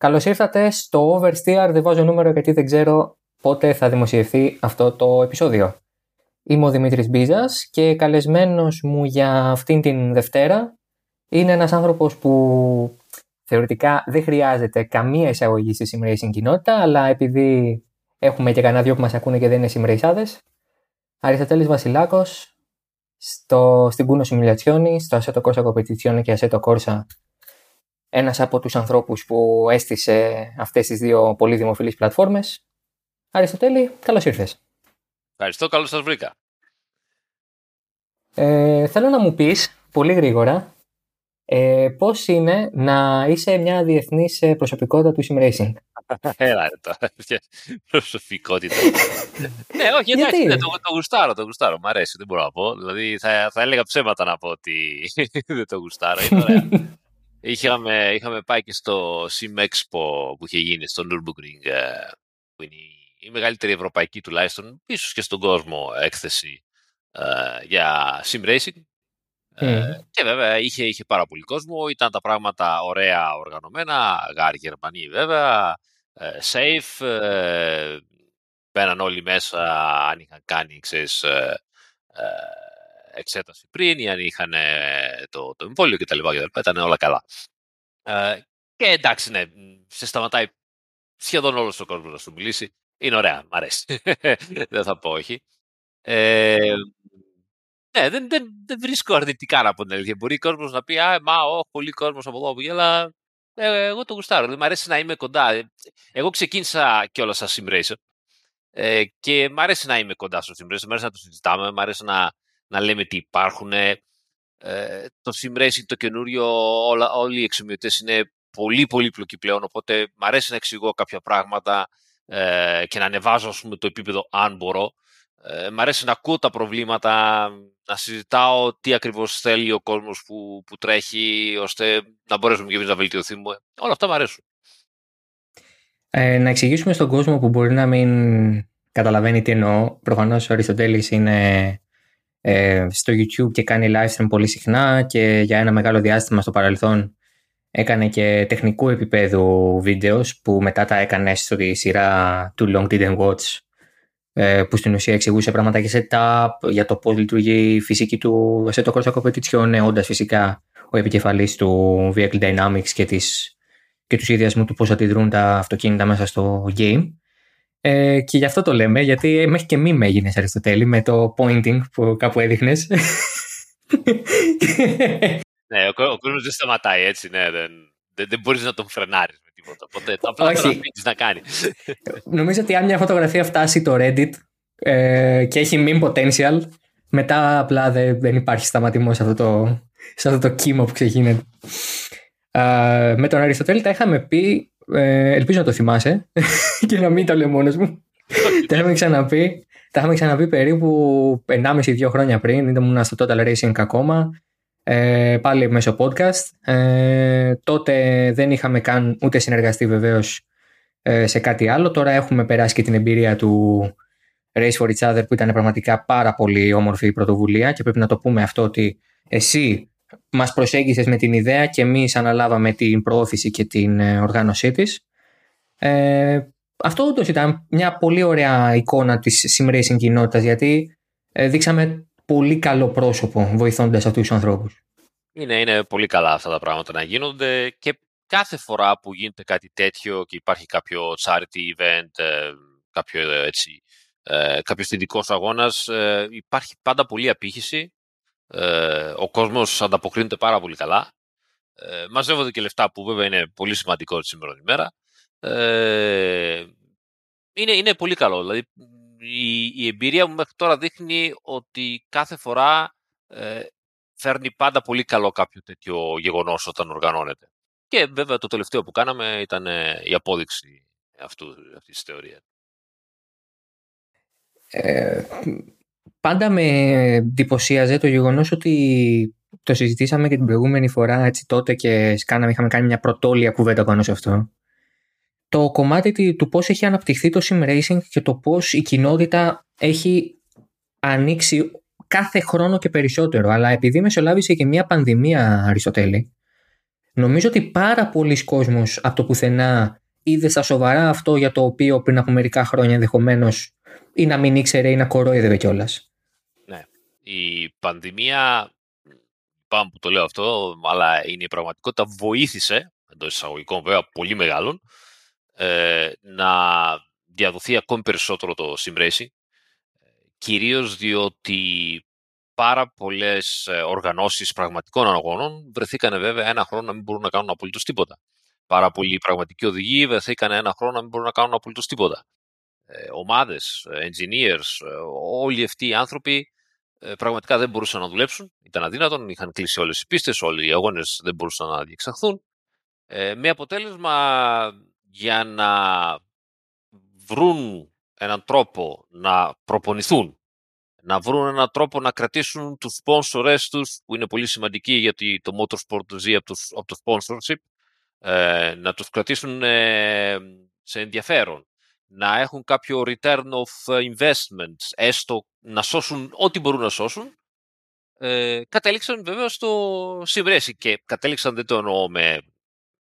Καλώς ήρθατε στο Oversteer. Δεν βάζω νούμερο γιατί δεν ξέρω πότε θα δημοσιευθεί αυτό το επεισόδιο. Είμαι ο Δημήτρης Μπίζας και καλεσμένος μου για αυτήν την Δευτέρα είναι ένας άνθρωπος που θεωρητικά δεν χρειάζεται καμία εισαγωγή στη simracing κοινότητα, αλλά επειδή έχουμε και κανένα δυο που μας ακούνε και δεν είναι simraceάδες, Αριστοτέλης Βασιλάκος, στο, στην Κούνο Simulazioni, στο Assetto Corsa Competizione και Assetto Corsa ένας από τους ανθρώπους που έστησε αυτές τις δύο πολύ δημοφιλείς πλατφόρμες. Αριστοτέλη, καλώς ήρθες. Ευχαριστώ, καλώς σας βρήκα. Ε, θέλω να μου πεις πολύ γρήγορα ε, πώς είναι να είσαι μια διεθνής προσωπικότητα του Sim Έλα τώρα, προσωπικότητα. ναι, όχι, εντάξει, ναι, το, το γουστάρω, το γουστάρω, μ' αρέσει, δεν μπορώ να πω. Δηλαδή θα, θα έλεγα ψέματα να πω ότι δεν το γουστάρω, είναι ωραία. Είχαμε, είχαμε πάει και στο Sim Expo που είχε γίνει στο Nürburgring, ε, που είναι η μεγαλύτερη ευρωπαϊκή τουλάχιστον, ίσως και στον κόσμο έκθεση ε, για Sim Racing. Ε, και βέβαια είχε, είχε πάρα πολύ κόσμο, ήταν τα πράγματα ωραία οργανωμένα, Γάρι Γερμανοί βέβαια, safe, ε, μπαίναν όλοι μέσα αν είχαν κάνει, ξέρεις, εξέταση πριν ή αν είχαν το, το εμβόλιο κτλ. Ήταν όλα καλά. Ε, και εντάξει, ναι, σε σταματάει σχεδόν όλος ο κόσμος να σου μιλήσει. Είναι ωραία, μ' αρέσει. δεν θα πω όχι. Ε, ναι, δεν, δεν, δεν βρίσκω αρνητικά να πω την αλήθεια. Μπορεί ο κόσμος να πει Α, μα, όχι, πολύ κόσμος από εδώ που αλλά ε, εγώ το γουστάρω. Δηλαδή, μου αρέσει να είμαι κοντά. Εγώ ξεκίνησα κιόλας σαν sim ε, και μ' αρέσει να είμαι κοντά στο sim racer. Μ' αρέσει να το συζητάμε, μ' αρέσει να, να λέμε τι υπάρχουν. Ε, το sim racing το καινούριο, όλα, όλοι οι εξομοιωτές είναι πολύ πολύ πλοκοί πλέον, οπότε μ' αρέσει να εξηγώ κάποια πράγματα ε, και να ανεβάζω ας πούμε, το επίπεδο αν μπορώ. Ε, μ' αρέσει να ακούω τα προβλήματα, να συζητάω τι ακριβώς θέλει ο κόσμος που, που τρέχει, ώστε να μπορέσουμε και εμείς να βελτιωθούμε. Όλα αυτά μ' αρέσουν. Ε, να εξηγήσουμε στον κόσμο που μπορεί να μην καταλαβαίνει τι εννοώ. Προφανώς ο Αριστοτέλης είναι ε, στο YouTube και κάνει live stream πολύ συχνά και για ένα μεγάλο διάστημα στο παρελθόν έκανε και τεχνικού επίπεδου βίντεος που μετά τα έκανε στη σειρά του Long Didn't Watch ε, που στην ουσία εξηγούσε πράγματα για setup, για το πώς λειτουργεί η φυσική του σε το Corsa Competition, όντας φυσικά ο επικεφαλής του Vehicle Dynamics και, της, και του σχεδιασμού του πώς αντιδρούν τα αυτοκίνητα μέσα στο game. Ε, και γι' αυτό το λέμε, γιατί μέχρι και μη με έγινες Αριστοτέλη με το pointing που κάπου έδειχνες. ναι, ο, ο κόσμος δεν σταματάει έτσι, ναι. Δεν, δεν, δεν μπορείς να τον φρενάρεις με τίποτα. Οπότε απλά το να κάνει. Νομίζω ότι αν μια φωτογραφία φτάσει το Reddit ε, και έχει meme potential, μετά απλά δεν, δεν υπάρχει σταματημό σε αυτό το, σε αυτό το κύμο που ξεκίνεται. Uh, με τον Αριστοτέλη τα είχαμε πει ε, ελπίζω να το θυμάσαι και να μην το λέω μόνος μου. τα είχαμε ξαναπεί. Τα είχαμε ξαναπεί περίπου 1,5-2 χρόνια πριν. Ήμουν στο Total Racing ακόμα. Ε, πάλι μέσω podcast. Ε, τότε δεν είχαμε καν ούτε συνεργαστεί βεβαίως ε, σε κάτι άλλο. Τώρα έχουμε περάσει και την εμπειρία του Race for Each Other που ήταν πραγματικά πάρα πολύ όμορφη πρωτοβουλία και πρέπει να το πούμε αυτό ότι εσύ μας προσέγγισες με την ιδέα και εμείς αναλάβαμε την προώθηση και την ε, οργάνωσή της. Ε, αυτό όντως ήταν μια πολύ ωραία εικόνα της sim racing κοινότητας γιατί ε, δείξαμε πολύ καλό πρόσωπο βοηθώντας αυτούς τους ανθρώπους. Είναι, είναι πολύ καλά αυτά τα πράγματα να γίνονται και κάθε φορά που γίνεται κάτι τέτοιο και υπάρχει κάποιο charity event, ε, κάποιο έτσι, κάποιος θετικός αγώνας, υπάρχει πάντα πολλή απήχηση ε, ο κόσμος ανταποκρίνεται πάρα πολύ καλά. Ε, μαζεύονται και λεφτά που βέβαια είναι πολύ σημαντικό τη σήμερα ημέρα. Ε, είναι, είναι πολύ καλό. Δηλαδή, η, η εμπειρία μου μέχρι τώρα δείχνει ότι κάθε φορά ε, φέρνει πάντα πολύ καλό κάποιο τέτοιο γεγονός όταν οργανώνεται. Και βέβαια το τελευταίο που κάναμε ήταν ε, η απόδειξη αυτού, αυτής της θεωρίας. Ε, πάντα με εντυπωσίαζε το γεγονός ότι το συζητήσαμε και την προηγούμενη φορά έτσι τότε και κάναμε, είχαμε κάνει μια πρωτόλια κουβέντα πάνω σε αυτό. Το κομμάτι του πώς έχει αναπτυχθεί το sim racing και το πώς η κοινότητα έχει ανοίξει κάθε χρόνο και περισσότερο. Αλλά επειδή μεσολάβησε και μια πανδημία, Αριστοτέλη, Νομίζω ότι πάρα πολλοί κόσμος από το πουθενά είδε στα σοβαρά αυτό για το οποίο πριν από μερικά χρόνια ενδεχομένως ή να μην ήξερε ή να κορόιδευε κιόλας. Ναι. Η πανδημία, πάμε που το λέω αυτό, αλλά είναι η πραγματικότητα, βοήθησε, εντός εισαγωγικών βέβαια πολύ μεγάλων, ε, να διαδοθεί ακόμη περισσότερο το sim racing, κυρίως διότι πάρα πολλές ε, οργανώσεις πραγματικών αγώνων βρεθήκαν βέβαια ένα χρόνο να μην μπορούν να κάνουν απολύτως τίποτα. Πάρα πολλοί πραγματικοί οδηγοί βρεθήκαν ένα χρόνο να μην μπορούν να κάνουν απολύτως τίποτα. Ε, ομάδες, ε, engineers, ε, όλοι αυτοί οι άνθρωποι πραγματικά δεν μπορούσαν να δουλέψουν. Ήταν αδύνατον, είχαν κλείσει όλες οι πίστες, όλοι οι αγώνες δεν μπορούσαν να διεξαχθούν. με αποτέλεσμα για να βρουν έναν τρόπο να προπονηθούν, να βρουν έναν τρόπο να κρατήσουν τους sponsors τους, που είναι πολύ σημαντικοί γιατί το motorsport ζει από το, από το sponsorship, ε, να τους κρατήσουν ε, σε ενδιαφέρον, να έχουν κάποιο return of investments, έστω να σώσουν ό,τι μπορούν να σώσουν, ε, κατέληξαν βέβαια στο συμβρέσι και κατέληξαν δεν το εννοώ με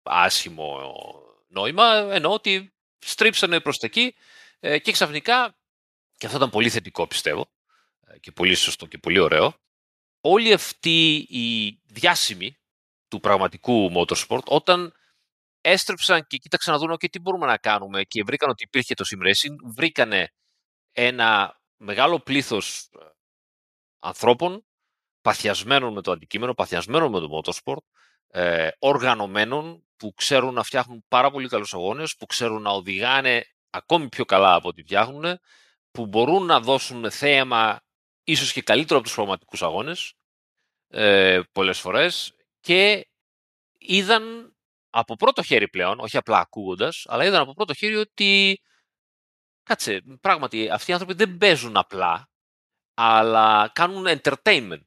άσχημο νόημα, εννοώ ότι στρίψανε προς τα εκεί ε, και ξαφνικά, και αυτό ήταν πολύ θετικό πιστεύω, ε, και πολύ σωστό και πολύ ωραίο, όλοι αυτοί οι διάσημοι του πραγματικού motorsport, όταν έστρεψαν και κοίταξαν να δουν και τι μπορούμε να κάνουμε και βρήκαν ότι υπήρχε το sim racing, βρήκανε ένα μεγάλο πλήθος ε, ανθρώπων παθιασμένων με το αντικείμενο, παθιασμένων με το motorsport, ε, οργανωμένων που ξέρουν να φτιάχνουν πάρα πολύ καλούς αγώνες, που ξέρουν να οδηγάνε ακόμη πιο καλά από ό,τι φτιάχνουν, που μπορούν να δώσουν θέαμα ίσως και καλύτερο από τους πραγματικούς αγώνες ε, πολλές φορές και είδαν από πρώτο χέρι πλέον, όχι απλά ακούγοντας, αλλά είδαν από πρώτο χέρι ότι κάτσε, πράγματι αυτοί οι άνθρωποι δεν παίζουν απλά, αλλά κάνουν entertainment.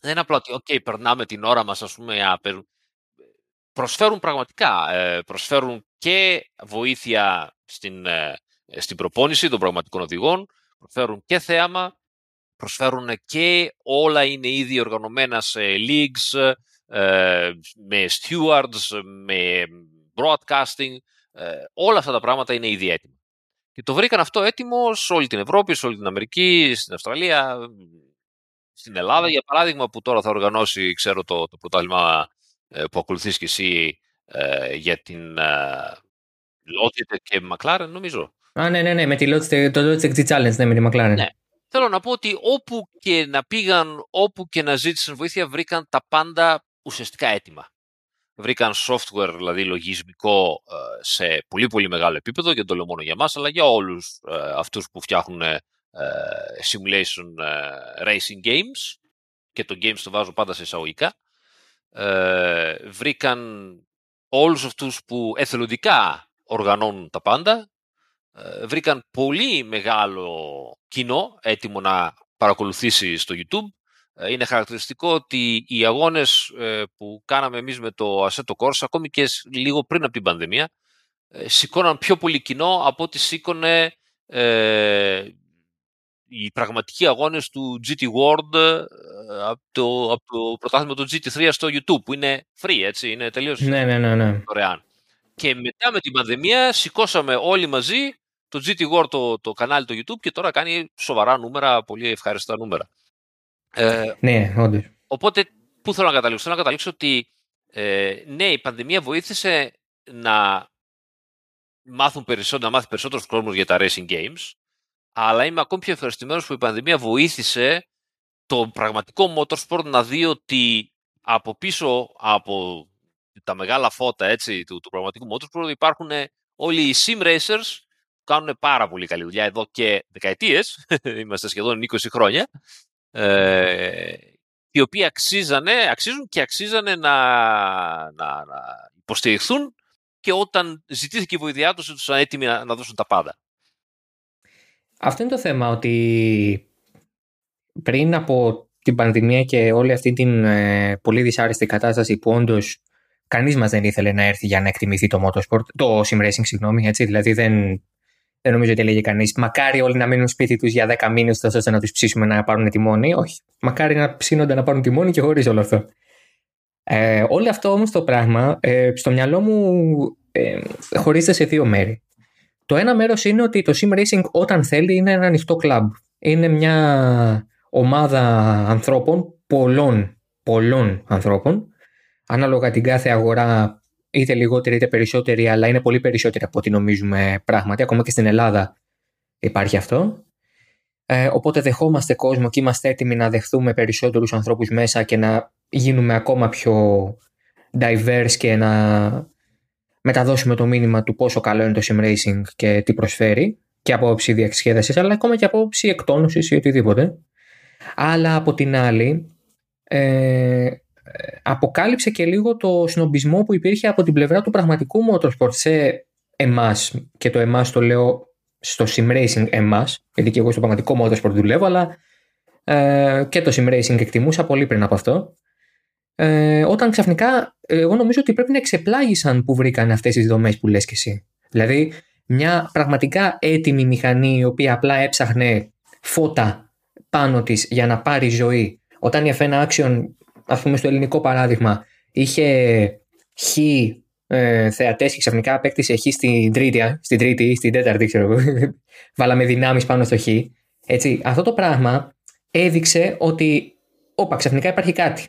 Δεν είναι απλά ότι, OK, περνάμε την ώρα μας, ας πούμε, προσφέρουν πραγματικά, ε, προσφέρουν και βοήθεια στην, ε, στην προπόνηση των πραγματικών οδηγών, προσφέρουν και θέαμα, προσφέρουν και όλα είναι ήδη οργανωμένα σε leagues, ε, με stewards, με broadcasting, όλα αυτά τα πράγματα είναι ήδη έτοιμα. Και το βρήκαν αυτό έτοιμο σε όλη την Ευρώπη, σε όλη την Αμερική, στην Αυστραλία, στην Ελλάδα, για παράδειγμα, που τώρα θα οργανώσει, ξέρω, το, το πρωτάθλημα ε, που ακολουθείς και εσύ ε, για την ε, Logitech και McLaren, νομίζω. Α, ναι, ναι, ναι, με τη Logitech, το Logitech G Challenge, ναι, με τη McLaren. Ναι. Θέλω να πω ότι όπου και να πήγαν, όπου και να ζήτησαν βοήθεια, βρήκαν τα πάντα ουσιαστικά έτοιμα. Βρήκαν software, δηλαδή λογισμικό, σε πολύ πολύ μεγάλο επίπεδο, και δεν το λέω μόνο για μας, αλλά για όλους αυτούς που φτιάχνουν simulation racing games, και το games το βάζω πάντα σε εισαγωγικά, ε, βρήκαν όλους αυτούς που εθελοντικά οργανώνουν τα πάντα, ε, βρήκαν πολύ μεγάλο κοινό έτοιμο να παρακολουθήσει στο YouTube. Ε, είναι χαρακτηριστικό ότι οι αγώνες ε, που κάναμε εμείς με το Assetto Corsa, ακόμη και λίγο πριν από την πανδημία, σηκώναν πιο πολύ κοινό από ό,τι σήκωνε οι πραγματικοί αγώνες του GT World ε, από το, από το πρωτάθλημα του GT3 στο YouTube που είναι free, έτσι, είναι τελείως ναι, ναι, ναι, ναι. δωρεάν. Και μετά με την πανδημία σηκώσαμε όλοι μαζί το GT World το, το κανάλι του YouTube και τώρα κάνει σοβαρά νούμερα, πολύ ευχάριστα νούμερα. Ε, ναι, όντως. Οπότε, πού θέλω να καταλήξω; Θέλω να καταλήξω ότι ε, ναι, η πανδημία βοήθησε να μάθουν περισσότερο, να μάθει περισσότερος κόσμος για τα racing games αλλά είμαι ακόμη πιο ευχαριστημένος που η πανδημία βοήθησε το πραγματικό motorsport να δει ότι από πίσω από τα μεγάλα φώτα έτσι, του, του πραγματικού motorsport υπάρχουν όλοι οι sim racers που κάνουν πάρα πολύ καλή δουλειά εδώ και δεκαετίες, είμαστε σχεδόν 20 χρόνια, ε, οι οποίοι αξίζανε, αξίζουν και αξίζανε να, να, να υποστηριχθούν και όταν ζητήθηκε η βοήθειά τους, ήταν έτοιμοι να, να δώσουν τα πάντα. Αυτό είναι το θέμα ότι πριν από την πανδημία και όλη αυτή την ε, πολύ δυσάρεστη κατάσταση που όντως κανείς μας δεν ήθελε να έρθει για να εκτιμηθεί το motorsport, το sim racing, συγγνώμη, έτσι. Δηλαδή δεν, δεν νομίζω ότι έλεγε κανείς. Μακάρι όλοι να μείνουν σπίτι τους για 10 μήνες, ώστε να τους ψήσουμε να πάρουν τη μόνη. Όχι. Μακάρι να ψήνονται να πάρουν τη μόνη και χωρίς όλο αυτό. Ε, όλο αυτό όμως το πράγμα ε, στο μυαλό μου ε, χωρίζεται σε δύο μέρη. Το ένα μέρος είναι ότι το sim racing όταν θέλει είναι ένα ανοιχτό κλαμπ. Είναι μια ομάδα ανθρώπων, πολλών, πολλών ανθρώπων, ανάλογα την κάθε αγορά είτε λιγότερη είτε περισσότερη, αλλά είναι πολύ περισσότερη από ό,τι νομίζουμε πράγματι. Ακόμα και στην Ελλάδα υπάρχει αυτό. Ε, οπότε δεχόμαστε κόσμο και είμαστε έτοιμοι να δεχθούμε περισσότερους ανθρώπους μέσα και να γίνουμε ακόμα πιο diverse και να μεταδώσουμε το μήνυμα του πόσο καλό είναι το sim racing και τι προσφέρει και από όψη διασκέδασης, αλλά ακόμα και από όψη εκτόνωσης ή οτιδήποτε. Αλλά από την άλλη, ε, αποκάλυψε και λίγο το σνομπισμό που υπήρχε από την πλευρά του πραγματικού motorsport σε εμάς. Και το εμάς το λέω στο sim racing εμάς γιατί και εγώ στο πραγματικό motorsport δουλεύω αλλά ε, και το sim racing εκτιμούσα πολύ πριν από αυτό. Ε, όταν ξαφνικά εγώ νομίζω ότι πρέπει να εξεπλάγησαν που βρήκαν αυτές τις δομές που λες και εσύ. Δηλαδή μια πραγματικά έτοιμη μηχανή η οποία απλά έψαχνε φώτα πάνω της για να πάρει ζωή όταν η F1 Action ας πούμε στο ελληνικό παράδειγμα, είχε χ ε, θεατές και ξαφνικά απέκτησε χ στην τρίτη, στην τρίτη ή στην τέταρτη, ξέρω εγώ. Βάλαμε δυνάμεις πάνω στο χ. Έτσι, αυτό το πράγμα έδειξε ότι, όπα, ξαφνικά υπάρχει κάτι.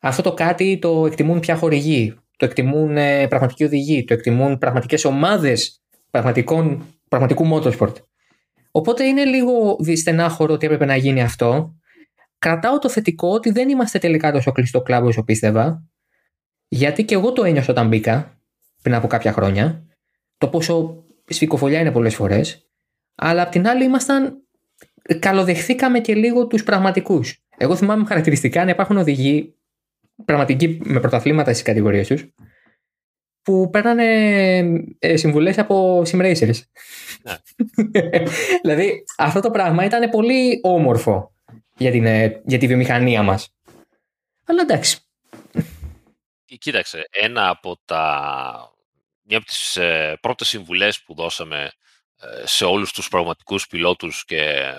Αυτό το κάτι το εκτιμούν πια χορηγοί, το εκτιμούν ε, πραγματικοί οδηγοί, το εκτιμούν πραγματικές ομάδες πραγματικού motorsport. Οπότε είναι λίγο δυστενάχωρο ότι έπρεπε να γίνει αυτό κρατάω το θετικό ότι δεν είμαστε τελικά τόσο κλειστό κλαμπ όσο πίστευα. Γιατί και εγώ το ένιωσα όταν μπήκα πριν από κάποια χρόνια. Το πόσο σφικοφολιά είναι πολλές φορές. Αλλά απ' την άλλη ήμασταν. Καλοδεχθήκαμε και λίγο τους πραγματικούς. Εγώ θυμάμαι χαρακτηριστικά να υπάρχουν οδηγοί πραγματικοί με πρωταθλήματα στις κατηγορίες τους που παίρνανε ε, συμβουλές από simracers. Ναι. δηλαδή αυτό το πράγμα ήταν πολύ όμορφο για, την, ε, για τη βιομηχανία μας. Αλλά εντάξει. Ε, κοίταξε, ένα από τα... Μια από τις ε, πρώτες συμβουλές που δώσαμε ε, σε όλους τους πραγματικούς πιλότους και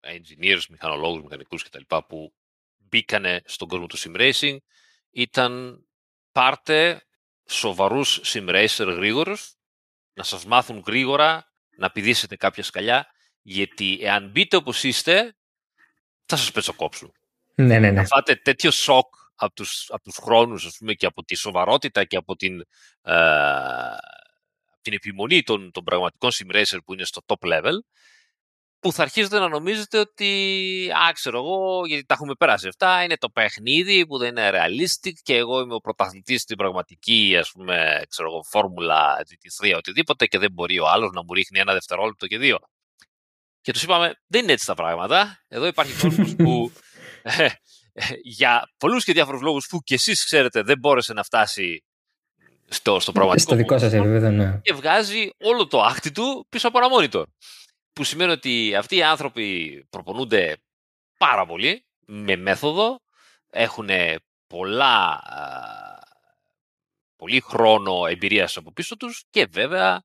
engineers, μηχανολόγους, μηχανικούς κτλ. που μπήκανε στον κόσμο του sim racing ήταν πάρτε σοβαρούς sim racer γρήγορους, να σας μάθουν γρήγορα, να πηδήσετε κάποια σκαλιά, γιατί εάν μπείτε όπως είστε, θα σας πετσοκόψουν. Ναι, ναι, ναι. Θα φάτε τέτοιο σοκ από τους, από τους χρόνους ας πούμε, και από τη σοβαρότητα και από την, ε, την επιμονή των, των πραγματικών sim που είναι στο top level που θα αρχίζετε να νομίζετε ότι, α, ξέρω εγώ, γιατί τα έχουμε περάσει αυτά, είναι το παιχνίδι που δεν είναι realistic και εγώ είμαι ο πρωταθλητής στην πραγματική, ας πούμε, ξέρω εγώ, φόρμουλα GT3, οτιδήποτε και δεν μπορεί ο άλλος να μου ρίχνει ένα δευτερόλεπτο και δύο. Και τους είπαμε, δεν είναι έτσι τα πράγματα. Εδώ υπάρχει κόσμος που ε, ε, για πολλούς και διάφορους λόγους που και εσείς ξέρετε δεν μπόρεσε να φτάσει στο, στο πραγματικό. Στο δικό σας επίπεδο, ναι. Και βγάζει όλο το άκτη του πίσω από ένα monitor. Που σημαίνει ότι αυτοί οι άνθρωποι προπονούνται πάρα πολύ με μέθοδο, έχουν πολλά, πολύ χρόνο εμπειρίας από πίσω τους και βέβαια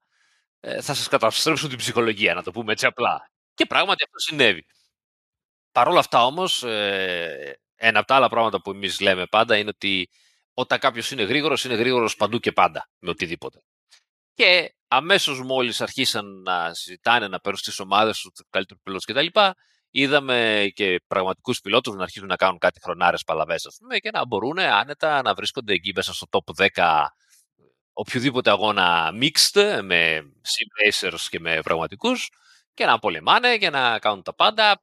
ε, θα σας καταστρέψουν την ψυχολογία, να το πούμε έτσι απλά. Και πράγματι αυτό συνέβη. Παρ' όλα αυτά όμως, ε, ένα από τα άλλα πράγματα που εμείς λέμε πάντα είναι ότι όταν κάποιος είναι γρήγορος, είναι γρήγορος παντού και πάντα, με οτιδήποτε. Και αμέσως μόλις αρχίσαν να συζητάνε, να παίρνουν στις ομάδες τους καλύτερους πιλότους κτλ., είδαμε και πραγματικούς πιλότους να αρχίζουν να κάνουν κάτι χρονάρες παλαβές, ας πούμε, και να μπορούν άνετα να βρίσκονται εκεί μέσα στο top 10 οποιοδήποτε αγώνα mixed με sim racers και με πραγματικούς και να πολεμάνε και να κάνουν τα πάντα.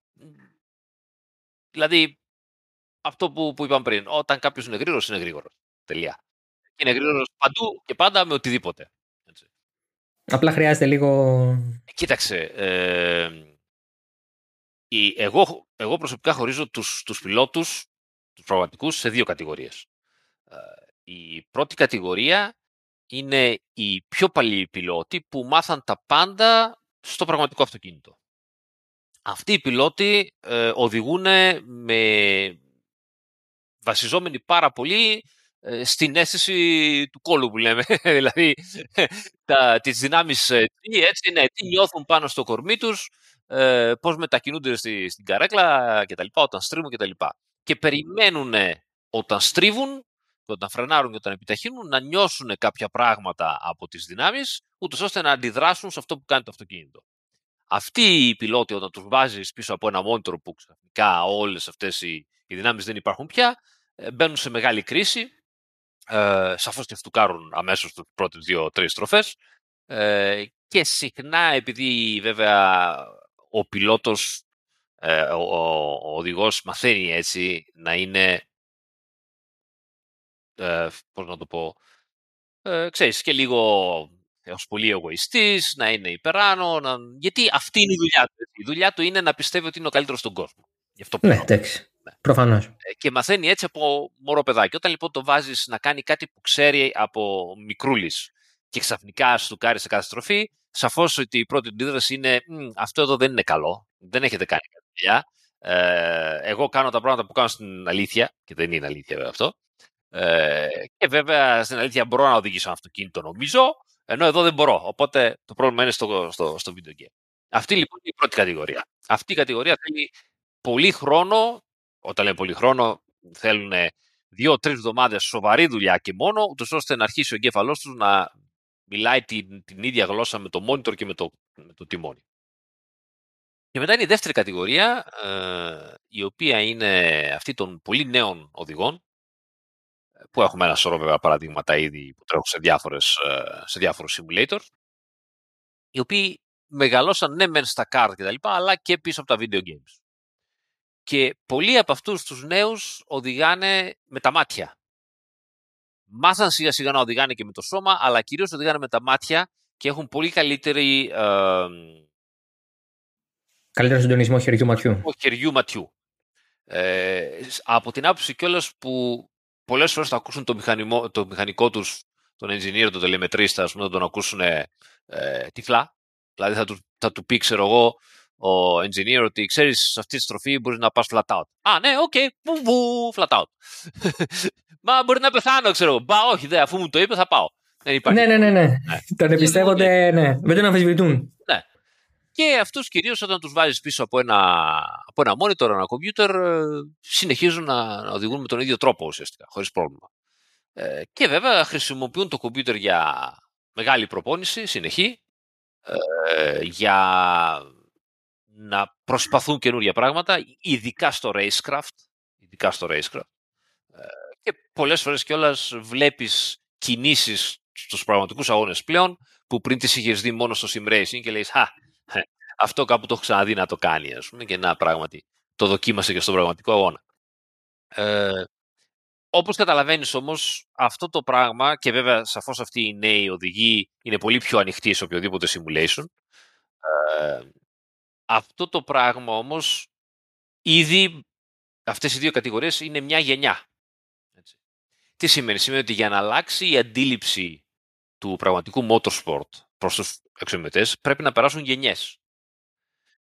Δηλαδή, αυτό που, που είπαμε πριν, όταν κάποιος είναι γρήγορος, είναι γρήγορος. Τελεία. Και είναι γρήγορος παντού και πάντα με οτιδήποτε. Έτσι. Απλά χρειάζεται λίγο. Κοίταξε. Ε, η, εγώ, εγώ προσωπικά χωρίζω τους, τους πιλότους, τους πραγματικούς, σε δύο κατηγορίες. Ε, η πρώτη κατηγορία είναι οι πιο παλιοί πιλότοι που μάθαν τα πάντα στο πραγματικό αυτοκίνητο. Αυτοί οι πιλότοι ε, οδηγούν με βασιζόμενοι πάρα πολύ ε, στην αίσθηση του κόλου που λέμε. δηλαδή τα, τις δυνάμεις ε, τι, έτσι, ναι, τι νιώθουν πάνω στο κορμί τους, ε, πώς μετακινούνται στην καρέκλα κτλ. Όταν στρίβουν κτλ. Και, και περιμένουν όταν στρίβουν και όταν φρενάρουν και όταν επιταχύνουν να νιώσουν κάποια πράγματα από τις δυνάμεις, ούτως ώστε να αντιδράσουν σε αυτό που κάνει το αυτοκίνητο. Αυτοί οι πιλότοι όταν τους βάζεις πίσω από ένα monitor που ξαφνικά όλες αυτές οι, οι δυνάμεις δεν υπάρχουν πια, ε, μπαίνουν σε μεγάλη κρίση, ε, σαφώς και φτουκάρουν αμέσως τις πρώτες δύο-τρεις στροφές ε, και συχνά επειδή βέβαια ο πιλότος, ε, ο, ο, οδηγός μαθαίνει έτσι να είναι, ε, πώς να το πω, ε, ξέρεις, και λίγο ως πολύ εγωιστής, να είναι υπεράνω, να... γιατί αυτή είναι η δουλειά του. Η δουλειά του είναι να πιστεύει ότι είναι ο καλύτερος στον κόσμο. Γι αυτό ναι, εντάξει. Ναι. Προφανώς. Ε, και μαθαίνει έτσι από μωρό παιδάκι. Όταν λοιπόν το βάζεις να κάνει κάτι που ξέρει από μικρούλης και ξαφνικά σου κάνει σε κάθε στροφή, σαφώς ότι η πρώτη αντίδραση είναι αυτό εδώ δεν είναι καλό. Δεν έχετε κάνει κάτι δουλειά. Ε, εγώ κάνω τα πράγματα που κάνω στην αλήθεια, και δεν είναι αλήθεια βέβαια αυτό. Ε, και βέβαια στην αλήθεια μπορώ να οδηγήσω ένα αυτοκίνητο νομίζω, ενώ εδώ δεν μπορώ. Οπότε το πρόβλημα είναι στο, στο, στο video game. Αυτή λοιπόν είναι η πρώτη κατηγορία. Αυτή η κατηγορία θέλει πολύ χρόνο. Όταν λέμε πολύ χρόνο, θέλουν δύο-τρει εβδομάδες σοβαρή δουλειά και μόνο, ούτως ώστε να αρχίσει ο εγκέφαλός τους να μιλάει την, την ίδια γλώσσα με το monitor και με το, με το τιμόνι. Και μετά είναι η δεύτερη κατηγορία, ε, η οποία είναι αυτή των πολύ νέων οδηγών, που έχουμε ένα σωρό βέβαια παραδείγματα ήδη που τρέχουν σε, διάφορες, ε, σε διάφορους simulators, οι οποίοι μεγαλώσαν ναι μεν στα card και τα λοιπά, αλλά και πίσω από τα video games. Και πολλοί από αυτούς τους νέους οδηγάνε με τα μάτια μάθαν σιγά σιγά να οδηγάνε και με το σώμα, αλλά κυρίως οδηγάνε με τα μάτια και έχουν πολύ καλύτερη... Ε, Καλύτερο συντονισμό χεριού-ματιού. Χεριού-ματιού. Ε, από την άποψη κιόλας που πολλές φορές θα ακούσουν το, μηχανισμό, το μηχανικό τους, τον engineer, τον τελεμετρίστα, ας πούμε, θα τον ακούσουν ε, τυφλά. Δηλαδή θα του, θα του πει, ξέρω εγώ, ο engineer ότι ξέρεις σε αυτή τη στροφή μπορείς να πας flat out. Α, ναι, OK, okay, flat out. Μα μπορεί να πεθάνω, ξέρω εγώ. Μπα, όχι, δε, αφού μου το είπε, θα πάω. Δεν υπάρχει. Ναι, ναι, ναι. ναι. ναι. Τον εμπιστεύονται, ναι. Δεν τον αμφισβητούν. Ναι. Και αυτούς κυρίως όταν τους βάζεις πίσω από ένα, από ένα monitor, ένα computer, ε, συνεχίζουν να, να οδηγούν με τον ίδιο τρόπο ουσιαστικά, χωρίς πρόβλημα. Ε, και βέβαια χρησιμοποιούν το computer για μεγάλη προπόνηση, συνεχή, ε, για να προσπαθούν καινούργια πράγματα, ειδικά στο racecraft. Ειδικά στο racecraft. Και πολλές φορές κιόλας βλέπεις κινήσεις στους πραγματικούς αγώνες πλέον που πριν τις είχες δει μόνο στο sim racing και λέει «Χα, ε, αυτό κάπου το έχω ξαναδεί να το κάνει» ας πούμε, και να πράγματι το δοκίμασε και στον πραγματικό αγώνα. Ε, όπως καταλαβαίνεις όμως αυτό το πράγμα και βέβαια σαφώς αυτοί οι νέοι οδηγοί είναι πολύ πιο ανοιχτοί σε οποιοδήποτε simulation ε, αυτό το πράγμα όμως ήδη αυτές οι δύο κατηγορίες είναι μια γενιά τι σημαίνει, σημαίνει ότι για να αλλάξει η αντίληψη του πραγματικού motorsport προς τους εξομοιωτές πρέπει να περάσουν γενιές.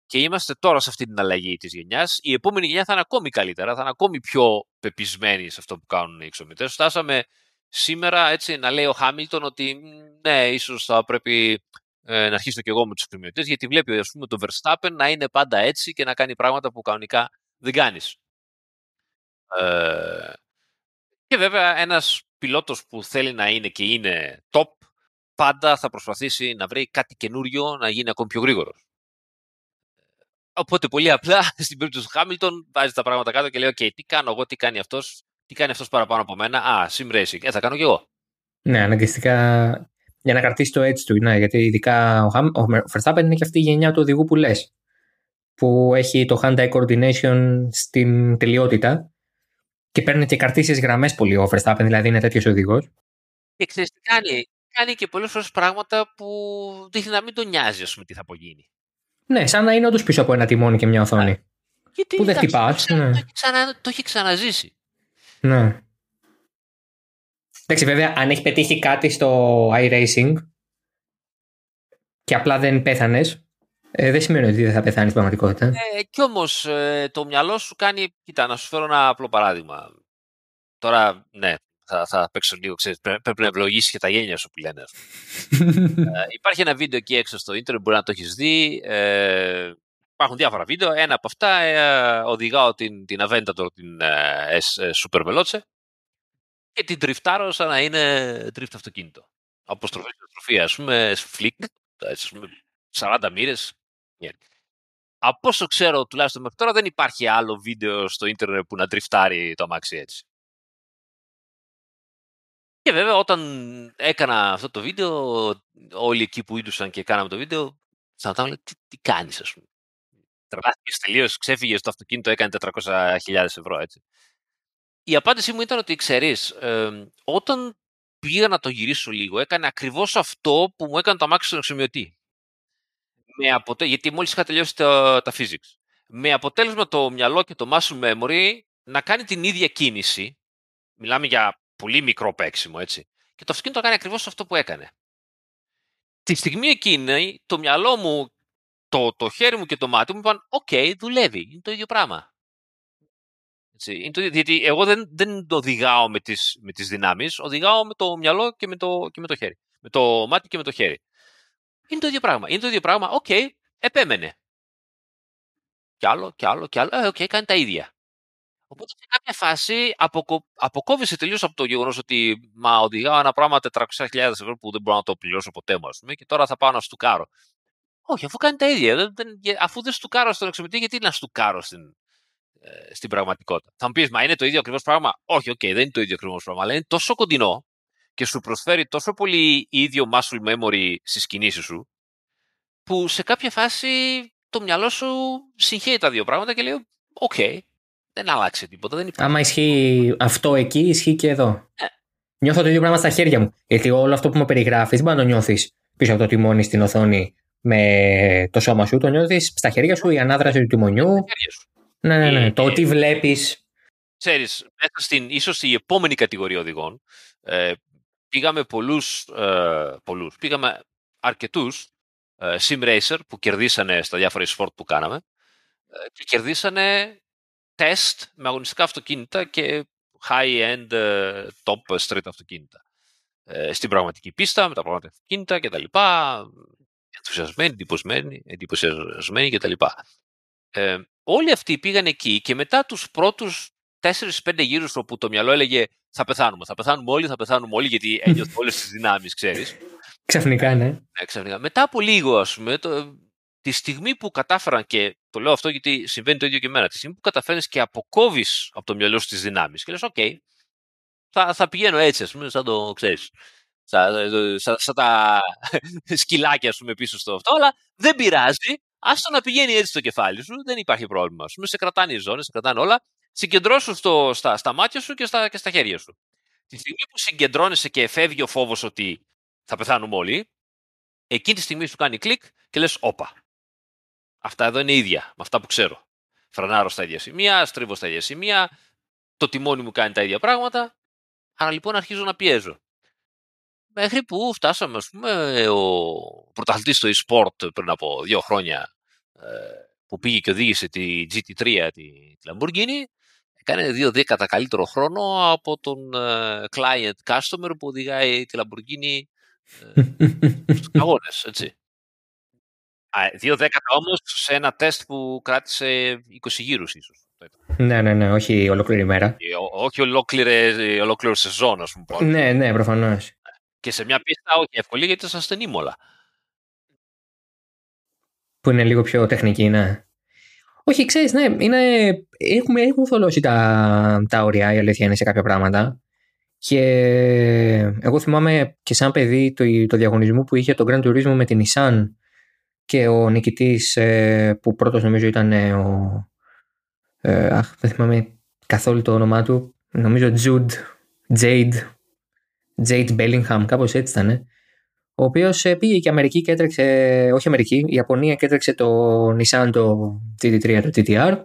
Και είμαστε τώρα σε αυτή την αλλαγή της γενιάς. Η επόμενη γενιά θα είναι ακόμη καλύτερα, θα είναι ακόμη πιο πεπισμένη σε αυτό που κάνουν οι εξομοιωτές. Φτάσαμε σήμερα έτσι να λέει ο Χάμιλτον ότι ναι, ίσως θα πρέπει ε, να αρχίσω και εγώ με τους εξομοιωτές γιατί βλέπει ας πούμε τον Verstappen να είναι πάντα έτσι και να κάνει πράγματα που κανονικά δεν κάνεις. Ε, και βέβαια ένας πιλότος που θέλει να είναι και είναι top, πάντα θα προσπαθήσει να βρει κάτι καινούριο να γίνει ακόμη πιο γρήγορος. Οπότε πολύ απλά στην περίπτωση του Χάμιλτον βάζεις τα πράγματα κάτω και λέει: OK, τι κάνω εγώ, τι κάνει αυτός, τι κάνει αυτός παραπάνω από μένα. Α, sim racing. Ε, θα κάνω κι εγώ. Ναι, αναγκαστικά για να κρατήσει το έτσι του. Ναι, γιατί ειδικά ο, ο Verstappen είναι και αυτή η γενιά του οδηγού που λες. Που έχει το hand-eye coordination στην τελειότητα και παίρνει και καρτίσιε γραμμές πολύ ο Verstappen, δηλαδή είναι τέτοιος οδηγός. Και ξέρεις τι κάνει. Κάνει και πολλές φορές πράγματα που δείχνει να μην τον νοιάζει, ας πούμε, τι θα απογίνει. Ναι, σαν να είναι όντως πίσω από ένα τιμόνι και μια οθόνη. Γιατί, που δεν χτυπά. Ναι. Το, το έχει ξαναζήσει. Ναι. Εντάξει, βέβαια, αν έχει πετύχει κάτι στο iRacing και απλά δεν πέθανες, ε, δεν σημαίνει ότι δεν θα πεθάνεις στην πραγματικότητα. Ε, κι όμως ε, το μυαλό σου κάνει. Κοίτα, να σου φέρω ένα απλό παράδειγμα. Τώρα, ναι, θα, θα παίξω λίγο, ξέρεις, πρέπει να ευλογήσει και τα γένια σου που λένε. ε, υπάρχει ένα βίντεο εκεί έξω στο ίντερνετ, μπορεί να το έχεις δει. Ε, υπάρχουν διάφορα βίντεο. Ένα από αυτά ε, οδηγάω την, την Aventador, την ε, S, ε, Super Veloce. και την τριφτάρω σαν να είναι τρίφτ αυτοκίνητο. Αποστροφή και στροφή, ας πούμε, φλικ, ας πούμε, 40 μοίρες. Από όσο ξέρω, τουλάχιστον μέχρι τώρα, δεν υπάρχει άλλο βίντεο στο ίντερνετ που να τριφτάρει το αμάξι έτσι. Και βέβαια όταν έκανα αυτό το βίντεο, όλοι εκεί που είδουσαν και κάναμε το βίντεο, σταματάμε τι, τι κάνεις ας πούμε. Τρελάθηκε τελείως, ξέφυγες το αυτοκίνητο, έκανε 400.000 ευρώ έτσι. Η απάντησή μου ήταν ότι ξέρεις, ε, όταν πήγα να το γυρίσω λίγο, έκανε ακριβώς αυτό που μου έκανε το αμάξι στον εξομοιωτή. Με αποτε... Γιατί μόλις είχα τελειώσει τα, τα physics. Με αποτέλεσμα το μυαλό και το muscle memory να κάνει την ίδια κίνηση. Μιλάμε για πολύ μικρό παίξιμο, έτσι. Και το αυτοκίνητο κάνει ακριβώς αυτό που έκανε. Τη στιγμή εκείνη, το μυαλό μου, το, το χέρι μου και το μάτι μου είπαν: OK, okay, δουλεύει. Είναι το ίδιο πράγμα. Έτσι, είναι το, γιατί εγώ δεν, δεν το οδηγάω με τις, με τις δυνάμεις, οδηγάω με το μυαλό και με το, και με το χέρι. Με το μάτι και με το χέρι. Είναι το ίδιο πράγμα. Είναι το ίδιο πράγμα. OK, okay, επέμενε. Κι άλλο, κι άλλο, κι άλλο. Ε, OK, okay, κάνει τα ίδια. Οπότε σε κάποια φάση αποκο... αποκόβεσαι τελείως από το γεγονός ότι μα οδηγάω ένα πράγμα 400.000 ευρώ που δεν μπορώ να το πληρώσω ποτέ μου, πούμε, και τώρα θα πάω να στουκάρω. Όχι, αφού κάνει τα ίδια. Δεν, δεν, αφού δεν στουκάρω στον εξομοιωτή, γιατί να στουκάρω στην, ε, στην πραγματικότητα; Θα μου πεις, Μα είναι το ίδιο ακριβώς πράγμα; Όχι, OK, okay, δεν είναι το ίδιο ακριβώς πράγμα, αλλά είναι τόσο κοντινό και σου προσφέρει τόσο πολύ ίδιο muscle memory στις κινήσεις σου, που σε κάποια φάση το μυαλό σου συγχέει τα δύο πράγματα και λέει: OK, okay, δεν άλλαξε τίποτα. Δεν υπάρχει. Άμα ισχύει αυτό εκεί, ισχύει και εδώ. Ε. Νιώθω το ίδιο πράγμα στα χέρια μου. Γιατί όλο αυτό που μου περιγράφεις δεν μπορεί να το νιώθεις πίσω από το τιμόνι στην οθόνη με το σώμα σου. Το νιώθεις στα χέρια σου η ανάδραση του τιμονιού. Ναι, ναι, ναι. το ότι βλέπεις. Ξέρεις, μέσα στην ίσως η επόμενη κατηγορία οδηγών ε, πήγαμε πολλούς. Ε, πολλούς, πήγαμε αρκετούς ε, sim racer που κερδίσανε στα διάφορα sport που κάναμε ε, και κερδίσανε τεστ με αγωνιστικά αυτοκίνητα και high-end ε, top street αυτοκίνητα. Ε, στην πραγματική πίστα, με τα πραγματικά αυτοκίνητα κτλ. Ενθουσιασμένοι, εντυπωσμένοι, εντυπωσιασμένοι κτλ. Ε, όλοι αυτοί πήγαν εκεί και μετά τους πρώτους 4-5 γύρους όπου το μυαλό έλεγε θα πεθάνουμε, θα πεθάνουμε όλοι, θα πεθάνουμε όλοι γιατί ένιωθε όλες τις δυνάμεις, ξέρεις. Ξαφνικά, ναι. ναι ξαφνικά. Μετά από λίγο, ας πούμε, το, τη στιγμή που κατάφεραν και το λέω αυτό γιατί συμβαίνει το ίδιο και εμένα, τη στιγμή που καταφέρνεις και αποκόβεις από το μυαλό σου τις δυνάμεις και λες: OK, θα, θα πηγαίνω έτσι, ας πούμε, σαν το ξέρεις. Σαν, σαν, σαν, τα σκυλάκια, ας πούμε, πίσω στο αυτό, αλλά δεν πειράζει. Άστο να πηγαίνει έτσι στο κεφάλι σου, δεν υπάρχει πρόβλημα. Ας πούμε, σε κρατάνε οι ζώνες, σε κρατάνε όλα. Συγκεντρώσου στο, στα, στα μάτια σου και στα, και στα χέρια σου. Τη στιγμή που συγκεντρώνεσαι και φεύγει ο φόβος ότι θα πεθάνουμε όλοι, εκείνη τη στιγμή σου κάνει κλικ και λες: Όπα, Αυτά εδώ είναι ίδια με αυτά που ξέρω. Φρανάρω στα ίδια σημεία, στρίβω στα ίδια σημεία, το τιμόνι μου κάνει τα ίδια πράγματα. Άρα λοιπόν αρχίζω να πιέζω. Μέχρι που φτάσαμε, ας πούμε, ο πρωταθλητής στο e-sport πριν από δύο χρόνια ε, που πήγε και οδήγησε τη GT3, τη, Lamborghini, έκανε δύο δέκατα καλύτερο χρόνο από τον ε, client customer που οδηγάει τη Lamborghini ε, στους αγώνες, έτσι. Δύο δέκατα όμως σε ένα τεστ που κράτησε 20 γύρους ίσως. Ναι, ναι, ναι, όχι ολόκληρη μέρα. όχι ολόκληρη, ολόκληρο σεζόν, ας πούμε. Ναι, ναι, προφανώς. Και σε μια πίστα όχι εύκολη γιατί ήταν στενή μόλα. Που είναι λίγο πιο τεχνική, ναι. Όχι, ξέρεις, ναι, είναι, έχουμε, έχουν θολώσει τα, τα όρια, η αλήθεια είναι σε κάποια πράγματα. Και εγώ θυμάμαι και σαν παιδί το, το διαγωνισμό που είχε το Grand Turismo με την Nissan και ο νικητής ε, που πρώτος νομίζω ήταν ε, ο ε, αχ δεν θυμάμαι καθόλου το όνομά του νομίζω Jude Jade Jade Bellingham κάπως έτσι ήταν ο οποίος πήγε και Αμερική και έτρεξε, όχι Αμερική, η Ιαπωνία και έτρεξε το Nissan το GT3, το GTR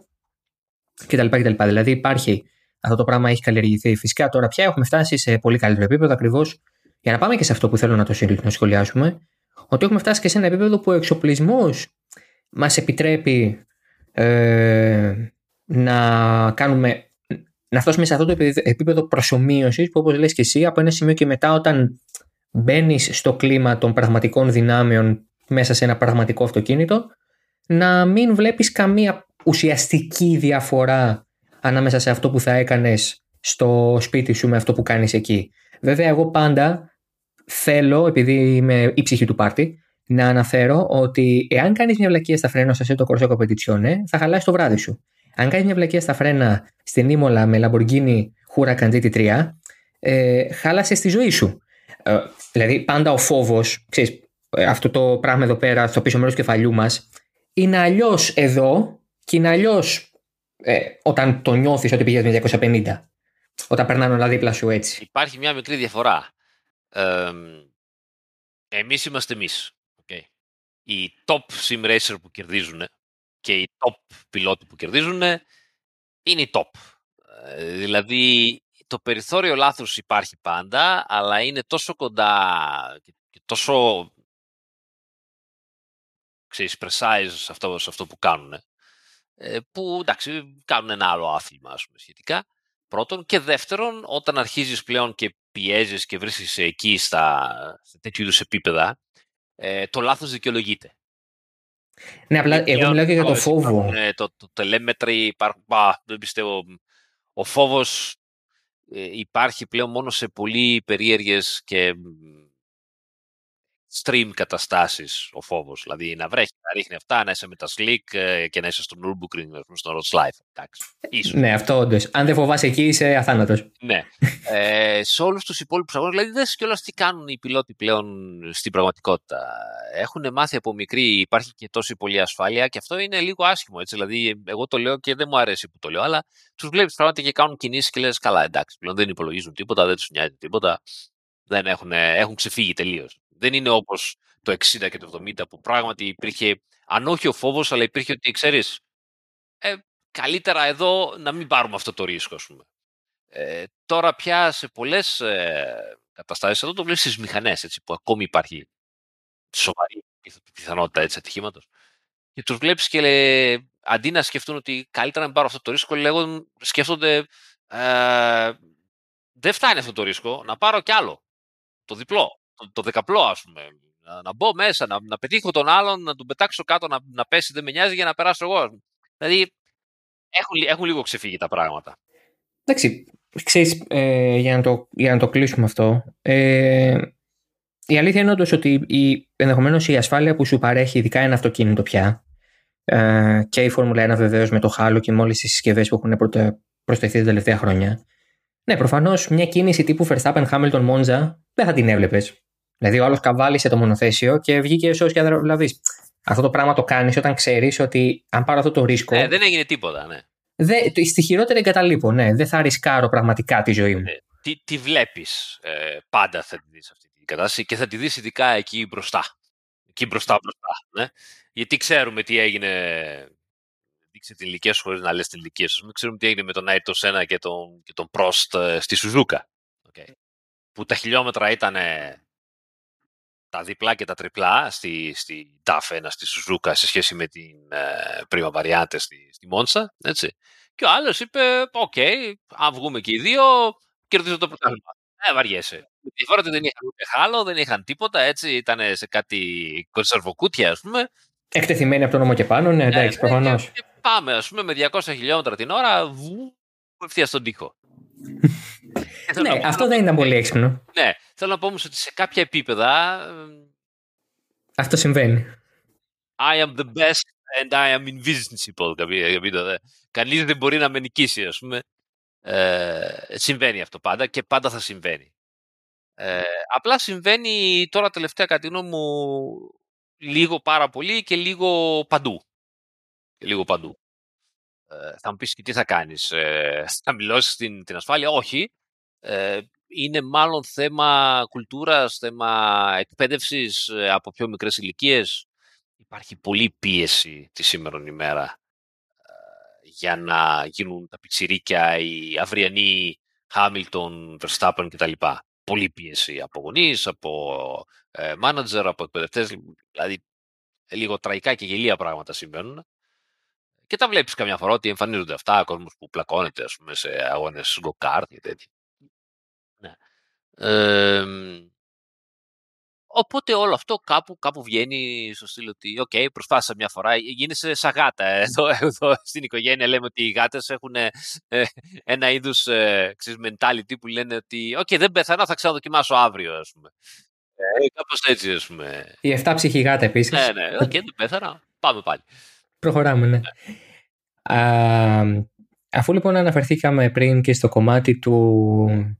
κτλ. κτλ. Δηλαδή υπάρχει αυτό το πράγμα έχει καλλιεργηθεί. Φυσικά τώρα πια έχουμε φτάσει σε πολύ καλύτερο επίπεδο ακριβώς για να πάμε και σε αυτό που θέλω να το σχολιάσουμε ότι έχουμε φτάσει και σε ένα επίπεδο που ο εξοπλισμός μας επιτρέπει ε, να κάνουμε να φτάσουμε σε αυτό το επίπεδο προσωμείωσης που όπως λες και εσύ από ένα σημείο και μετά όταν μπαίνεις στο κλίμα των πραγματικών δυνάμεων μέσα σε ένα πραγματικό αυτοκίνητο να μην βλέπεις καμία ουσιαστική διαφορά ανάμεσα σε αυτό που θα έκανες στο σπίτι σου με αυτό που κάνεις εκεί. Βέβαια, εγώ πάντα θέλω, επειδή είμαι η ψυχή του πάρτι, να αναφέρω ότι εάν κάνεις μια βλακία στα φρένα σε το Corso Competizione, θα χαλάσει το βράδυ σου. Αν κάνεις μια βλακία στα φρένα στην Ήμολα με Lamborghini Huracan GT3, ε, χάλασες τη ζωή σου. Ε, δηλαδή, πάντα ο φόβος, ε, αυτό το πράγμα εδώ πέρα, στο πίσω μέρος του κεφαλιού μας, είναι αλλιώς εδώ και είναι αλλιώς ε, όταν το νιώθεις ότι πηγαίνεις με 250. Όταν περνάνε όλα δίπλα σου έτσι. Υπάρχει μια μικρή διαφορά. Ε, εμείς είμαστε εμείς. Okay. Οι top sim racer που κερδίζουν και οι top πιλότοι που κερδίζουν είναι οι top. Ε, δηλαδή το περιθώριο λάθους υπάρχει πάντα, αλλά είναι τόσο κοντά και τόσο ξέρεις, precise σε αυτό, σε αυτό που κάνουν, ε, που εντάξει, κάνουν ένα άλλο άθλημα ας πούμε, σχετικά. Πρώτον και δεύτερον, όταν αρχίζεις πλέον και πιέζεις και βρίσκεις εκεί στα, σε τέτοιου είδους επίπεδα, ε, το λάθος δικαιολογείται. Ναι, απλά εγώ μιλάω και για το φόβο. το, το τελέμετρη, υπάρχουν, δεν πιστεύω, ο φόβος ε, υπάρχει πλέον μόνο σε πολύ περίεργες και stream καταστάσεις ο φόβος. Δηλαδή να βρέχει, να ρίχνει αυτά, να είσαι με τα slick ε, και να είσαι στο Nürburgring, στο Road Life. Ναι, αυτό όντως. Αν δεν φοβάσαι εκεί είσαι αθάνατος. ναι. Ε, σε όλους τους υπόλοιπους αγώνες, δηλαδή δεν κιόλας τι κάνουν οι πιλότοι πλέον στην πραγματικότητα. Έχουν μάθει από μικρή, υπάρχει και τόση πολλή ασφάλεια και αυτό είναι λίγο άσχημο. Έτσι. Δηλαδή, εγώ το λέω και δεν μου αρέσει που το λέω, αλλά τους βλέπεις πράγματι και κάνουν κινήσεις και λες: Καλά, εντάξει, πλέον δεν υπολογίζουν τίποτα, δεν τους νοιάζει τίποτα. Δεν έχουν, έχουν ξεφύγει τελείως. Δεν είναι όπως το 60 και το 70 που πράγματι υπήρχε, αν όχι ο φόβος, αλλά υπήρχε ότι ξέρεις, ε, καλύτερα εδώ να μην πάρουμε αυτό το ρίσκο, ας πούμε. Ε, τώρα πια σε πολλές ε, καταστάσεις, εδώ το βλέπεις στις μηχανές, που ακόμη υπάρχει σοβαρή πιθανότητα έτσι ατυχήματος. Και τους βλέπεις και λέει, αντί να σκεφτούν ότι καλύτερα να μην πάρω αυτό το ρίσκο, λέγον, σκέφτονται ε, δεν φτάνει αυτό το ρίσκο, να πάρω κι άλλο. Το διπλό το, το δεκαπλό, ας πούμε. Να, να μπω μέσα, να, να πετύχω τον άλλον, να τον πετάξω κάτω, να, να πέσει, δεν με νοιάζει για να περάσω εγώ. Δηλαδή, έχουν, έχουν λίγο ξεφύγει τα πράγματα. Εντάξει, ξέρεις, ε, για, να το, για να το κλείσουμε αυτό, ε, η αλήθεια είναι όντως ότι η, ενδεχομένως η ασφάλεια που σου παρέχει ειδικά ένα αυτοκίνητο πια ε, και η Φόρμουλα 1 βεβαίως με το χάλο και με όλες τις συσκευές που έχουν προσθεθεί τα τελευταία χρόνια. Ναι, προφανώς μια κίνηση τύπου Verstappen Hamilton Monza δεν θα την έβλεπες. Δηλαδή, ο άλλος καβάλισε το μονοθέσιο και βγήκε ω και δηλαδή. Αυτό το πράγμα το κάνεις όταν ξέρεις ότι αν πάρω αυτό το ρίσκο. Ναι, δεν έγινε τίποτα, ναι. Δε, στη χειρότερη εγκαταλείπω, ναι. Δεν θα ρισκάρω πραγματικά τη ζωή μου. Ναι. Τι, τι βλέπεις ε, πάντα θα τη δεις αυτή την κατάσταση και θα τη δεις ειδικά εκεί μπροστά. Εκεί μπροστά μπροστά. Ναι. Γιατί ξέρουμε τι έγινε. Δείξε την ηλικία σου χωρίς να λες την ηλικία σου. Ξέρουμε τι έγινε με τον Άιτο Σένα και τον, και τον Πρόστ ε, στη Σουζούκα. Okay που τα χιλιόμετρα ήταν τα διπλά και τα τριπλά στη, στη DAF1 στη Σουζούκα σε σχέση με την ε, Prima Variante στη, στη Μόντσα, έτσι. Και ο άλλος είπε, OK, okay, αν βγούμε και οι δύο, κερδίζω το πρωτάθλημα. Ε, βαριέσαι. Τη φορά δεν είχαν ούτε halo, δεν είχαν τίποτα, έτσι, ήταν σε κάτι κονσερβοκούτια, ας πούμε. Εκτεθειμένοι από τον ώμο και πάνω, ναι, εντάξει, ναι, προφανώς. Πάμε, ας πούμε, με 200 χιλιόμετρα την ώρα, βου, ευθεία στον τοίχο. Ναι, αυτό δεν ήταν πολύ έξυπνο. Ναι, θέλω να πω όμως ότι σε κάποια επίπεδα. Αυτό συμβαίνει. I am the best and I am invincible. Κανείς δεν μπορεί να με νικήσει, ας πούμε. Ε, συμβαίνει αυτό πάντα και πάντα θα συμβαίνει. Ε, απλά συμβαίνει τώρα τελευταία κατά μου λίγο πάρα πολύ και λίγο παντού. Και λίγο παντού. Ε, θα μου πεις και τι θα κάνεις, ε, θα μιλώσεις την, την ασφάλεια. Όχι, ε, είναι μάλλον θέμα κουλτούρας, θέμα εκπαίδευσης ε, από πιο μικρές ηλικίες. Υπάρχει πολλή πίεση τη σήμερα ημέρα για να γίνουν τα πιτσιρίκια, οι αυριανοί Χάμιλτον, Verstappen κτλ. Πολύ πίεση από γονείς, από μάνατζερ, από εκπαιδευτές. Δηλαδή, λίγο τραγικά και γελοία πράγματα συμβαίνουν. Και τα βλέπεις καμιά φορά ότι εμφανίζονται αυτά, κόσμος που πλακώνεται ας πούμε, σε αγώνες γκοκάρτ και τέτοια. Ναι. Ε, οπότε όλο αυτό κάπου, κάπου βγαίνει στο στυλ ότι «OK, okay, προσπάθησα μια φορά, γίνεσαι σαν γάτα». Εδώ, εδώ στην οικογένεια λέμε ότι οι γάτες έχουν ε, ένα είδους ε, ξέρεις, mentality που λένε ότι «OK, okay, δεν πέθανα, θα ξαναδοκιμάσω αύριο», ας πούμε. Ε, κάπως έτσι, ας πούμε. Η εφτάψυχη γάτα επίσης. Ναι, ναι, OK, okay, δεν πέθανα, πάμε πάλι. Προχωράμε, ναι. ναι. Α, αφού λοιπόν αναφερθήκαμε πριν και στο κομμάτι του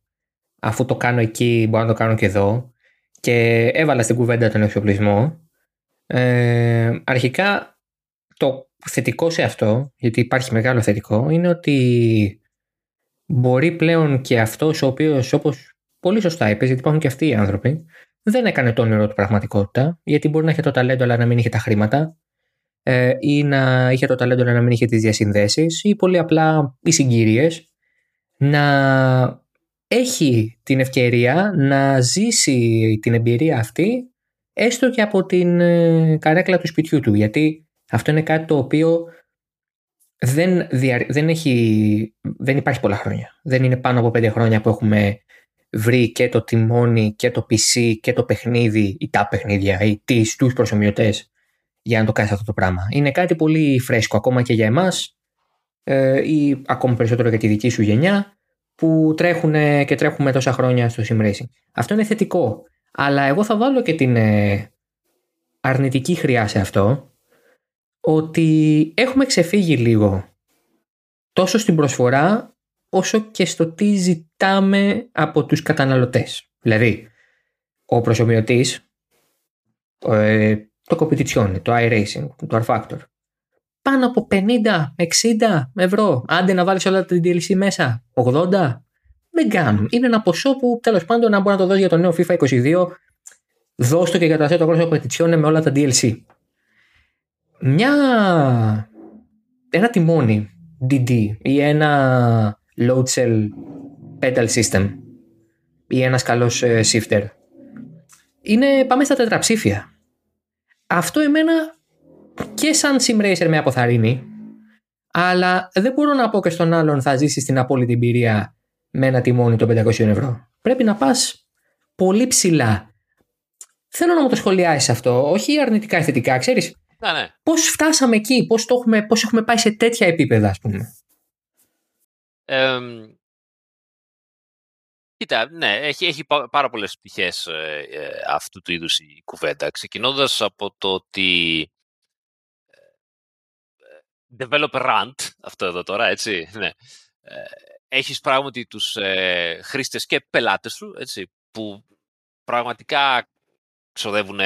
αφού το κάνω εκεί μπορώ να το κάνω και εδώ και έβαλα στην κουβέντα τον εξοπλισμό ε, αρχικά το θετικό σε αυτό γιατί υπάρχει μεγάλο θετικό είναι ότι μπορεί πλέον και αυτός ο οποίος όπως πολύ σωστά είπες γιατί υπάρχουν και αυτοί οι άνθρωποι δεν έκανε το όνειρο του πραγματικότητα γιατί μπορεί να είχε το ταλέντο αλλά να μην είχε τα χρήματα ε, ή να είχε το ταλέντο αλλά να μην είχε τις διασυνδέσεις ή πολύ απλά οι συγκύριες. Να έχει την ευκαιρία να ζήσει την εμπειρία αυτή έστω και από την ε, καρέκλα του σπιτιού του. Γιατί αυτό είναι κάτι το οποίο δεν, δεν, έχει, δεν υπάρχει πολλά χρόνια. Δεν είναι πάνω από πέντε χρόνια που έχουμε βρει και το τιμόνι και το PC και το παιχνίδι ή τα παιχνίδια ή τις, τους προσωμιωτές για να το κάνεις αυτό το πράγμα. Είναι κάτι πολύ φρέσκο ακόμα και για εμάς ε, ή ακόμα περισσότερο για τη δική σου γενιά που τρέχουν και τρέχουμε τόσα χρόνια στο sim racing. Αυτό είναι θετικό. Αλλά εγώ θα βάλω και την ε, αρνητική χρειά σε αυτό ότι έχουμε ξεφύγει λίγο τόσο στην προσφορά όσο και στο τι ζητάμε από τους καταναλωτές. Δηλαδή, ο προσωμιωτής, ε, το competition, το iRacing, το R-Factor, πάνω από 50, 60 ευρώ. Άντε να βάλεις όλα τα DLC μέσα. 80. Δεν κάνουν. Είναι ένα ποσό που τέλος πάντων, αν μπορεί να το δώσει για το νέο FIFA 22, δώσ' το και για το Assetto Corsa Competizione με όλα τα DLC. Μια. Ένα τιμόνι DD ή ένα load cell pedal system ή ένας καλός ε, shifter. Είναι, πάμε στα τετραψήφια. Αυτό εμένα και σαν sim racer με αποθαρρύνει, αλλά δεν μπορώ να πω και στον άλλον θα ζήσεις την απόλυτη εμπειρία με ένα τιμόνι των 500 ευρώ. Πρέπει να πας πολύ ψηλά. Θέλω να μου το σχολιάσεις αυτό, όχι αρνητικά θετικά, ξέρεις. Ναι, ναι. Πώς φτάσαμε εκεί, πώς έχουμε, πώς έχουμε πάει σε τέτοια επίπεδα, ας πούμε. Ε, κοίτα, ναι, έχει, έχει πάρα πολλές πτυχές ε, ε, αυτού του είδους η κουβέντα. Ξεκινώντας από το ότι developer rant, αυτό εδώ τώρα, έτσι, ναι. Ε, έχεις πράγματι τους ε, χρήστες και πελάτες σου, έτσι, που πραγματικά ξοδεύουν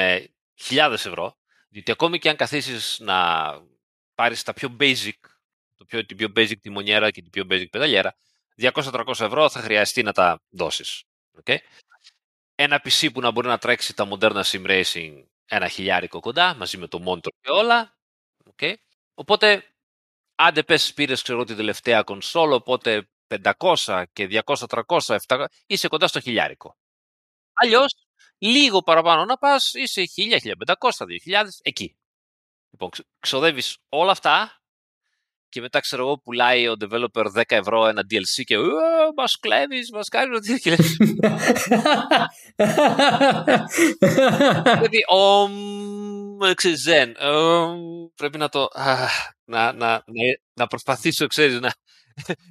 χιλιάδες ευρώ, διότι ακόμη και αν καθίσεις να πάρεις τα πιο basic, το πιο, την πιο basic τιμονιέρα και την πιο basic πεδαλιέρα, 200-300 ευρώ θα χρειαστεί να τα δώσεις. Okay? Ένα PC που να μπορεί να τρέξει τα μοντέρνα sim racing ένα χιλιάρικο κοντά, μαζί με το monitor και όλα. Okay? Οπότε άντε πες πήρες ξέρω τη τελευταία κονσόλ, οπότε 500 και 200, 300, 700, είσαι κοντά στο χιλιάρικο. Αλλιώς, λίγο παραπάνω να πας, είσαι 1000, 1500, 2000, εκεί. Λοιπόν, ξοδεύεις όλα αυτά και μετά ξέρω εγώ πουλάει ο developer 10 ευρώ ένα DLC και μας κλέβεις, μας κάνεις ό,τι και Δηλαδή, ξέρεις, Ζεν, πρέπει να το, να, να, να, προσπαθήσω, ξέρεις, να,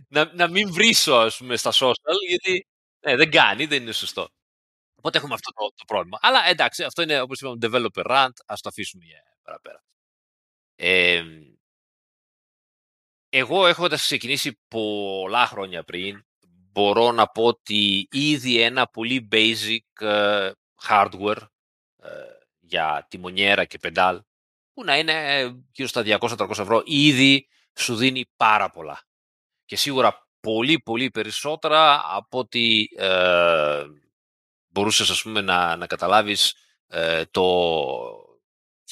να, να μην βρίσω, ας πούμε, στα social, γιατί ναι, δεν κάνει, δεν είναι σωστό. Οπότε έχουμε αυτό το, το πρόβλημα. Αλλά εντάξει, αυτό είναι, όπως είπαμε, developer rant, ας το αφήσουμε για παραπέρα. Ε, εγώ έχοντας ξεκινήσει πολλά χρόνια πριν, μπορώ να πω ότι ήδη ένα πολύ basic uh, hardware uh, για τιμονιέρα και πεντάλ που να είναι γύρω στα 200-300 ευρώ ήδη σου δίνει πάρα πολλά. Και σίγουρα πολύ πολύ περισσότερα από ότι ε, μπορούσες ας πούμε να, να καταλάβεις ε, το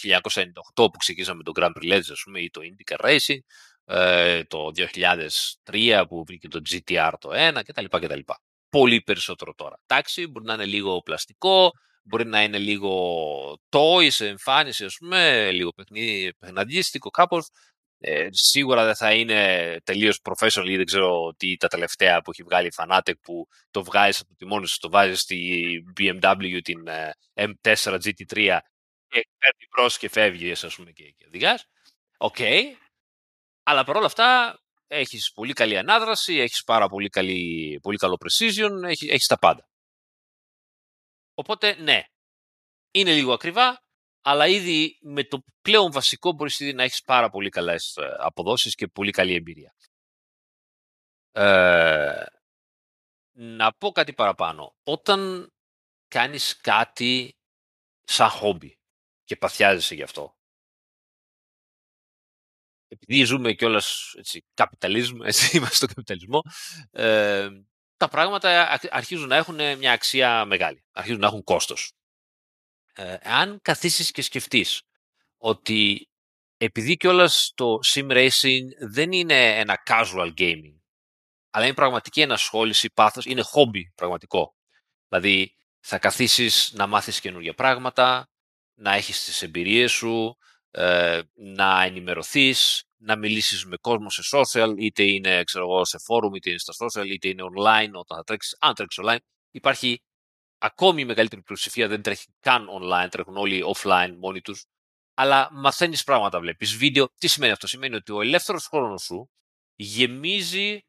1998 που ξεκίνησαμε το Grand Prix Legends ας πούμε ή το IndyCar Racing ε, το 2003 που βρήκε το GTR το 1 κτλ. κτλ. Πολύ περισσότερο τώρα. Εντάξει, μπορεί να είναι λίγο πλαστικό, μπορεί να είναι λίγο toy σε εμφάνιση, ας πούμε, λίγο παιχνιδίστικο κάπως. Ε, σίγουρα δεν θα είναι τελείως professional ή δεν ξέρω τι τα τελευταία που έχει βγάλει η Fanatec που το βγάζεις από το τιμόνι σου, το βάζεις στη BMW την ε, M4 GT3 και παίρνει μπρος και φεύγεις, ας πούμε, και, και οδηγάς. OK. Okay. Αλλά παρόλα αυτά έχεις πολύ καλή ανάδραση, έχεις πάρα πολύ, καλή, πολύ καλό precision, έχει έχεις τα πάντα. Οπότε, ναι, είναι λίγο ακριβά, αλλά ήδη με το πλέον βασικό μπορείς ήδη να έχεις πάρα πολύ καλές ε, αποδόσεις και πολύ καλή εμπειρία. Ε, να πω κάτι παραπάνω. Όταν κάνεις κάτι σαν χόμπι και παθιάζεσαι γι' αυτό, επειδή ζούμε κιόλας καπιταλισμό, έτσι είμαστε στο καπιταλισμό, ε, τα πράγματα αρχίζουν να έχουν μια αξία μεγάλη. Αρχίζουν να έχουν κόστος. Ε, αν καθίσεις και σκεφτείς ότι επειδή κιόλας το sim racing δεν είναι ένα casual gaming, αλλά είναι πραγματική ενασχόληση, πάθος, είναι hobby πραγματικό. Δηλαδή θα καθίσεις να μάθεις καινούργια πράγματα, να έχεις τις εμπειρίες σου, ε, να ενημερωθείς, να μιλήσεις με κόσμο σε social, είτε είναι ξέρω εγώ, σε forum, είτε είναι στα social, είτε είναι online όταν θα τρέξεις, αν τρέξεις online. Υπάρχει ακόμη μεγαλύτερη πλειοψηφία, δεν τρέχει καν online, τρέχουν όλοι offline μόνοι τους, αλλά μαθαίνεις πράγματα, βλέπεις βίντεο. Τι σημαίνει αυτό, σημαίνει ότι ο ελεύθερος χρόνος σου γεμίζει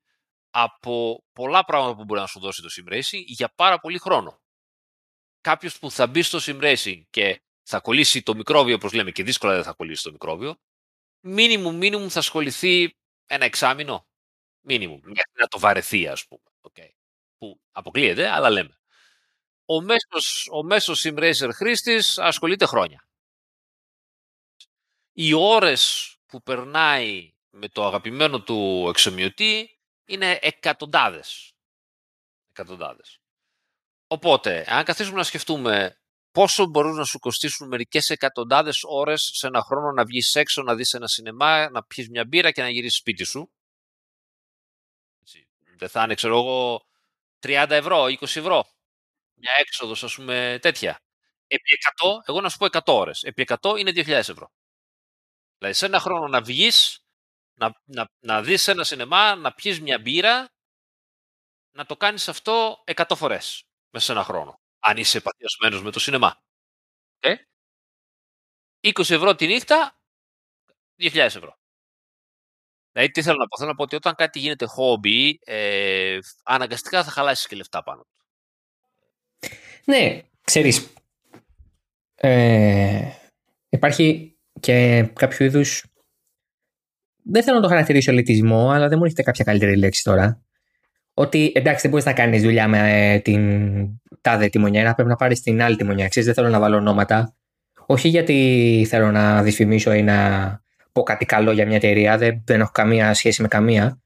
από πολλά πράγματα που μπορεί να σου δώσει το sim racing για πάρα πολύ χρόνο. Κάποιος που θα μπει στο sim racing και θα κολλήσει το μικρόβιο, όπως λέμε, και δύσκολα δεν θα κολλήσει το μικρόβιο, μίνιμουμ, μίνιμουμ θα ασχοληθεί ένα εξάμεινο. Μίνιμουμ, μέχρι να το βαρεθεί, ας πούμε. Okay. Που αποκλείεται, αλλά λέμε. Ο μέσος, ο μέσος sim racer χρήστης ασχολείται χρόνια. Οι ώρες που περνάει με το αγαπημένο του εξομοιωτή είναι εκατοντάδες. Εκατοντάδες. Οπότε, αν καθίσουμε να σκεφτούμε πόσο μπορούν να σου κοστίσουν μερικές εκατοντάδες ώρες σε ένα χρόνο να βγεις έξω, να δεις ένα σινεμά, να πιεις μια μπύρα και να γυρίσεις σπίτι σου. Δεν θα είναι, ξέρω εγώ, 30 ευρώ, 20 ευρώ. Μια έξοδος, ας πούμε, τέτοια. Επί 100, εγώ να σου πω 100 ώρες. Επί 100 είναι 2.000 ευρώ. Δηλαδή, σε ένα χρόνο να βγεις, να, να, να δεις ένα σινεμά, να πιεις μια μπύρα, να το κάνεις αυτό 100 φορές μέσα σε ένα χρόνο αν είσαι παθιασμένος με το σινεμά. Okay. 20 ευρώ τη νύχτα, 2.000 ευρώ. Δηλαδή, τι θέλω να πω. Θέλω να πω ότι όταν κάτι γίνεται χόμπι, ε, αναγκαστικά θα χαλάσεις και λεφτά πάνω του. Ναι, ξέρεις, ε, υπάρχει και κάποιο είδους. Δεν θέλω να το χαρακτηρίσω ελιτισμό, αλλά δεν μου έρχεται κάποια καλύτερη λέξη τώρα ότι εντάξει δεν μπορείς να κάνεις δουλειά με ε, την τάδε τιμονιέρα, πρέπει να πάρεις την άλλη τιμονιά. Ξέρεις, δεν θέλω να βάλω ονόματα. Όχι γιατί θέλω να δυσφημίσω ή να πω κάτι καλό για μια εταιρεία, δεν, δεν έχω καμία σχέση με καμία.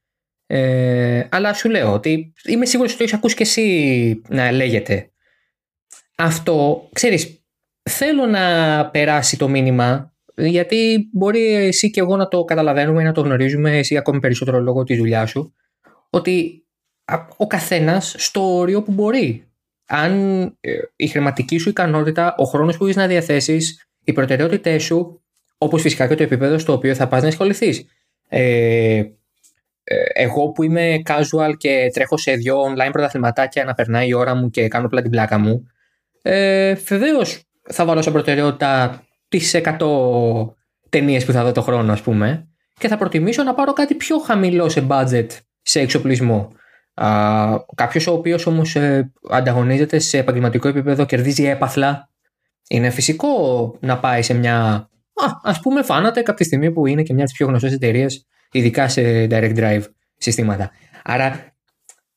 Ε, αλλά σου λέω ότι είμαι σίγουρος ότι το έχεις ακούσει και εσύ να λέγεται. Αυτό, ξέρεις, θέλω να περάσει το μήνυμα γιατί μπορεί εσύ και εγώ να το καταλαβαίνουμε, να το γνωρίζουμε, εσύ ακόμη περισσότερο λόγω της δουλειάς σου, ότι ο καθένας στο όριο που μπορεί. Αν ε, η χρηματική σου ικανότητα, ο χρόνος που έχεις να διαθέσεις, οι προτεραιότητές σου, όπως φυσικά και το επίπεδο στο οποίο θα πας να ασχοληθείς. Ε, ε, εγώ που είμαι casual και τρέχω σε δύο online πρωταθληματάκια να περνάει η ώρα μου και κάνω απλά την πλάκα μου, ε, βεβαίως θα βάλω σαν προτεραιότητα τις 100 ταινίες που θα δω το χρόνο, ας πούμε, και θα προτιμήσω να πάρω κάτι πιο χαμηλό σε budget σε εξοπλισμό. Κάποιος ο οποίος όμως ε, ανταγωνίζεται σε επαγγελματικό επίπεδο, κερδίζει έπαθλα. Είναι φυσικό να πάει σε μια. Α ας πούμε, φάνατε κάποια στιγμή που είναι και μια από τις πιο γνωστές εταιρείες, ειδικά σε direct drive συστήματα. Άρα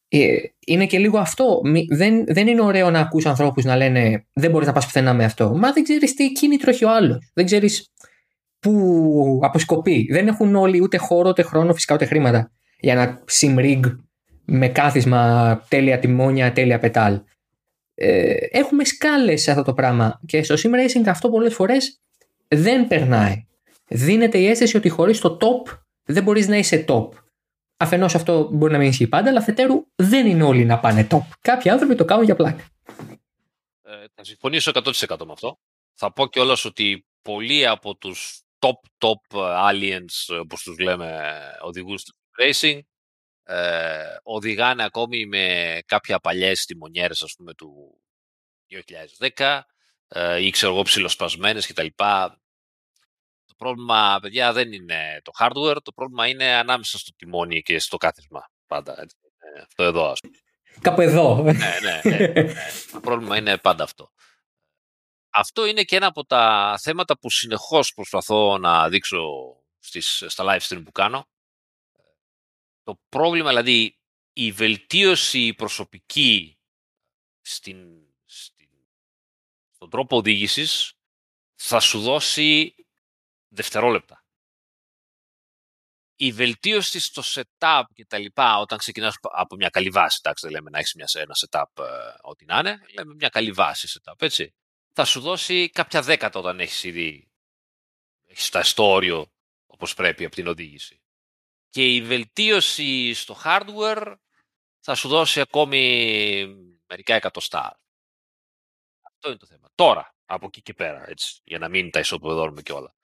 ε, είναι και λίγο αυτό. Δεν, δεν είναι ωραίο να ακούς ανθρώπους να λένε δεν μπορείς να πας πουθενά με αυτό. Μα δεν ξέρεις τι κίνητρο έχει ο άλλος. Δεν ξέρεις πού αποσκοπεί. Δεν έχουν όλοι ούτε χώρο, ούτε χρόνο, φυσικά ούτε χρήματα για να sim με κάθισμα, τέλεια τιμόνια, τέλεια πετάλ. Ε, έχουμε σκάλες σε αυτό το πράγμα και στο sim racing αυτό πολλές φορές δεν περνάει. Δίνεται η αίσθηση ότι χωρίς το top δεν μπορείς να είσαι top. Αφενός αυτό μπορεί να μην ισχύει πάντα, αλλά αφετέρου δεν είναι όλοι να πάνε top. Κάποιοι άνθρωποι το κάνουν για πλάκα. Ε, θα συμφωνήσω 100% με αυτό. Θα πω κιόλας ότι πολλοί από τους top top aliens, όπως τους λέμε, οδηγούς του racing. Ε, οδηγάνε ακόμη με κάποια παλιές τιμονιέρες, ας πούμε, του 2010 ε, ή ξέρω εγώ ψηλοσπασμένες κτλ. Το πρόβλημα, παιδιά, δεν είναι το hardware, το πρόβλημα είναι ανάμεσα στο τιμόνι και στο κάθισμα. Πάντα, έτσι. Ε, αυτό εδώ, ας πούμε. Κάπου εδώ. ναι, ναι, ναι, ναι. Το πρόβλημα είναι πάντα αυτό. Αυτό είναι και ένα από τα θέματα που συνεχώς προσπαθώ να δείξω στις, στα live stream που κάνω. Το πρόβλημα, δηλαδή, η βελτίωση προσωπική στην, στην, στον τρόπο οδήγησης θα σου δώσει δευτερόλεπτα η βελτίωση στο setup και τα λοιπά, όταν ξεκινάς από μια καλή βάση, εντάξει, δεν λέμε να έχεις μια, ένα setup ε, ό,τι να είναι, λέμε μια καλή βάση setup, έτσι. Θα σου δώσει κάποια δέκατα όταν έχεις ήδη έχεις τα όριο όπως πρέπει από την οδήγηση. Και η βελτίωση στο hardware θα σου δώσει ακόμη μερικά εκατοστά. Αυτό είναι το θέμα. Τώρα, από εκεί και πέρα, έτσι, για να μην τα ισοπεδώνουμε και όλα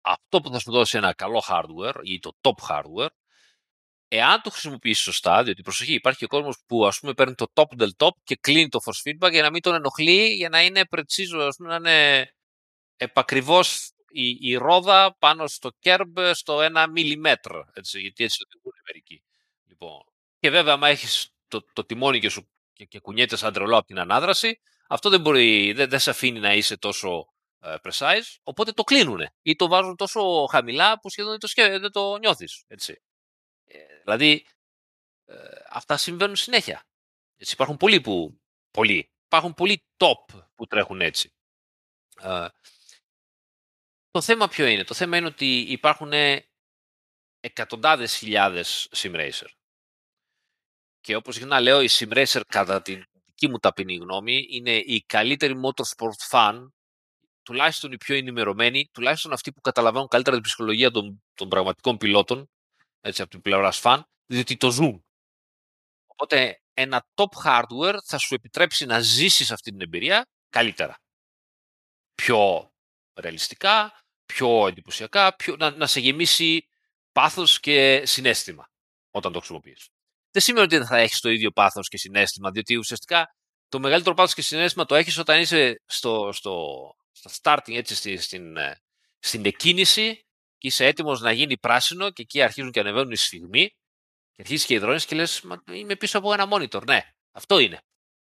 αυτό που θα σου δώσει ένα καλό hardware ή το top hardware, εάν το χρησιμοποιήσεις σωστά, διότι προσοχή, υπάρχει και κόσμος που ας πούμε παίρνει το top del top και κλείνει το force feedback για να μην τον ενοχλεί, για να είναι πρετσίζο, ας πούμε, να είναι επακριβώς η, η ρόδα πάνω στο curb στο ένα μιλιμέτρο, έτσι, γιατί έτσι οδηγούν μερικοί. Λοιπόν, και βέβαια, άμα έχεις το, το τιμόνι και, σου, και, και κουνιέται σαν τρελό από την ανάδραση, αυτό δεν μπορεί, δεν, δεν σε αφήνει να είσαι τόσο ε, precise, οπότε το κλείνουν ή το βάζουν τόσο χαμηλά που σχεδόν δεν το, σκέ, δεν το νιώθεις. Έτσι. Ε, δηλαδή, ε, αυτά συμβαίνουν συνέχεια. Έτσι, υπάρχουν πολλοί που, πολλοί, υπάρχουν πολλοί top που τρέχουν έτσι. Ε, το θέμα ποιο είναι; Το θέμα είναι ότι υπάρχουν εκατοντάδες χιλιάδες simracer. Και όπως συχνά λέω, η simracer κατά την δική μου ταπεινή γνώμη είναι η καλύτερη motorsport fan τουλάχιστον οι πιο ενημερωμένοι, τουλάχιστον αυτοί που καταλαβαίνουν καλύτερα την ψυχολογία των, των πραγματικών πιλότων, έτσι, από την πλευράς φαν, διότι το ζουν. Οπότε ένα top hardware θα σου επιτρέψει να ζήσεις αυτή την εμπειρία καλύτερα. Πιο ρεαλιστικά, πιο εντυπωσιακά, πιο, να, να σε γεμίσει πάθος και συνέστημα όταν το χρησιμοποιείς. Δεν σημαίνει ότι δεν θα έχεις το ίδιο πάθος και συνέστημα, διότι ουσιαστικά το μεγαλύτερο πάθος και συνέστημα το έχεις όταν είσαι στο, στο, στα starting, έτσι, στη, στην, ε, στην εκκίνηση και είσαι έτοιμος να γίνει πράσινο και εκεί αρχίζουν και ανεβαίνουν οι σφιγμοί και αρχίζεις και υδρώνεις και λες, Μα, είμαι πίσω από ένα monitor. Ναι, αυτό είναι.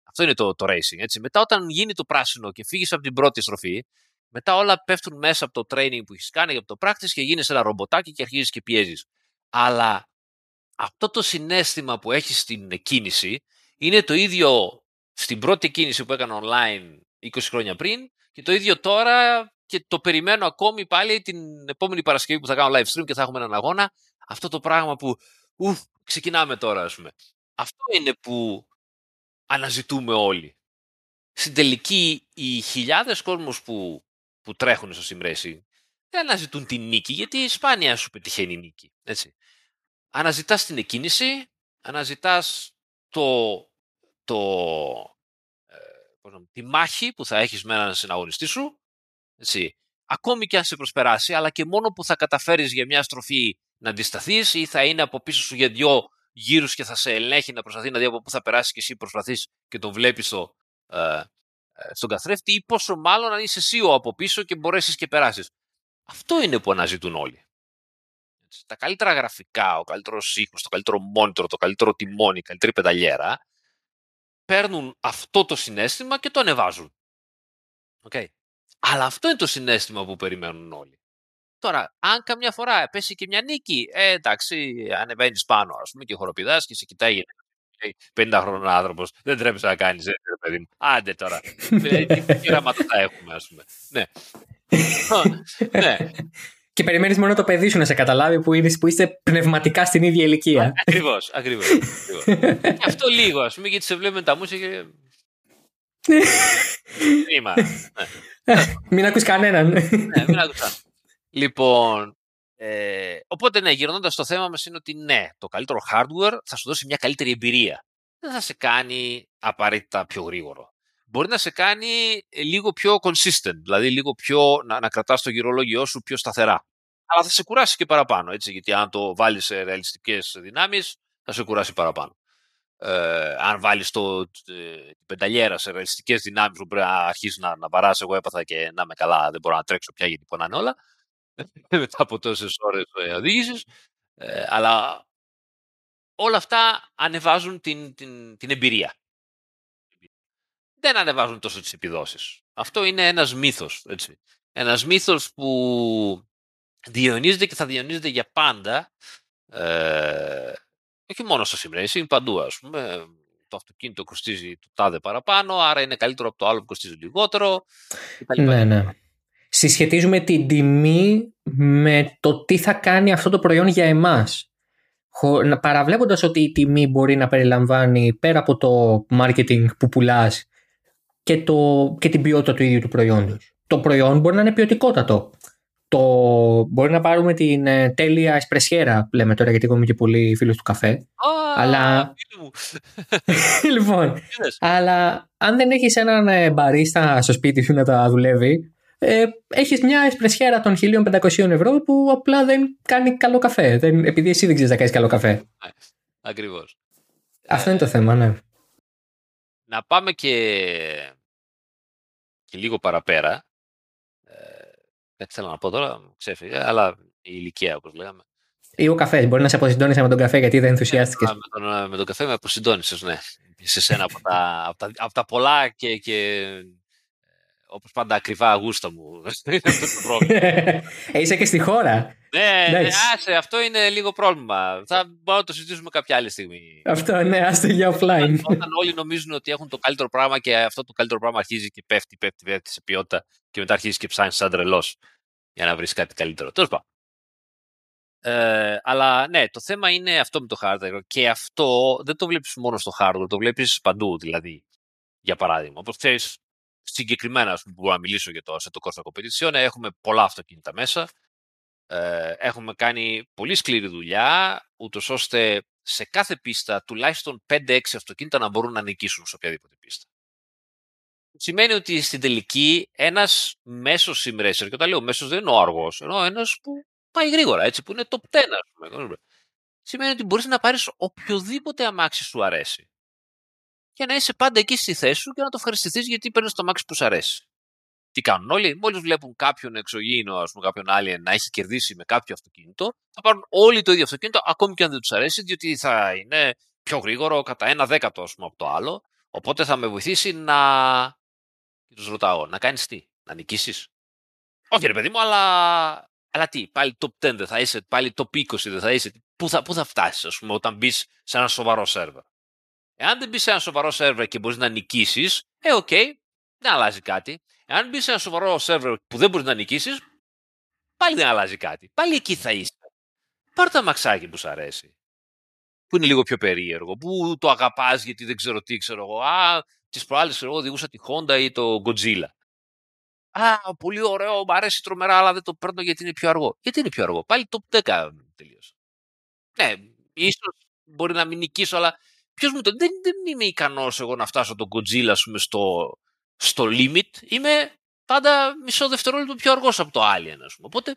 Αυτό είναι το, το racing. Έτσι. Μετά όταν γίνει το πράσινο και φύγεις από την πρώτη στροφή, μετά όλα πέφτουν μέσα από το training που έχεις κάνει, από το practice και γίνεις ένα ρομποτάκι και αρχίζεις και πιέζεις. Αλλά αυτό το συνέστημα που έχεις στην κίνηση είναι το ίδιο στην πρώτη κίνηση που έκανα online 20 χρόνια πριν και το ίδιο τώρα και το περιμένω ακόμη πάλι την επόμενη Παρασκευή που θα κάνω live stream και θα έχουμε έναν αγώνα. Αυτό το πράγμα που ουφ, ξεκινάμε τώρα, ας πούμε. Αυτό είναι που αναζητούμε όλοι. Στην τελική, οι χιλιάδες κόσμος που, που τρέχουν στο sim δεν αναζητούν την νίκη, γιατί σπάνια σου πετυχαίνει η νίκη. Έτσι. Αναζητάς την εκκίνηση, αναζητάς το, το, τη μάχη που θα έχεις με έναν συναγωνιστή σου, έτσι, ακόμη και αν σε προσπεράσει, αλλά και μόνο που θα καταφέρεις για μια στροφή να αντισταθείς ή θα είναι από πίσω σου για δυο γύρους και θα σε ελέγχει να προσπαθεί να δει από πού θα περάσεις και εσύ προσπαθείς και τον βλέπεις στο, ε, ε, στον καθρέφτη ή πόσο μάλλον αν είσαι εσύ ο από πίσω και μπορέσεις και περάσεις. Αυτό είναι που αναζητούν όλοι. Τα καλύτερα γραφικά, ο καλύτερος ήχος, το καλύτερο monitor, το καλύτερο τιμόνι, η καλύτερη πενταλιέρα παίρνουν αυτό το συνέστημα και το ανεβάζουν. Okay. Αλλά αυτό είναι το συνέστημα που περιμένουν όλοι. Τώρα, αν καμιά φορά πέσει και μια νίκη, ε, εντάξει, ανεβαίνεις πάνω, ας πούμε, και χοροπηδάς και σε κοιτάει 50 χρόνων άνθρωπος. Δεν τρέπεσαι να κάνεις έτσι, παιδί μου. Άντε τώρα. Ε, τι πειράματα θα έχουμε, ας πούμε. Ναι. ναι. Και περιμένεις μόνο το παιδί σου να σε καταλάβει που, είναι, που είστε πνευματικά στην ίδια ηλικία. Ακριβώς, ακριβώς. αυτό λίγο, ας πούμε, γιατί σε βλέπουμε τα μουσια και. Κρίμα. Ναι. Μην ακούς κανέναν. Ναι, μην ακούς κανέναν. Λοιπόν, ε, οπότε ναι, γυρνώντας το θέμα μας είναι ότι ναι, το καλύτερο hardware θα σου δώσει μια καλύτερη εμπειρία. Δεν θα σε κάνει απαραίτητα πιο γρήγορο. μπορεί να σε κάνει λίγο πιο consistent, δηλαδή λίγο πιο να, να κρατάς το γυρολόγιό σου πιο σταθερά. Αλλά θα σε κουράσει και παραπάνω, έτσι, γιατί αν το βάλεις σε ρεαλιστικές δυνάμεις, θα σε κουράσει παραπάνω. Ε, αν βάλεις το, την πενταλιέρα σε ρεαλιστικές δυνάμεις που πρέπει να αρχίσεις να, να βαράς, εγώ έπαθα και να είμαι καλά, δεν μπορώ να τρέξω πια γιατί πονάνε όλα. μετά από τόσες ώρες οδήγησης. Ε, αλλά όλα αυτά ανεβάζουν την, την, την εμπειρία. Δεν ανεβάζουν τόσο τις επιδόσεις. Αυτό είναι ένας μύθος. Έτσι. Ένας μύθος που διαιωνίζεται και θα διαιωνίζεται για πάντα. Ε, όχι μόνο στο sim παντού ας πούμε. Το αυτοκίνητο κοστίζει το τάδε παραπάνω, άρα είναι καλύτερο από το άλλο που κοστίζει λιγότερο. Ναι, ναι συσχετίζουμε την τιμή με το τι θα κάνει αυτό το προϊόν για εμάς. Παραβλέποντας ότι η τιμή μπορεί να περιλαμβάνει πέρα από το marketing που πουλάς και, το, και την ποιότητα του ίδιου του προϊόντος. Το προϊόν μπορεί να είναι ποιοτικότατο. Το, μπορεί να πάρουμε την ε, τέλεια εσπρεσιέρα, λέμε τώρα γιατί είμαι και πολύ φίλος του καφέ. αλλά... λοιπόν, αλλά αν δεν έχεις έναν ε, μπαρίστα στο σπίτι σου να τα δουλεύει, ε, έχεις μια εσπρεσιέρα των 1500 ευρώ που απλά δεν κάνει καλό καφέ. Δεν, επειδή εσύ δεν ξέρεις να κάνεις καλό καφέ. Ακριβώς. Αυτό είναι το θέμα, ναι. Να πάμε και, και λίγο παραπέρα. Ε, δεν θέλω να πω τώρα, ξέφυγε, αλλά η ηλικία όπως λέγαμε. Ή ο καφές. Μπορεί να σε αποσυντώνησε με τον καφέ γιατί δεν ενθουσιάστηκες. με, τον, με τον καφέ με αποσυντώνησε, ναι. Σε σένα από τα, από τα, από τα πολλά και, και Όπως πάντα ακριβά αγούστα μου. είναι αυτό το πρόβλημα. Ε, είσαι και στη χώρα. Ναι, ναι, άσε, αυτό είναι λίγο πρόβλημα. Θα μπορούμε να το συζητήσουμε κάποια άλλη στιγμή. Αυτό, ναι, άστε για offline. Όταν όλοι νομίζουν ότι έχουν το καλύτερο πράγμα και αυτό το καλύτερο πράγμα αρχίζει και πέφτει, πέφτει, πέφτει σε ποιότητα και μετά αρχίζει και ψάχνεις σαν τρελός για να βρεις κάτι καλύτερο. Τέλος πάντων. Ε, αλλά ναι, το θέμα είναι αυτό με το hardware και αυτό δεν το βλέπεις μόνο στο hardware, το βλέπεις παντού δηλαδή. Για παράδειγμα, όπως ξέρεις, συγκεκριμένα που μπορώ να μιλήσω για το σε το Costa Competition, έχουμε πολλά αυτοκίνητα μέσα. Ε, έχουμε κάνει πολύ σκληρή δουλειά, ούτως ώστε σε κάθε πίστα τουλάχιστον 5-6 αυτοκίνητα να μπορούν να νικήσουν σε οποιαδήποτε πίστα. Σημαίνει ότι στην τελική ένας μέσος sim racer, και όταν λέω μέσος δεν είναι ο αργός, ενώ ένας που πάει γρήγορα, έτσι, που είναι top 10, ας πούμε. Σημαίνει ότι μπορείς να πάρεις οποιοδήποτε αμάξι σου αρέσει και να είσαι πάντα εκεί στη θέση σου και να το ευχαριστηθείς γιατί παίρνεις το μάξι που σου αρέσει. Τι κάνουν όλοι, μόλις βλέπουν κάποιον εξωγήινο, ας πούμε, κάποιον άλλο να έχει κερδίσει με κάποιο αυτοκίνητο, θα πάρουν όλοι το ίδιο αυτοκίνητο, ακόμη και αν δεν τους αρέσει, διότι θα είναι πιο γρήγορο κατά ένα δέκατο πούμε, από το άλλο. Οπότε θα με βοηθήσει να. Και τους ρωτάω, να κάνεις τι, να νικήσεις; Όχι, ρε παιδί μου, αλλά. Αλλά τι, πάλι top 10 δεν θα είσαι, πάλι top 20 δεν θα είσαι. Πού θα, πού θα φτάσεις, ας πούμε, όταν μπεις σε ένα σοβαρό σερβερ; Εάν δεν μπεις σε ένα σοβαρό σερβερ και μπορείς να νικήσεις, ε, OK, okay, δεν αλλάζει κάτι. Εάν μπεις σε ένα σοβαρό σερβερ που δεν μπορείς να νικήσεις, πάλι δεν αλλάζει κάτι. Πάλι εκεί θα είσαι. Πάρ' το αμαξάκι που σου αρέσει. Που είναι λίγο πιο περίεργο. Που το αγαπάς γιατί δεν ξέρω τι, ξέρω εγώ. Α, τις προάλλες εγώ οδηγούσα τη Honda ή το Godzilla. Α, πολύ ωραίο, μου αρέσει τρομερά, αλλά δεν το παίρνω γιατί είναι πιο αργό. Γιατί είναι πιο αργό; Πάλι το 10 τελείωσε. Ναι, ίσως μπορεί να μην νικήσω, αλλά Ποιος μου το. Δεν, δεν είμαι ικανός εγώ να φτάσω τον Godzilla πούμε, στο, στο limit. Είμαι πάντα μισό δευτερόλεπτο πιο αργός από το Alien, ας πούμε. Οπότε,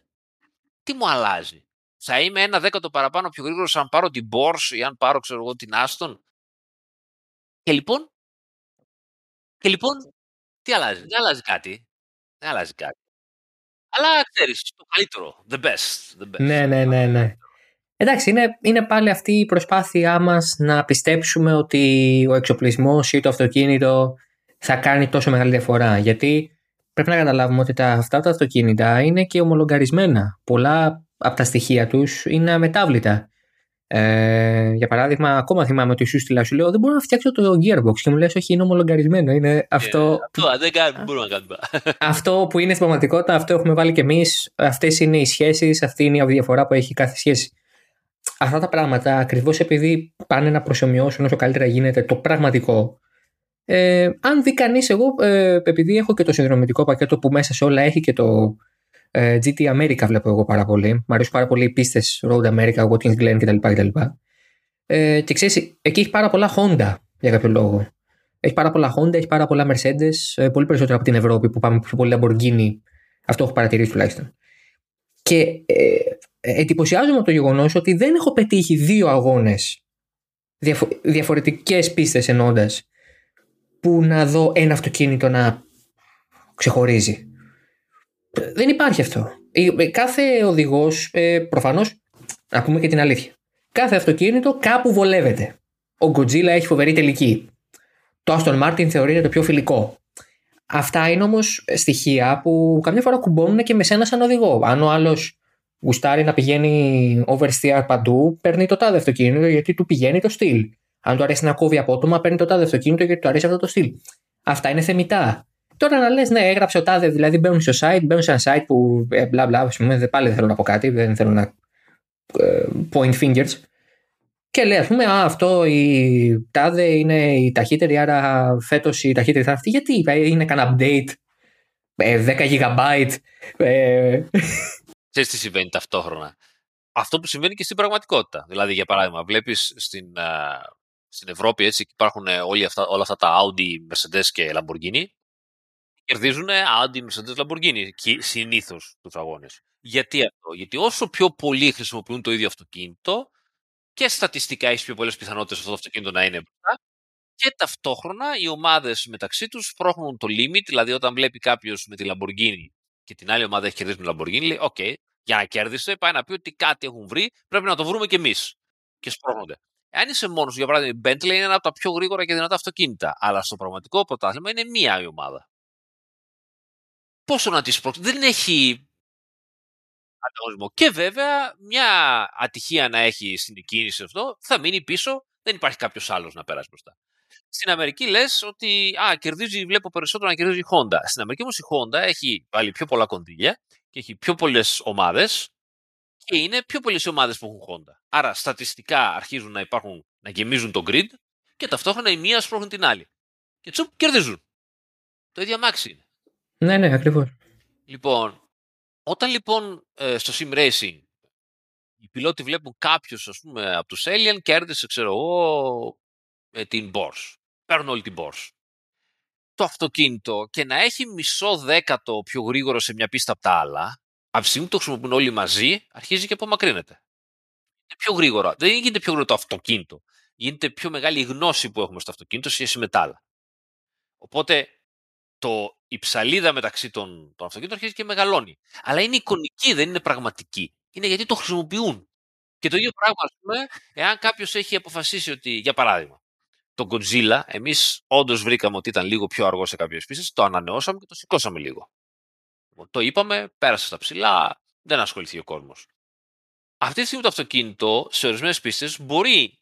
τι μου αλλάζει; Θα είμαι ένα δέκατο παραπάνω πιο γρήγορος αν πάρω την Borsche ή αν πάρω, ξέρω εγώ, την Aston. Και λοιπόν. Και λοιπόν, τι αλλάζει; Δεν αλλάζει κάτι. Δεν αλλάζει κάτι. Αλλά ξέρεις, το καλύτερο. The best. The best. Ναι, ναι, ναι, ναι. Εντάξει, είναι, είναι πάλι αυτή η προσπάθειά μας να πιστέψουμε ότι ο εξοπλισμός ή το αυτοκίνητο θα κάνει τόσο μεγάλη διαφορά. Γιατί πρέπει να καταλάβουμε ότι τα, αυτά τα αυτοκίνητα είναι και ομολογαρισμένα. Πολλά από τα στοιχεία τους είναι αμετάβλητα. Ε, για παράδειγμα, ακόμα θυμάμαι ότι σου στείλα, σου λέω δεν μπορώ να φτιάξω το gearbox και μου λες όχι είναι ομολογαρισμένο. Είναι αυτό, αυτό, δεν μπορούμε να κάνουμε. αυτό που είναι στην πραγματικότητα, αυτό έχουμε βάλει και εμείς. Αυτές είναι οι σχέσεις, αυτή είναι η διαφορά που έχει κάθε σχέση αυτά τα πράγματα ακριβώς επειδή πάνε να προσωμιώσουν όσο καλύτερα γίνεται το πραγματικό. Ε, αν δει κανείς, εγώ ε, επειδή έχω και το συνδρομητικό πακέτο που μέσα σε όλα έχει και το ε, GT America, βλέπω εγώ πάρα πολύ. Μ' αρέσουν πάρα πολύ οι πίστες Road America, Watkins Glen κτλ. κτλ. Ε, και ξέρεις, εκεί έχει πάρα πολλά Honda για κάποιο λόγο. Έχει πάρα πολλά Honda, έχει πάρα πολλά Mercedes, ε, πολύ περισσότερο από την Ευρώπη που πάμε πιο πολύ Lamborghini. Αυτό έχω παρατηρήσει τουλάχιστον. Και ε, εντυπωσιάζομαι από το γεγονός ότι δεν έχω πετύχει δύο αγώνες διαφο- διαφορετικές πίστες εννοώντα που να δω ένα αυτοκίνητο να ξεχωρίζει. Δεν υπάρχει αυτό. Ε, Κάθε οδηγός, προφανώς, να πούμε και την αλήθεια. Κάθε αυτοκίνητο κάπου βολεύεται. Ο Godzilla έχει φοβερή τελική. Το Aston Martin θεωρείται το πιο φιλικό. Αυτά είναι όμως στοιχεία που καμιά φορά κουμπώνουν και με σένα σαν οδηγό. Αν ο άλλος γουστάρει να πηγαίνει oversteer παντού, παίρνει το τάδε αυτοκίνητο γιατί του πηγαίνει το στυλ. Αν του αρέσει να κόβει απότομα, παίρνει το τάδε αυτοκίνητο γιατί του αρέσει αυτό το στυλ. Αυτά είναι θεμητά. Τώρα να λες, ναι, έγραψε ο τάδε, δηλαδή μπαίνουν στο site, μπαίνουν σε ένα site που ε, μπλα μπλα, πούμε, πάλι δεν θέλω να πω κάτι, δεν θέλω να ε, point fingers. Και λέει, ας πούμε, α, αυτό η τάδε είναι η ταχύτερη, άρα φέτος η ταχύτερη θα αυτή. Γιατί είναι κανένα update, 10 GB. Ε... Ξέρεις τι συμβαίνει ταυτόχρονα. Αυτό που συμβαίνει και στην πραγματικότητα. Δηλαδή, για παράδειγμα, βλέπεις στην, στην Ευρώπη έτσι, υπάρχουν όλοι αυτά, όλα αυτά τα Audi, Mercedes και Lamborghini. Κερδίζουν Audi, Mercedes, Lamborghini συνήθως τους αγώνες. Γιατί αυτό, Γιατί όσο πιο πολλοί χρησιμοποιούν το ίδιο αυτοκίνητο και στατιστικά έχεις πιο πολλές πιθανότητες αυτό το αυτοκίνητο να είναι μπροστά. Και ταυτόχρονα οι ομάδες μεταξύ τους σπρώχνουν το limit, δηλαδή όταν βλέπει κάποιος με τη Lamborghini και την άλλη ομάδα έχει κερδίσει με Lamborghini, λέει: OK, okay, για να κέρδισε, πάει να πει ότι κάτι έχουν βρει, πρέπει να το βρούμε κι εμείς. Και σπρώχνονται. Αν είσαι μόνος για παράδειγμα, η Bentley είναι ένα από τα πιο γρήγορα και δυνατά αυτοκίνητα. Αλλά στο πραγματικό πρωτάθλημα είναι μία η ομάδα. Πόσο να τη σπρώξει, δεν έχει ανταγωνισμό. Και βέβαια, μια ατυχία να έχει στην κίνηση αυτό, θα μείνει πίσω, δεν υπάρχει κάποιος άλλος να περάσει μπροστά. Στην Αμερική λες ότι α, κερδίζει, βλέπω περισσότερο να κερδίζει η Honda. Στην Αμερική όμως η Honda έχει βάλει πιο πολλά κονδύλια και έχει πιο πολλές ομάδες και είναι πιο πολλές ομάδες που έχουν Honda. Άρα στατιστικά αρχίζουν να υπάρχουν, να γεμίζουν το grid και ταυτόχρονα η μία σπρώχνουν την άλλη. Και τσουπ κερδίζουν. Το ίδιο αμάξι είναι. Ναι, ναι, ακριβώς. Λοιπόν, όταν λοιπόν ε, στο sim racing οι πιλότοι βλέπουν κάποιο, ας πούμε, από τους Alien κέρδισε, ξέρω εγώ, με την Bors. Παίρνουν όλη την Bors. Το αυτοκίνητο και να έχει μισό δέκατο πιο γρήγορο σε μια πίστα από τα άλλα, από τη στιγμή που το χρησιμοποιούν όλοι μαζί, αρχίζει και απομακρύνεται. Είναι πιο γρήγορα. Δεν γίνεται πιο γρήγορο το αυτοκίνητο. Γίνεται πιο μεγάλη η γνώση που έχουμε στο αυτοκίνητο σε σχέση με τα άλλα. Οπότε το, η ψαλίδα μεταξύ των, των αυτοκίνητων αρχίζει και μεγαλώνει. Αλλά είναι εικονική, δεν είναι πραγματική. Είναι γιατί το χρησιμοποιούν. Και το ίδιο πράγμα, ας πούμε, εάν κάποιος έχει αποφασίσει ότι, για παράδειγμα, το Godzilla, εμείς όντως βρήκαμε ότι ήταν λίγο πιο αργό σε κάποιες πίστε, το ανανεώσαμε και το σηκώσαμε λίγο. Λοιπόν, το είπαμε, πέρασε στα ψηλά, δεν ασχοληθεί ο κόσμος. Αυτή τη στιγμή το αυτοκίνητο σε ορισμένες πίστες μπορεί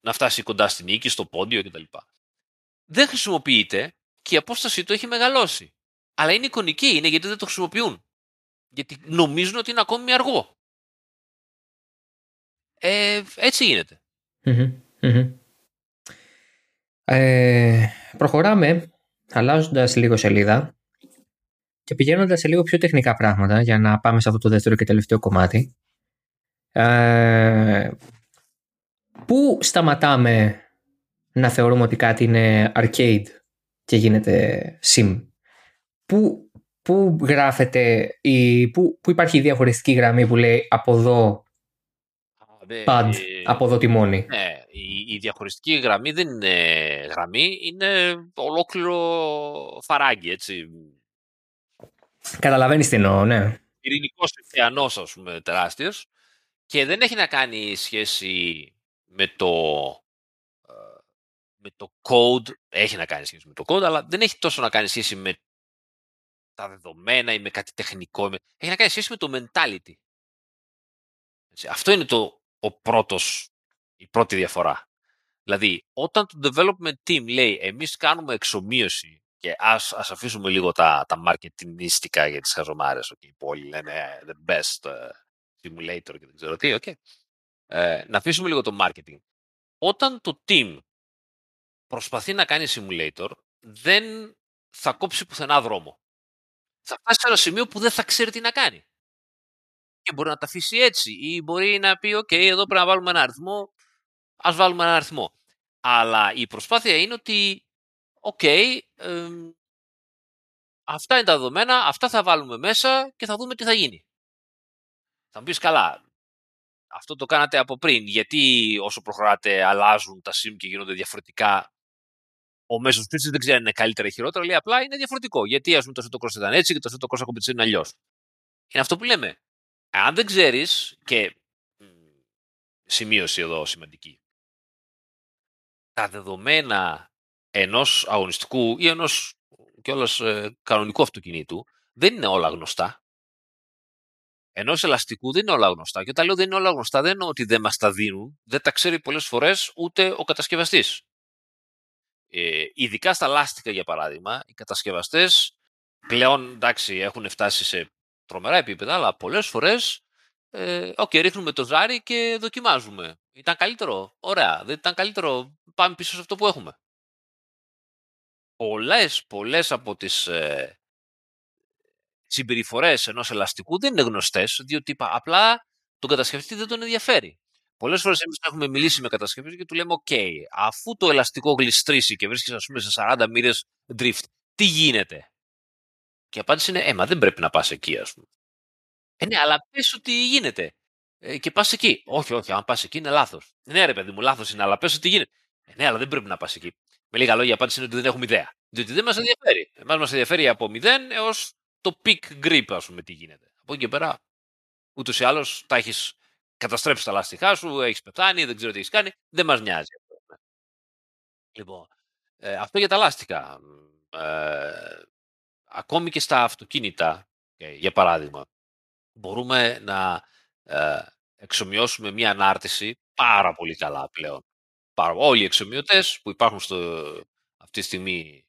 να φτάσει κοντά στην νίκη, στο πόντιο κτλ. Δεν χρησιμοποιείται και η απόστασή του έχει μεγαλώσει. Αλλά είναι εικονική, είναι γιατί δεν το χρησιμοποιούν. Γιατί νομίζουν ότι είναι ακόμη αργό. Ε, έτσι γίνεται. Ε, προχωράμε αλλάζοντας λίγο σελίδα και πηγαίνοντας σε λίγο πιο τεχνικά πράγματα για να πάμε σε αυτό το δεύτερο και τελευταίο κομμάτι. Ε, πού σταματάμε να θεωρούμε ότι κάτι είναι arcade και γίνεται sim; Πού, πού γράφεται, η, πού, πού υπάρχει η διαχωριστική γραμμή που λέει από εδώ pad, από εδώ τιμόνι. Ναι, η, η διαχωριστική γραμμή δεν είναι γραμμή, είναι ολόκληρο φαράγγι, έτσι. Καταλαβαίνεις τι εννοώ, ναι. Ειρηνικός ωκεανός, ας πούμε, τεράστιος και δεν έχει να κάνει σχέση με το με το code, έχει να κάνει σχέση με το code, αλλά δεν έχει τόσο να κάνει σχέση με τα δεδομένα ή με κάτι τεχνικό. Έχει να κάνει σχέση με το mentality. αυτό είναι το, ο πρώτος, η πρώτη διαφορά. Δηλαδή, όταν το development team λέει εμείς κάνουμε εξομοίωση και ας, ας αφήσουμε λίγο τα, τα marketingίστικα για τις χαζομάρες, okay, που όλοι λένε ε, the best uh, simulator και δεν ξέρω τι, okay. ε, να αφήσουμε λίγο το marketing. Όταν το team προσπαθεί να κάνει simulator, δεν θα κόψει πουθενά δρόμο. Θα φτάσει σε ένα σημείο που δεν θα ξέρει τι να κάνει. Και μπορεί να τα αφήσει έτσι ή μπορεί να πει «OK, εδώ πρέπει να βάλουμε ένα αριθμό, ας βάλουμε ένα αριθμό». Αλλά η προσπάθεια είναι ότι οκ, αυτά είναι τα δεδομένα, αυτά θα βάλουμε μέσα και θα δούμε τι θα γίνει. Θα μου πεις καλά, αυτό το κάνατε από πριν, γιατί όσο προχωράτε αλλάζουν τα sim και γίνονται διαφορετικά ο μέσος χρήστης δεν ξέρει αν είναι καλύτερα ή χειρότερα, λέει απλά είναι διαφορετικό. Γιατί ας πούμε το Assetto ήταν έτσι και το Assetto Corsa Competizione είναι αλλιώς. Είναι αυτό που λέμε. Αν δεν ξέρεις, και σημείωση εδώ σημαντική, τα δεδομένα ενός αγωνιστικού ή ενός κιόλας ε, κανονικού αυτοκινήτου δεν είναι όλα γνωστά. Ενός ελαστικού δεν είναι όλα γνωστά. Και όταν λέω δεν είναι όλα γνωστά, δεν εννοώ ότι δεν μας τα δίνουν, δεν τα ξέρει πολλές φορές ούτε ο κατασκευαστής. Ε, ειδικά στα λάστιχα, για παράδειγμα, οι κατασκευαστές πλέον εντάξει, έχουν φτάσει σε τρομερά επίπεδα, αλλά πολλές φορές ε, okay, ρίχνουμε το ζάρι και δοκιμάζουμε. Ήταν καλύτερο. Ωραία. Δεν ήταν καλύτερο. Πάμε πίσω σε αυτό που έχουμε. Πολλές, πολλές από τις ε, συμπεριφορές ενός ελαστικού δεν είναι γνωστές, διότι απλά τον κατασκευαστή δεν τον ενδιαφέρει. Πολλές φορές εμείς έχουμε μιλήσει με κατασκευή και του λέμε: OK, αφού το ελαστικό γλιστρήσει και βρίσκεις, ας πούμε, σε 40 μοίρες drift, τι γίνεται; Και η απάντηση είναι: Ε, μα δεν πρέπει να πας εκεί, ας πούμε. Ε, ναι, αλλά πες ότι γίνεται. Ε, και πας εκεί. Όχι, όχι, αν πας εκεί είναι λάθος. Ναι, ρε παιδί μου, λάθος είναι, αλλά πες ότι γίνεται. Ε, ναι, αλλά δεν πρέπει να πας εκεί. Με λίγα λόγια, η απάντηση είναι ότι δεν έχουμε ιδέα. Διότι δεν μας ενδιαφέρει. Εμάς μας ενδιαφέρει από 0 έως το peak grip, ας πούμε, τι γίνεται. Από εκεί και πέρα, ούτως ή άλλως τα έχεις καταστρέψει τα λάστιχά σου, έχεις πεθάνει, δεν ξέρω τι έχεις κάνει. Δεν μας νοιάζει. Λοιπόν, ε, αυτό για τα λάστιχα. Ε, ακόμη και στα αυτοκίνητα, για παράδειγμα, μπορούμε να ε, εξομοιώσουμε μία ανάρτηση πάρα πολύ καλά πλέον. Πάρα, όλοι οι εξομοιωτές που υπάρχουν στο, αυτή τη στιγμή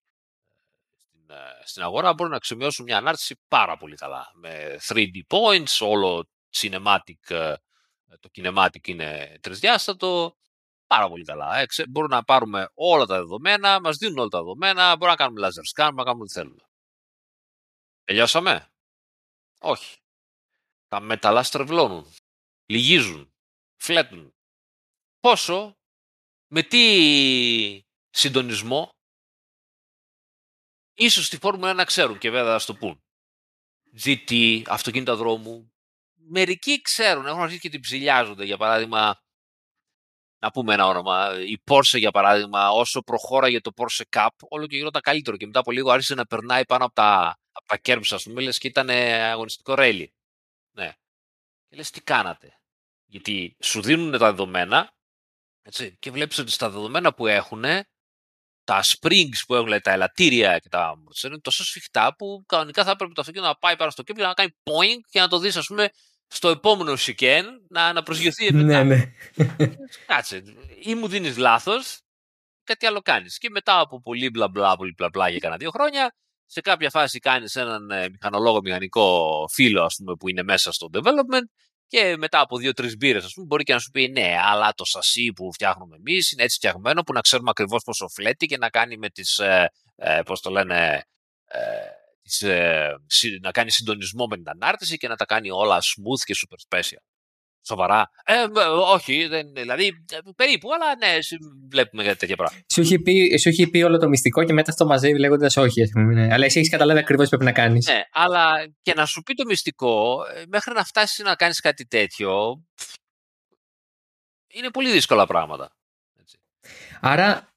στην, στην αγορά μπορούν να εξομοιώσουν μια ανάρτηση πάρα πολύ καλά. Με 3D points, όλο cinematic ε, το kinematic είναι τρισδιάστατο, πάρα πολύ καλά. Ε, μπορούμε να πάρουμε όλα τα δεδομένα, μας δίνουν όλα τα δεδομένα, μπορούμε να κάνουμε laser scan, μπορούμε να κάνουμε ό,τι θέλουμε. Τελειώσαμε; Όχι. Τα μεταλλά στρεβλώνουν, λυγίζουν, φλέτουν. Πόσο, με τι συντονισμό, ίσως στη Φόρμουλα να ξέρουν και βέβαια θα το πούν. GT, αυτοκίνητα δρόμου, μερικοί ξέρουν, έχουν αρχίσει και την ψηλιάζονται. Για παράδειγμα, να πούμε ένα όνομα. Η Porsche, για παράδειγμα, όσο προχώραγε το Porsche Cup, όλο και γινόταν καλύτερο. Και μετά από λίγο άρχισε να περνάει πάνω από τα, από τα curbs, ας πούμε, λες και ήταν αγωνιστικό ρέλι. Ναι. Και λες, τι κάνατε; Γιατί σου δίνουν τα δεδομένα έτσι, και βλέπεις ότι στα δεδομένα που έχουν τα springs που έχουν, τα ελαττήρια και τα είναι τόσο σφιχτά που κανονικά θα έπρεπε το αυτοκίνητο να πάει πάνω στο κέμπλ να κάνει point και να το δεις ας πούμε στο επόμενο σικέν να, να προσγειωθεί μετά. Ναι, ναι. Κάτσε. Ή μου δίνεις λάθος, κάτι άλλο κάνεις. Και μετά από πολύ μπλα μπλα, πολύ μπλα μπλα για κανένα δύο χρόνια, σε κάποια φάση κάνεις έναν ε, μηχανολόγο μηχανικό φίλο, ας πούμε, που είναι μέσα στο development και μετά από δύο-τρεις μπύρες, ας πούμε, μπορεί και να σου πει ναι, αλλά το σασί που φτιάχνουμε εμείς είναι έτσι φτιαγμένο που να ξέρουμε ακριβώς πόσο φλέτει και να κάνει με τις. Ε, ε, πώς το λένε. Ε, ε, να κάνει συντονισμό με την ανάρτηση και να τα κάνει όλα smooth και super special. Σοβαρά. Ε, όχι, δεν, δηλαδή ε, περίπου, αλλά ναι, βλέπουμε τέτοια πράγματα. Σου έχει, πει, σου έχει πει όλο το μυστικό και μετά στο μαζεύει λέγοντας όχι. Ναι. Αλλά εσύ έχεις καταλάβει ακριβώς τι πρέπει να κάνεις. Ναι, αλλά και να σου πει το μυστικό, ε, μέχρι να φτάσεις να κάνεις κάτι τέτοιο, είναι πολύ δύσκολα πράγματα. Έτσι. Άρα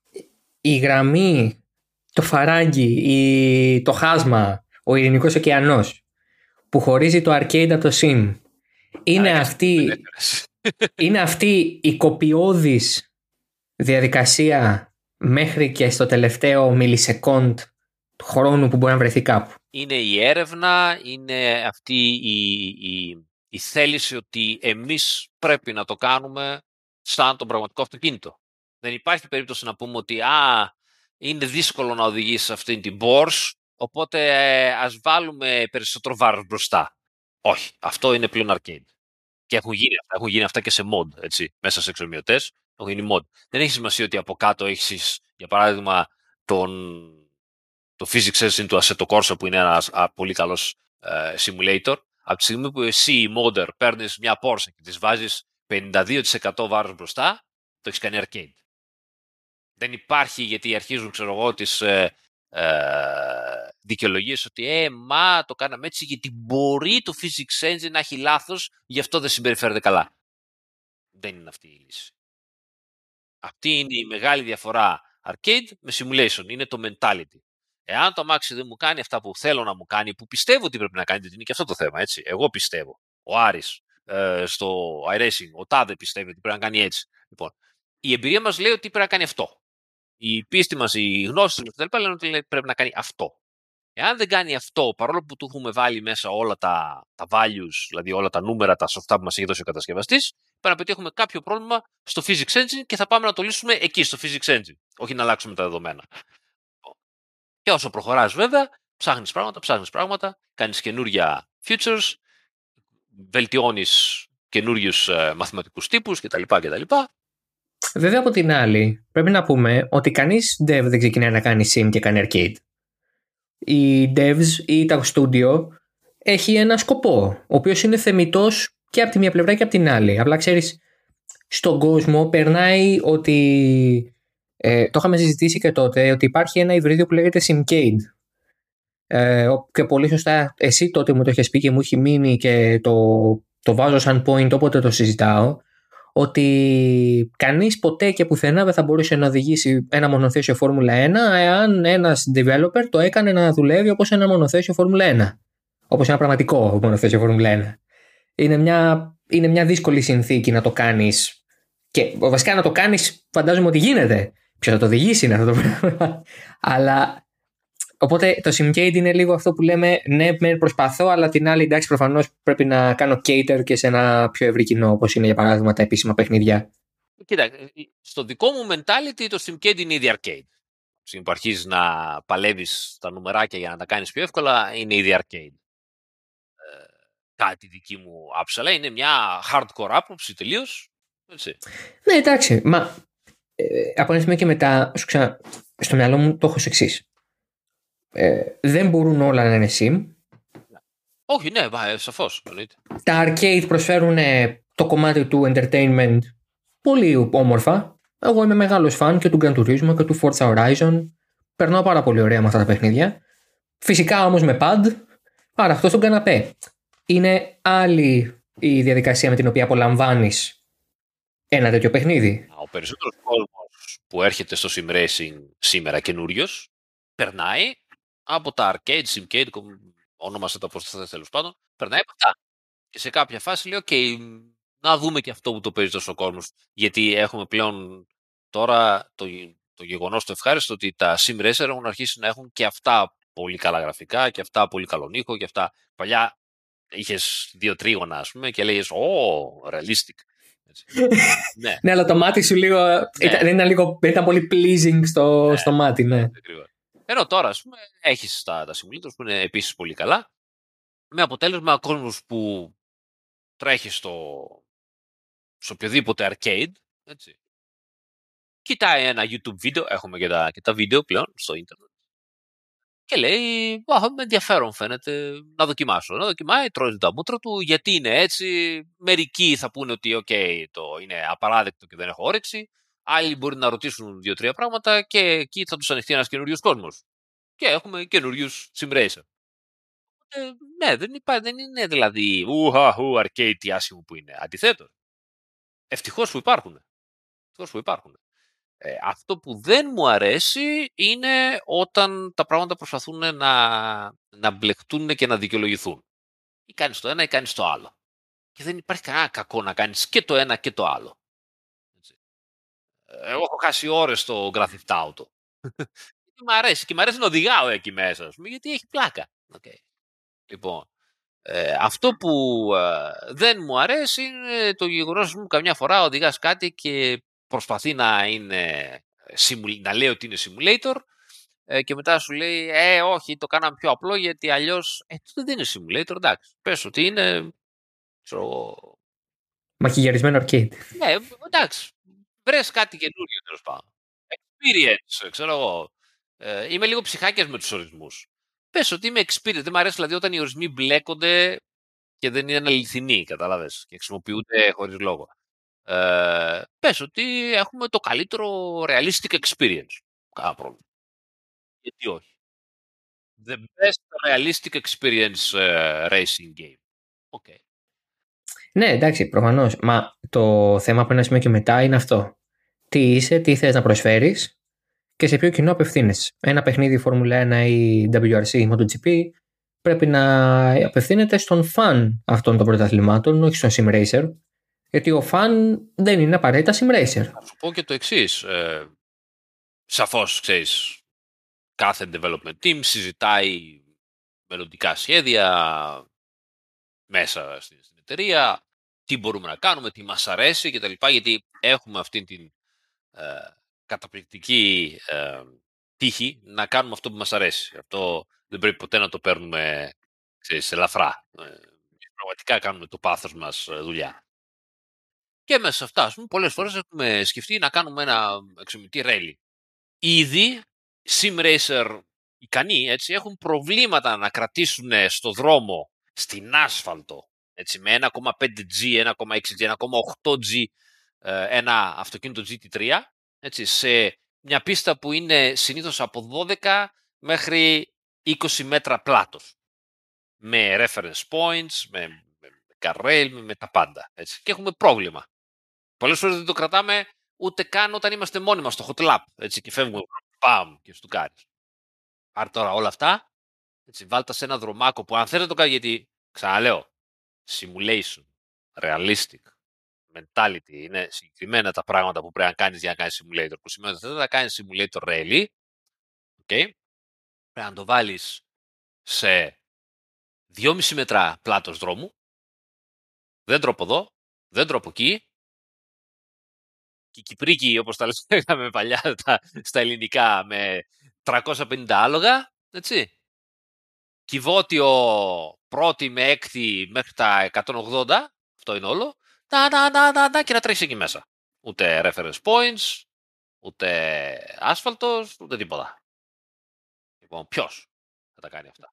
η γραμμή, το φαράγγι, η, το χάσμα ο Ειρηνικός ωκεανός που χωρίζει το arcade από το sim είναι αυτή, είναι αυτή η κοπιώδης διαδικασία μέχρι και στο τελευταίο μιλισεκόντ του χρόνου που μπορεί να βρεθεί κάπου. Είναι η έρευνα, είναι αυτή η, η, η θέληση ότι εμείς πρέπει να το κάνουμε σαν το πραγματικό αυτοκίνητο. Δεν υπάρχει περίπτωση να πούμε ότι α, είναι δύσκολο να οδηγήσει αυτή την Porsche Οπότε ε, ας βάλουμε περισσότερο βάρος μπροστά. Όχι, αυτό είναι πλέον arcade. Και έχουν γίνει αυτά, έχουν γίνει αυτά και σε mod, έτσι, μέσα σε εξομοιωτές. Έχουν γίνει mod. Δεν έχει σημασία ότι από κάτω έχεις, για παράδειγμα, τον, το Physics Engine του Assetto Corsa που είναι ένας πολύ καλός ε, simulator. Από τη στιγμή που εσύ, η modder, παίρνεις μια Porsche και της βάζεις 52% βάρος μπροστά, το έχεις κάνει arcade. Δεν υπάρχει γιατί αρχίζουν, ξέρω εγώ, τις ε, ε, δικαιολογίες ότι ε, μα το κάναμε έτσι γιατί μπορεί το physics engine να έχει λάθος, γι' αυτό δεν συμπεριφέρεται καλά. Δεν είναι αυτή η λύση. Αυτή είναι η μεγάλη διαφορά arcade με simulation. Είναι το mentality. Εάν το αμάξι δεν μου κάνει αυτά που θέλω να μου κάνει, που πιστεύω ότι πρέπει να κάνει, γιατί είναι και αυτό το θέμα, έτσι. Εγώ πιστεύω. Ο Άρης ε, στο iRacing, ο Τάδε πιστεύει ότι πρέπει να κάνει έτσι. Λοιπόν, η εμπειρία μας λέει ότι πρέπει να κάνει αυτό. Η πίστη μας, οι γνώσεις μας κτλ. λένε ότι πρέπει να κάνει αυτό. Εάν δεν κάνει αυτό, παρόλο που του έχουμε βάλει μέσα όλα τα, τα values, δηλαδή όλα τα νούμερα, τα σοφτά που μας έχει δώσει ο κατασκευαστής, πρέπει να πετύχουμε κάποιο πρόβλημα στο physics engine και θα πάμε να το λύσουμε εκεί, στο physics engine. Όχι να αλλάξουμε τα δεδομένα. Και όσο προχωράς, βέβαια, ψάχνεις πράγματα, ψάχνεις πράγματα, κάνεις καινούργια features, βελτιώνεις καινούριους ε, μαθηματικούς τύπους κτλ. κτλ. Βέβαια από την άλλη, πρέπει να πούμε ότι κανείς dev δεν ξεκινάει να κάνει sim και κάνει arcade. Οι devs ή τα studio έχει ένα σκοπό, ο οποίος είναι θεμητός και από τη μία πλευρά και από την άλλη. Απλά ξέρεις, στον κόσμο περνάει ότι. Ε, το είχαμε συζητήσει και τότε ότι υπάρχει ένα υβρίδιο που λέγεται Simcade. Ε, και πολύ σωστά εσύ τότε μου το έχει πει και μου έχει μείνει και το, το βάζω σαν point όποτε το συζητάω ότι κανείς ποτέ και πουθενά δεν θα μπορούσε να οδηγήσει ένα μονοθέσιο Φόρμουλα 1 εάν ένας developer το έκανε να δουλεύει όπως ένα μονοθέσιο Φόρμουλα 1. Όπως ένα πραγματικό μονοθέσιο Φόρμουλα 1. Είναι μια, είναι μια δύσκολη συνθήκη να το κάνεις και βασικά να το κάνεις φαντάζομαι ότι γίνεται. Ποιος θα το οδηγήσει είναι αυτό το πράγμα. Αλλά Οπότε το Simcade είναι λίγο αυτό που λέμε, ναι, με προσπαθώ, αλλά την άλλη εντάξει, προφανώς πρέπει να κάνω cater και σε ένα πιο ευρύ κοινό, όπως είναι για παράδειγμα τα επίσημα παιχνίδια. Κοίτα, στο δικό μου mentality το Simcade είναι ήδη arcade. Που αρχίζεις να παλεύεις τα νουμεράκια για να τα κάνεις πιο εύκολα, είναι ήδη arcade. Ε, κάτι δική μου άψαλα. Είναι μια hardcore άποψη τελείως. Ναι, εντάξει. Μα ε, από ένα σημείο και μετά, στο μυαλό μου το έχω εξής ε, δεν μπορούν όλα να είναι sim. Όχι, ναι, ε, σαφώς. Τα arcade προσφέρουν το κομμάτι του entertainment πολύ όμορφα. Εγώ είμαι μεγάλος φαν και του Gran Turismo και του Forza Horizon. Περνάω πάρα πολύ ωραία με αυτά τα παιχνίδια. Φυσικά όμως με pad, άρα αυτό στον καναπέ. Είναι άλλη η διαδικασία με την οποία απολαμβάνεις ένα τέτοιο παιχνίδι. Ο περισσότερος κόσμος που έρχεται στο sim racing σήμερα καινούριος περνάει από τα arcade, simcade, ονόμασε τα πώς θα τέλος πάντων, περνάει από αυτά. Και σε κάποια φάση λέει, ok, να δούμε και αυτό που το παίζει τόσο κόσμος. Γιατί έχουμε πλέον τώρα το, το γεγονός το ευχάριστο ότι τα sim racer έχουν αρχίσει να έχουν και αυτά πολύ καλά γραφικά και αυτά πολύ καλό ήχο και αυτά. Παλιά είχες δύο τρίγωνα, ας πούμε, και λέγε Ω, realistic. ναι. ναι, αλλά το μάτι σου λίγο, ναι. ήταν, ήταν, λίγο, ήταν πολύ pleasing στο, ναι, στο μάτι, ναι. Ακριβώς. Ενώ τώρα, ας πούμε, έχεις τα, τα simulators που είναι επίσης πολύ καλά. Με αποτέλεσμα ο κόσμος που τρέχει στο, σε οποιοδήποτε arcade, έτσι, κοιτάει ένα YouTube βίντεο, έχουμε και τα, και τα βίντεο πλέον στο ίντερνετ, και λέει, με ενδιαφέρον φαίνεται να δοκιμάσω. Να δοκιμάει, τρώει τα μούτρα του, γιατί είναι έτσι. Μερικοί θα πούνε ότι, OK, το είναι απαράδεκτο και δεν έχω όρεξη. Άλλοι μπορεί να ρωτήσουν δύο-τρία πράγματα και εκεί θα τους ανοιχτεί ένας καινούριος κόσμος. Και έχουμε καινούριου simracer. Ε, ναι, δεν, υπάρχει, δεν είναι δηλαδή ουχαχου, arcade τι άσχημο που είναι. Αντιθέτως. Ευτυχώς που υπάρχουν. Ευτυχώς που υπάρχουν. Ε, αυτό που δεν μου αρέσει είναι όταν τα πράγματα προσπαθούν να, να μπλεχτούν και να δικαιολογηθούν. Ή κάνεις το ένα ή κάνεις το άλλο. Και δεν υπάρχει κανένα κακό να κάνεις και το ένα και το άλλο. Εγώ έχω χάσει ώρες στο Grand Theft Auto. και μ' αρέσει. Και μ' αρέσει να οδηγάω εκεί μέσα, γιατί έχει πλάκα. Okay. Λοιπόν, ε, αυτό που ε, δεν μου αρέσει είναι το γεγονός μου καμιά φορά οδηγάς κάτι και προσπαθεί να είναι να λέει ότι είναι simulator ε, και μετά σου λέει ε όχι το κάναμε πιο απλό γιατί αλλιώς ε, δεν είναι simulator εντάξει πες ότι είναι ξέρω Μαχηγιαρισμένο arcade. Ναι, εντάξει βρες κάτι καινούριο τέλος πάντων. Experience, ξέρω εγώ. Ε, είμαι λίγο ψυχάκιας με τους ορισμούς. Πες ότι είμαι experience. Δεν μου αρέσει δηλαδή όταν οι ορισμοί μπλέκονται και δεν είναι αληθινοί, κατάλαβες. Και χρησιμοποιούνται χωρίς λόγο. Ε, πες ότι έχουμε το καλύτερο realistic experience. Κάνα πρόβλημα. Γιατί όχι; The best realistic experience uh, racing game. Okay. Ναι, εντάξει, προφανώς. Μα το θέμα από ένα σημείο και μετά είναι αυτό. Τι είσαι, τι θες να προσφέρεις και σε ποιο κοινό απευθύνεσαι. Ένα παιχνίδι Formula 1 ή WRC ή MotoGP πρέπει να απευθύνεται στον φαν αυτών των πρωταθλημάτων, όχι στον sim racer. Γιατί ο φαν δεν είναι απαραίτητα sim racer. Θα σου πω και το εξής. Ε, Σαφώς, ξέρεις, κάθε development team συζητάει μελλοντικά σχέδια μέσα στην, εταιρεία, τι μπορούμε να κάνουμε, τι μας αρέσει κτλ. Γιατί έχουμε αυτή την ε, καταπληκτική ε, τύχη να κάνουμε αυτό που μας αρέσει. Αυτό δεν πρέπει ποτέ να το παίρνουμε ξέρεις, ελαφρά. Ε, πραγματικά κάνουμε το πάθος μας ε, δουλειά. Και μέσα σε αυτά, πούμε, πολλές φορές έχουμε σκεφτεί να κάνουμε ένα εξομιτή ρέλι. Ήδη sim racer ικανοί έτσι, έχουν προβλήματα να κρατήσουν στο δρόμο, στην άσφαλτο, έτσι, με 1,5G, 1,6G, 1,8G ένα αυτοκίνητο GT3, έτσι, σε μια πίστα που είναι συνήθως από 12 μέχρι 20 μέτρα πλάτος. Με reference points, με, με, με με, τα πάντα. Έτσι. Και έχουμε πρόβλημα. Πολλές φορές δεν το κρατάμε ούτε καν όταν είμαστε μόνοι μας στο hot lap. Έτσι, και φεύγουμε, παμ, και στο κάνεις. Άρα τώρα όλα αυτά, έτσι, βάλτε σε ένα δρομάκο που αν θέλετε το κάνετε, γιατί ξαναλέω, simulation, realistic, mentality, είναι συγκεκριμένα τα πράγματα που πρέπει να κάνεις για να κάνεις simulator, που σημαίνει ότι θέλετε να κάνεις simulator rally, okay, πρέπει να το βάλεις σε 2,5 μέτρα πλάτος δρόμου, δέντρο από εδώ, δέντρο από εκεί, και Κυπρίκη, όπως τα λέγαμε παλιά τα, στα ελληνικά, με 350 άλογα, έτσι. Κυβότιο πρώτη με έκτη μέχρι τα 180, αυτό είναι όλο, να, να, να, να, να, και να τρέχεις εκεί μέσα. Ούτε reference points, ούτε άσφαλτος, ούτε τίποτα. Λοιπόν, ποιος θα τα κάνει αυτά;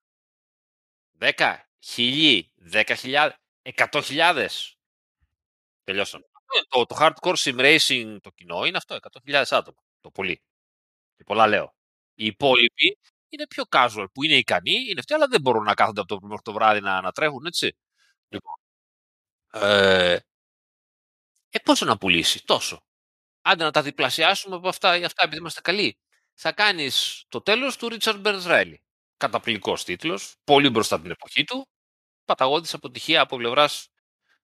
10, χιλιοί, 10.000, 100.000. Τελειώσαμε. Το, το hardcore sim racing το κοινό είναι αυτό, 100.000 άτομα. Το πολύ. Και πολλά λέω. Οι υπόλοιποι είναι πιο casual, που είναι ικανοί, είναι αυτοί, αλλά δεν μπορούν να κάθονται από το πρωί μέχρι το βράδυ να, να τρέχουν, έτσι. Λοιπόν, ε, ε, πόσο να πουλήσει, τόσο. Άντε να τα διπλασιάσουμε από αυτά, αυτά επειδή είμαστε καλοί. Θα κάνεις το τέλος του Richard Burns Riley. Καταπληκτικός τίτλος, πολύ μπροστά την εποχή του. Παταγώδης αποτυχία από πλευράς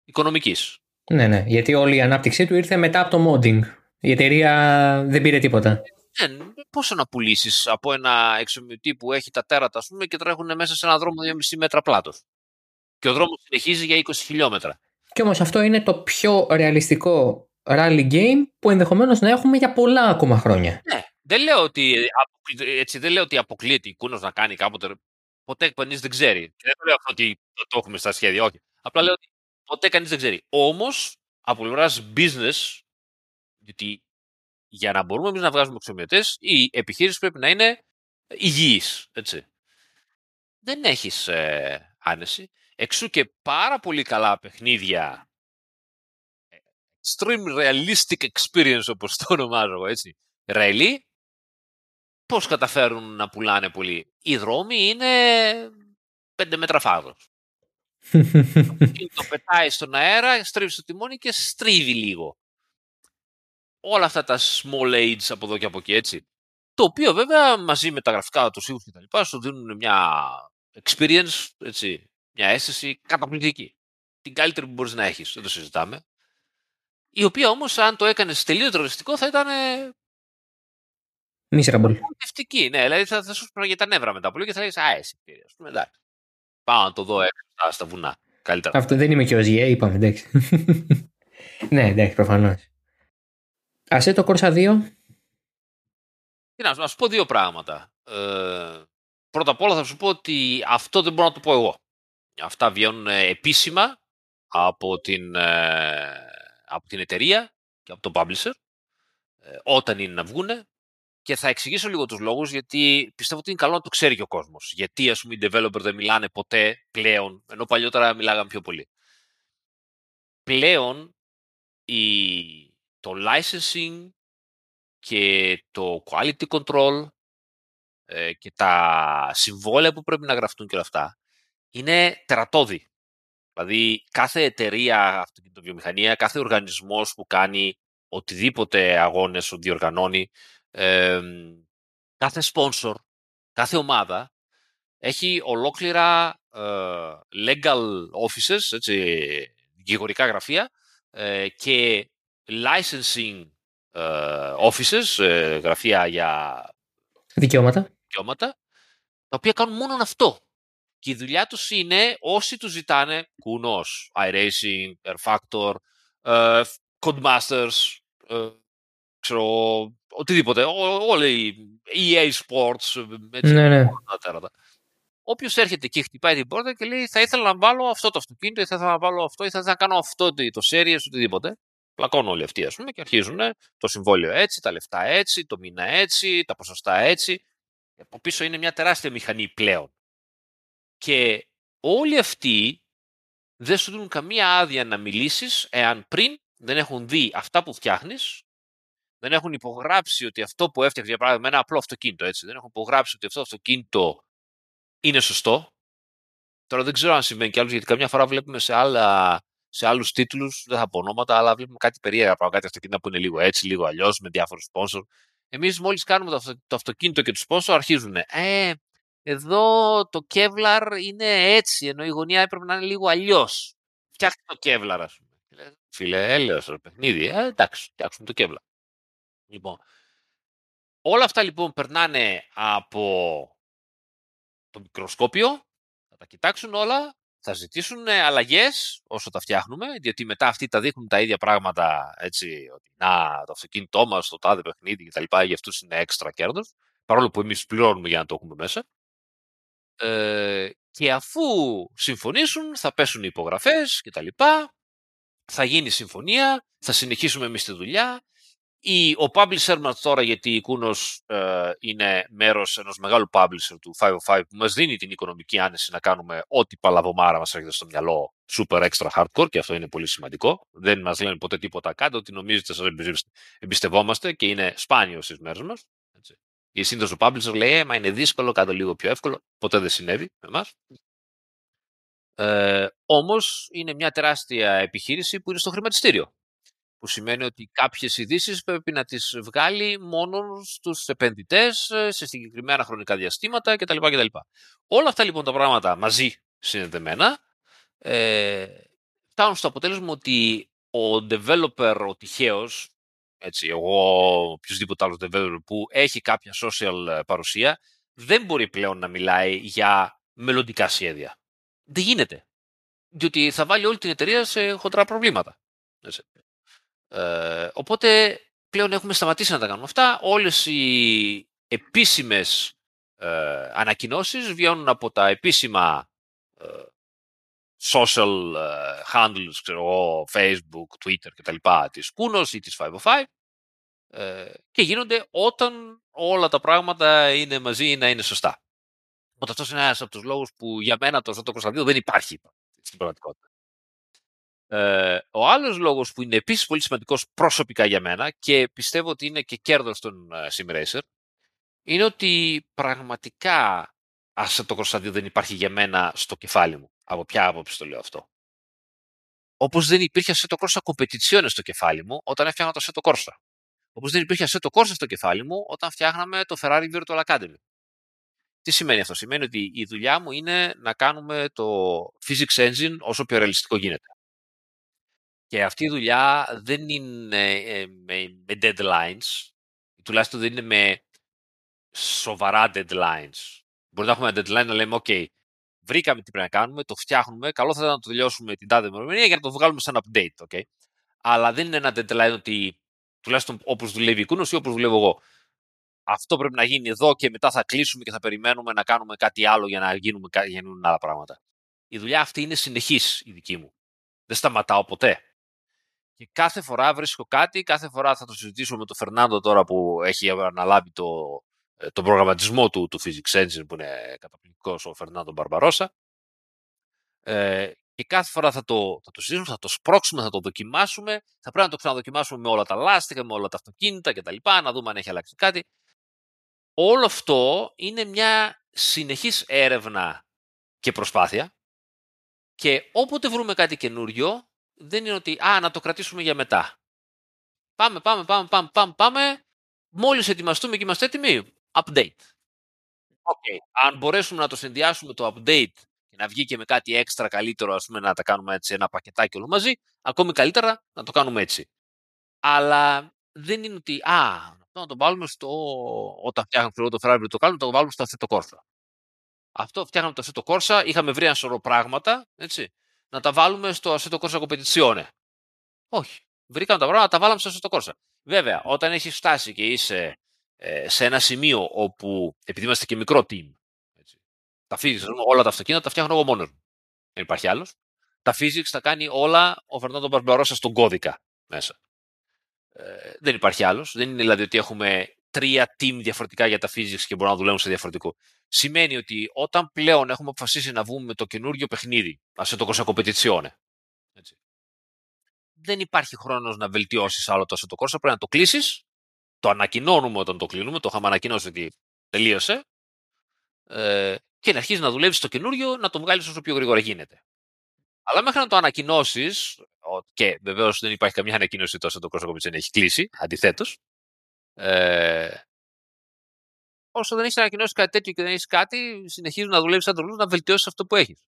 οικονομικής. Ναι, ναι, γιατί όλη η ανάπτυξή του ήρθε μετά από το modding. Η εταιρεία δεν πήρε τίποτα. Ναι, πόσο να πουλήσεις από ένα εξομοιωτή που έχει τα τέρατα, ας πούμε, και τρέχουν μέσα σε ένα δρόμο 2,5 μέτρα πλάτος. Και ο δρόμος συνεχίζει για 20 χιλιόμετρα. Και όμως αυτό είναι το πιο ρεαλιστικό rally game που ενδεχομένως να έχουμε για πολλά ακόμα χρόνια. Ναι. Δεν λέω ότι, έτσι, δεν λέω ότι αποκλείεται η Κούνος να κάνει κάποτε. Ποτέ κανείς δεν ξέρει. Και δεν το λέω αυτό ότι το, έχουμε στα σχέδια, όχι. Απλά λέω ότι ποτέ κανείς δεν ξέρει. Όμως, από πλευράς business, γιατί για να μπορούμε εμείς να βγάζουμε εξομοιωτέ, η επιχείρηση πρέπει να είναι υγιής. Δεν έχεις ε, άνεση. Εξού και πάρα πολύ καλά παιχνίδια extreme realistic experience όπως το ονομάζω εγώ έτσι. Ρέλι πώς καταφέρουν να πουλάνε πολύ. Οι δρόμοι είναι πέντε μέτρα φάδος. Το πετάει στον αέρα στρίβει στο τιμόνι και στρίβει λίγο όλα αυτά τα small age από εδώ και από εκεί έτσι το οποίο βέβαια μαζί με τα γραφικά τους ήχους και τα λοιπά σου δίνουν μια experience έτσι μια αίσθηση καταπληκτική. Την καλύτερη που μπορείς να έχεις, δεν το συζητάμε. Η οποία όμως, αν το έκανες τελείω τρολιστικό, θα ήταν. Miserable. Ευτική, ναι. Δηλαδή θα, θα σου για τα νεύρα μετά πολύ και θα λέει Α, εσύ πήρε. Α πούμε, εντάξει. Πάω να το δω έξω στα βουνά. Καλύτερα. Αυτό δεν είμαι και ο Ζιέ, είπαμε, εντάξει. ναι, εντάξει, προφανώς. Α το Corsa 2. Τι να σου πω δύο πράγματα. Ε, πρώτα απ' όλα θα σου πω ότι αυτό δεν μπορώ να το πω εγώ. Αυτά βγαίνουν ε, επίσημα από την, ε, από την εταιρεία και από τον publisher ε, όταν είναι να βγούνε και θα εξηγήσω λίγο τους λόγους γιατί πιστεύω ότι είναι καλό να το ξέρει και ο κόσμος. Γιατί ας πούμε οι developer δεν μιλάνε ποτέ πλέον, ενώ παλιότερα μιλάγαμε πιο πολύ. Πλέον η, το licensing και το quality control ε, και τα συμβόλαια που πρέπει να γραφτούν και όλα αυτά είναι τερατώδη. Δηλαδή κάθε εταιρεία αυτοκινητοβιομηχανία, κάθε οργανισμός που κάνει οτιδήποτε αγώνες διοργανώνει, ε, κάθε sponsor, κάθε ομάδα έχει ολόκληρα ε, legal offices, έτσι, δικηγορικά γραφεία ε, και licensing ε, offices, ε, γραφεία για δικαιώματα. δικαιώματα, τα οποία κάνουν μόνο αυτό. Και η δουλειά τους είναι όσοι τους ζητάνε, κουνός, iRacing, Air Factor, ε, Codemasters, ε, ξέρω, οτιδήποτε, όλοι οι EA Sports, έτσι, Ναι, ναι. όλα τα τέρατα. Όποιος έρχεται και χτυπάει την πόρτα και λέει Θα ήθελα να βάλω αυτό το αυτοκίνητο, ή θα ήθελα να βάλω αυτό, ή θα ήθελα να κάνω αυτό το, το series, οτιδήποτε. Πλακώνουν όλοι αυτοί, ας πούμε, και αρχίζουν το συμβόλαιο έτσι, τα λεφτά έτσι, το μήνα έτσι, τα ποσοστά έτσι. Από πίσω είναι μια τεράστια μηχανή πλέον. Και όλοι αυτοί δεν σου δίνουν καμία άδεια να μιλήσεις εάν πριν δεν έχουν δει αυτά που φτιάχνεις, δεν έχουν υπογράψει ότι αυτό που έφτιαξες, για παράδειγμα, ένα απλό αυτοκίνητο, έτσι, δεν έχουν υπογράψει ότι αυτό το αυτοκίνητο είναι σωστό. Τώρα δεν ξέρω αν συμβαίνει κι άλλους, γιατί καμιά φορά βλέπουμε σε, άλλα, σε άλλους τίτλους, δεν θα πω ονόματα, αλλά βλέπουμε κάτι περίεργα πράγματα, κάτι αυτοκίνητα που είναι λίγο έτσι, λίγο αλλιώς με διάφορους sponsor. Εμείς μόλις κάνουμε το, αυτο, το αυτοκίνητο και τους sponsor αρχίζουν. Ε, εδώ το Kevlar είναι έτσι, ενώ η γωνία έπρεπε να είναι λίγο αλλιώς. Φτιάξτε το Kevlar, ας πούμε. Φίλε, έλεος, ρε παιχνίδι. Ε, εντάξει, φτιάξουμε το Kevlar. Λοιπόν, όλα αυτά λοιπόν περνάνε από το μικροσκόπιο, θα τα κοιτάξουν όλα, θα ζητήσουν αλλαγές όσο τα φτιάχνουμε, διότι μετά αυτοί τα δείχνουν τα ίδια πράγματα, έτσι, ότι να, το αυτοκίνητό μας, το τάδε παιχνίδι κτλ. Για αυτούς είναι έξτρα κέρδος, παρόλο που εμείς πληρώνουμε για να το έχουμε μέσα. Ε, και αφού συμφωνήσουν, θα πέσουν οι υπογραφές κτλ. Θα γίνει συμφωνία, θα συνεχίσουμε εμείς τη δουλειά η, ο publisher μας τώρα, γιατί η Κούνος ε, είναι μέρος ενός μεγάλου publisher του 505 που μας δίνει την οικονομική άνεση να κάνουμε ό,τι παλαβομάρα μας έρχεται στο μυαλό super extra hardcore και αυτό είναι πολύ σημαντικό. Δεν μας λένε ποτέ τίποτα κάτω, ότι νομίζετε σας εμπιστευόμαστε και είναι σπάνιο στις μέρες μας. Έτσι. Η σύνδεση του publisher λέει, ε, μα είναι δύσκολο, κάτω λίγο πιο εύκολο. Ποτέ δεν συνέβη με εμάς. Ε, όμως είναι μια τεράστια επιχείρηση που είναι στο χρηματιστήριο που σημαίνει ότι κάποιες ειδήσεις πρέπει να τις βγάλει μόνο στους επενδυτές σε συγκεκριμένα χρονικά διαστήματα κτλ. κτλ. Όλα αυτά λοιπόν τα πράγματα μαζί συνδεμένα ε, φτάνουν στο αποτέλεσμα ότι ο developer, ο τυχαίος, έτσι, εγώ οποιοδήποτε άλλος developer που έχει κάποια social παρουσία, δεν μπορεί πλέον να μιλάει για μελλοντικά σχέδια. Δεν γίνεται. Διότι θα βάλει όλη την εταιρεία σε χοντρά προβλήματα. Έτσι. Ε, οπότε πλέον έχουμε σταματήσει να τα κάνουμε αυτά. Όλες οι επίσημες ε, ανακοινώσεις βγαίνουν από τα επίσημα ε, social ε, handles, ξέρω εγώ, Facebook, Twitter κτλ. της Kunos ή της 505 ε, και γίνονται όταν όλα τα πράγματα είναι μαζί να είναι σωστά. Οπότε αυτός είναι ένας από τους λόγους που για μένα το Ζώτο Κωνσταντίνο δεν υπάρχει στην πραγματικότητα. Ε, ο άλλος λόγος που είναι επίσης πολύ σημαντικός προσωπικά για μένα και πιστεύω ότι είναι και κέρδος των uh, Sim είναι ότι πραγματικά το Corsa δεν υπάρχει για μένα στο κεφάλι μου. Από ποια άποψη το λέω αυτό; Όπως δεν υπήρχε Assetto Corsa competizione στο κεφάλι μου όταν έφτιαχνα το Assetto Corsa. Όπως δεν υπήρχε Assetto Corsa στο κεφάλι μου όταν φτιάχναμε το Ferrari Virtual Academy. Τι σημαίνει αυτό, Σημαίνει ότι η δουλειά μου είναι να κάνουμε το physics engine όσο πιο ρεαλιστικό γίνεται. Και αυτή η δουλειά δεν είναι ε, με, με deadlines, τουλάχιστον δεν είναι με σοβαρά deadlines. Μπορεί να έχουμε ένα deadline να λέμε, OK, βρήκαμε τι πρέπει να κάνουμε, το φτιάχνουμε, καλό θα ήταν να το τελειώσουμε την τάδε ημερομηνία για να το βγάλουμε σαν update, okay. Αλλά δεν είναι ένα deadline ότι τουλάχιστον όπως δουλεύει η Κούνος ή όπως δουλεύω εγώ. Αυτό πρέπει να γίνει εδώ και μετά θα κλείσουμε και θα περιμένουμε να κάνουμε κάτι άλλο για να γίνουμε, γίνουν άλλα πράγματα. Η δουλειά αυτή είναι συνεχής η δική μου. Δεν σταματάω ποτέ. Και κάθε φορά βρίσκω κάτι, κάθε φορά θα το συζητήσω με τον Φερνάντο τώρα που έχει αναλάβει το, ε, τον προγραμματισμό του, του Physics Engine που είναι καταπληκτικός ο Φερνάντο Μπαρμπαρόσα. Ε, και κάθε φορά θα το, θα το συζητήσουμε, θα το σπρώξουμε, θα το δοκιμάσουμε. Θα πρέπει να το ξαναδοκιμάσουμε με όλα τα λάστιχα, με όλα τα αυτοκίνητα κτλ. Να δούμε αν έχει αλλάξει κάτι. Όλο αυτό είναι μια συνεχής έρευνα και προσπάθεια και όποτε βρούμε κάτι καινούριο δεν είναι ότι α, να το κρατήσουμε για μετά. Πάμε, πάμε, πάμε, πάμε, πάμε, πάμε. Μόλις ετοιμαστούμε και είμαστε έτοιμοι, update. Okay. Αν μπορέσουμε να το συνδυάσουμε το update και να βγει και με κάτι έξτρα καλύτερο, ας πούμε, να τα κάνουμε έτσι ένα πακετάκι όλο μαζί, ακόμη καλύτερα να το κάνουμε έτσι. Αλλά δεν είναι ότι, α, να το βάλουμε στο, όταν φτιάχνουμε το Ferrari το κάνουμε, το βάλουμε στο Assetto Corsa. Αυτό φτιάχναμε το Assetto Corsa, είχαμε βρει ένα σωρό πράγματα, έτσι, να τα βάλουμε στο Assetto Corsa Competizione. Όχι. Βρήκαμε τα πράγματα, να τα βάλαμε στο Assetto Corsa. Βέβαια, όταν έχεις φτάσει και είσαι ε, σε ένα σημείο όπου, επειδή είμαστε και μικρό team, έτσι, τα physics, όλα τα αυτοκίνητα τα φτιάχνω εγώ μόνος μου. Δεν υπάρχει άλλος. Τα physics τα κάνει όλα ο Φερνάντο Μπαρμπαρόσα στον κώδικα μέσα. Ε, δεν υπάρχει άλλος. Δεν είναι δηλαδή ότι έχουμε τρία team διαφορετικά για τα physics και μπορούν να δουλεύουν σε διαφορετικό. Σημαίνει ότι όταν πλέον έχουμε αποφασίσει να βγούμε το καινούριο παιχνίδι, ας το Corsa Competizione, έτσι, δεν υπάρχει χρόνος να βελτιώσεις άλλο το Assetto Corsa. Πρέπει να το κλείσεις, το ανακοινώνουμε όταν το κλείνουμε, το είχαμε ανακοινώσει ότι τελείωσε, ε, και να αρχίσεις να δουλεύεις το καινούριο, να το βγάλεις όσο πιο γρήγορα γίνεται. Αλλά μέχρι να το ανακοινώσεις, και βεβαίως δεν υπάρχει καμιά ανακοίνωση τόσο το Corsa Competizione έχει κλείσει, αντιθέτως, ε, όσο δεν έχεις ανακοινώσει κάτι τέτοιο και δεν έχεις κάτι, συνεχίζει να δουλεύεις σαν τρελό να βελτιώσεις αυτό που έχεις.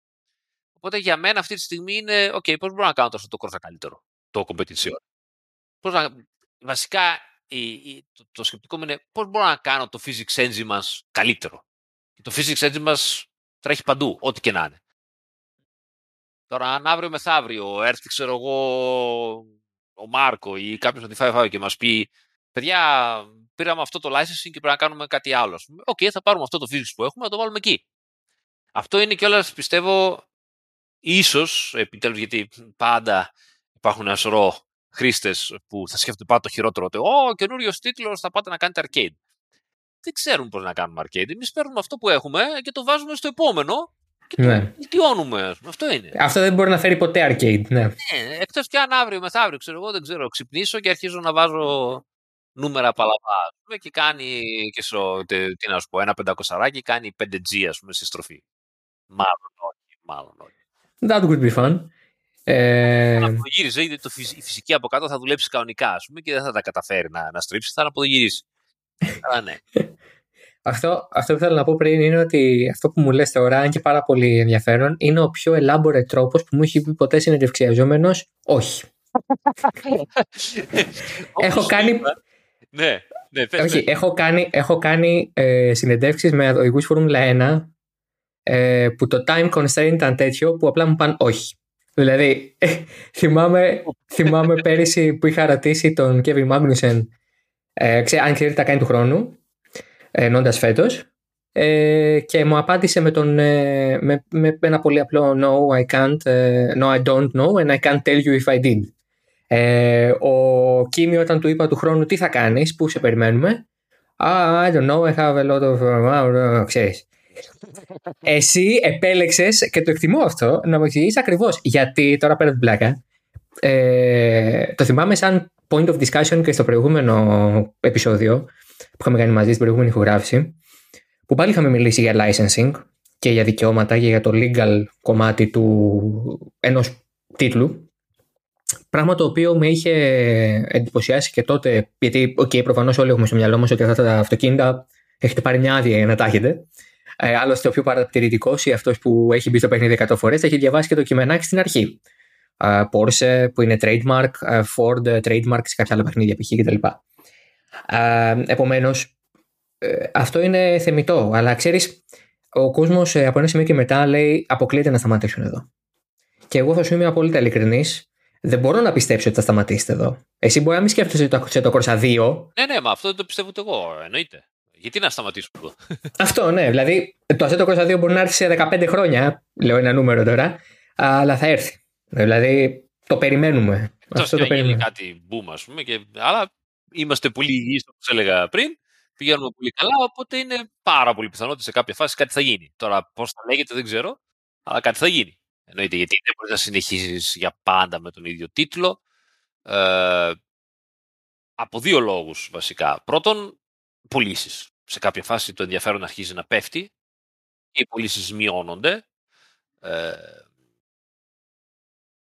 Οπότε για μένα αυτή τη στιγμή είναι, OK, πώς μπορώ να κάνω τόσο το κόρθα καλύτερο, το competition. Πώς να, βασικά η, το, το, σκεπτικό μου είναι πώς μπορώ να κάνω το physics engine μας καλύτερο. Και το physics engine μας τρέχει παντού, ό,τι και να είναι. Τώρα, αν αύριο μεθαύριο έρθει, ξέρω εγώ, ο Μάρκο ή κάποιος από τη Five και μας πει, παιδιά, πήραμε αυτό το licensing και πρέπει να κάνουμε κάτι άλλο. OK, okay, θα πάρουμε αυτό το physics που έχουμε, να το βάλουμε εκεί. Αυτό είναι κιόλας, πιστεύω, ίσως επιτέλους, γιατί πάντα υπάρχουν ένα σωρό χρήστες που θα σκέφτονται πάντα το χειρότερο. Ότι, Ω, καινούριος τίτλος, θα πάτε να κάνετε arcade. Δεν ξέρουμε πώς να κάνουμε arcade. Εμείς παίρνουμε αυτό που έχουμε και το βάζουμε στο επόμενο και ναι. το βελτιώνουμε. Αυτό είναι. Αυτό δεν μπορεί να φέρει ποτέ arcade. Ναι. ναι Εκτός κι αν αύριο μεθαύριο, ξέρω εγώ, δεν ξέρω, ξυπνήσω και αρχίζω να βάζω νούμερα παλαβά. Και κάνει, και στο, τι να σου πω, ένα πεντακοσαράκι κάνει 5G, ας πούμε, στη στροφή. Μάλλον όχι, μάλλον όχι. That would be fun. Ε... Αν απογύριζε, η φυσική από κάτω θα δουλέψει κανονικά, ας πούμε, και δεν θα τα καταφέρει να, να στρίψει, θα απογυρίσει. Αλλά ναι. Αυτό, αυτό που θέλω να πω πριν είναι ότι αυτό που μου λες τώρα, αν και πάρα πολύ ενδιαφέρον, είναι ο πιο elaborate τρόπος που μου έχει πει ποτέ συνεντευξιαζόμενος όχι. Έχω κάνει ναι, ναι, πες, Όχι, έχω κάνει, έχω κάνει ε, συνεντεύξεις με οδηγούς Φόρμουλα 1 ε, που το time constraint ήταν τέτοιο που απλά μου πάνε όχι. Δηλαδή, θυμάμαι, θυμάμαι πέρυσι που είχα ρωτήσει τον Kevin Magnussen ε, ξέ, αν ξέρει τι θα κάνει του χρόνου, ενώντας φέτος, ε, και μου απάντησε με, τον, ε, με, με, ένα πολύ απλό no I can't, ε, no I don't know and I can't tell you if I did. Ε, ο Κίμι όταν του είπα του χρόνου τι θα κάνεις, πού σε περιμένουμε; Ah, I don't know, I have a lot of... Ξέρεις. Εσύ επέλεξες και το εκτιμώ αυτό να μου εξηγήσεις ακριβώς γιατί τώρα πέρα την πλάκα ε, το θυμάμαι σαν point of discussion και στο προηγούμενο επεισόδιο που είχαμε κάνει μαζί στην προηγούμενη ηχογράφηση που πάλι είχαμε μιλήσει για licensing και για δικαιώματα και για το legal κομμάτι του ενός τίτλου Πράγμα το οποίο με είχε εντυπωσιάσει και τότε, γιατί, OK, okay, προφανώς όλοι έχουμε στο μυαλό μας ότι αυτά τα αυτοκίνητα έχετε πάρει μια άδεια για να τα έχετε. Ε, άλλωστε, ο πιο παρατηρητικός ή αυτός που έχει μπει στο παιχνίδι 100 φορές έχει διαβάσει και το κειμενάκι στην αρχή. Ε, Porsche που είναι trademark, ε, Ford trademark σε κάποια άλλα παιχνίδια π.χ. κτλ. Ε, Επομένως, ε, αυτό είναι θεμιτό. Αλλά ξέρεις, ο κόσμος ε, από ένα σημείο και μετά λέει αποκλείεται να σταματήσουν εδώ. Και εγώ θα σου είμαι απόλυτα ειλικρινής δεν μπορώ να πιστέψω ότι θα σταματήσετε εδώ. Εσύ μπορεί να μην σκέφτεσαι το, το Corsa 2. Ναι, ναι, μα αυτό δεν το πιστεύω ούτε εγώ. Εννοείται. Γιατί να σταματήσουμε εδώ. αυτό, ναι. Δηλαδή, το Assetto Corsa 2 μπορεί να έρθει σε 15 χρόνια. Λέω ένα νούμερο τώρα. Αλλά θα έρθει. Δηλαδή, το περιμένουμε. Αυτό το περιμένουμε. κάτι boom, ας πούμε. Και... Αλλά είμαστε πολύ υγιείς, όπως έλεγα πριν. Πηγαίνουμε πολύ καλά. Οπότε είναι πάρα πολύ πιθανό ότι σε κάποια φάση κάτι θα γίνει. Τώρα, πώς θα λέγεται, δεν ξέρω. Αλλά κάτι θα γίνει. Εννοείται, γιατί δεν μπορείς να συνεχίσεις για πάντα με τον ίδιο τίτλο. Ε, από δύο λόγους βασικά. Πρώτον, πωλήσεις. Σε κάποια φάση το ενδιαφέρον αρχίζει να πέφτει οι πωλήσεις μειώνονται. Ε,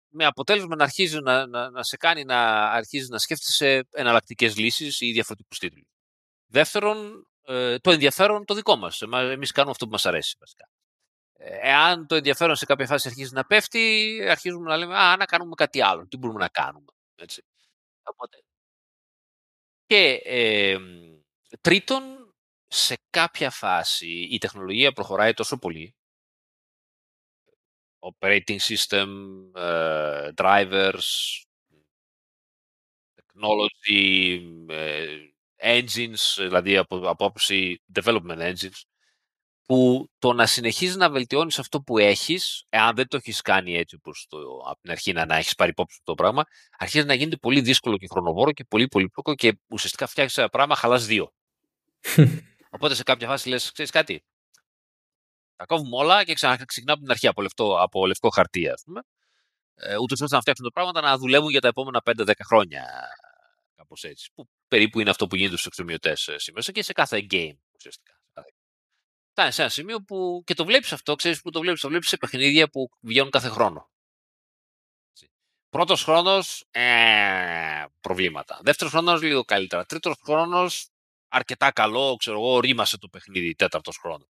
με αποτέλεσμα να αρχίζει να, να, να σε κάνει να αρχίζει να σκέφτεσαι εναλλακτικές λύσεις ή διαφορετικούς τίτλους. Δεύτερον, ε, το ενδιαφέρον το δικό μας. Εμείς κάνουμε αυτό που μας αρέσει βασικά. Ε, εάν το ενδιαφέρον σε κάποια φάση αρχίζει να πέφτει, αρχίζουμε να λέμε «Α, να κάνουμε κάτι άλλο. Τι μπορούμε να κάνουμε». Έτσι. Οπότε. Και ε, τρίτον, σε κάποια φάση η τεχνολογία προχωράει τόσο πολύ operating system, uh, drivers, technology, uh, engines, δηλαδή από απόψη development engines, που το να συνεχίζεις να βελτιώνεις αυτό που έχεις, εάν δεν το έχεις κάνει έτσι όπως από την αρχή να, να έχεις πάρει υπόψη το πράγμα, αρχίζει να γίνεται πολύ δύσκολο και χρονοβόρο και πολύ πολύπλοκο και ουσιαστικά φτιάχνεις ένα πράγμα, χαλάς δύο. Οπότε σε κάποια φάση λες, ξέρεις κάτι. Τα κόβουμε όλα και ξεκινάμε από την αρχή από λευκό, από λευκό χαρτί, ας πούμε. Ε, Ούτως ώστε να φτιάξουν τα πράγματα να δουλεύουν για τα επόμενα 5-10 χρόνια. Κάπως έτσι. Που περίπου είναι αυτό που γίνεται στους εξομοιωτές ε, σήμερα και σε κάθε game ουσιαστικά. Φτάνει σε ένα σημείο που και το βλέπεις αυτό, ξέρεις που το βλέπεις. Το βλέπεις σε παιχνίδια που βγαίνουν κάθε χρόνο. Πρώτος χρόνος, ε, προβλήματα. Δεύτερος χρόνος, λίγο καλύτερα. Τρίτος χρόνος, αρκετά καλό, ξέρω εγώ, ρήμασε το παιχνίδι τέταρτος χρόνο.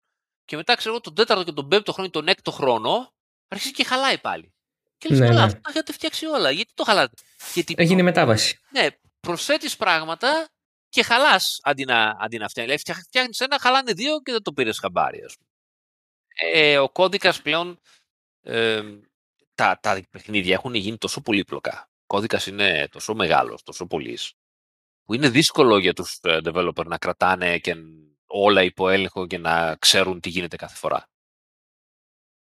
Και μετά ξέρω εγώ τον τέταρτο και τον πέμπτο χρόνο ή τον έκτο χρόνο, αρχίζει και χαλάει πάλι. Και λες, ναι, καλά, ναι. αυτά έχετε φτιάξει όλα. Γιατί το χαλάτε. Γιατί Έγινε μετάβαση. Ναι, προσθέτεις πράγματα και χαλάς αντί να, αντί να φτιάχνει. Δηλαδή, φτιάχνεις ένα, χαλάνε δύο και δεν το πήρες χαμπάρι, ας πούμε. Ε, ο κώδικας πλέον. Ε, τα, τα παιχνίδια έχουν γίνει τόσο πολύπλοκα. Ο κώδικας είναι τόσο μεγάλος, τόσο πολύς, που είναι δύσκολο για τους ε, developer να κρατάνε και όλα υπό έλεγχο και να ξέρουν τι γίνεται κάθε φορά.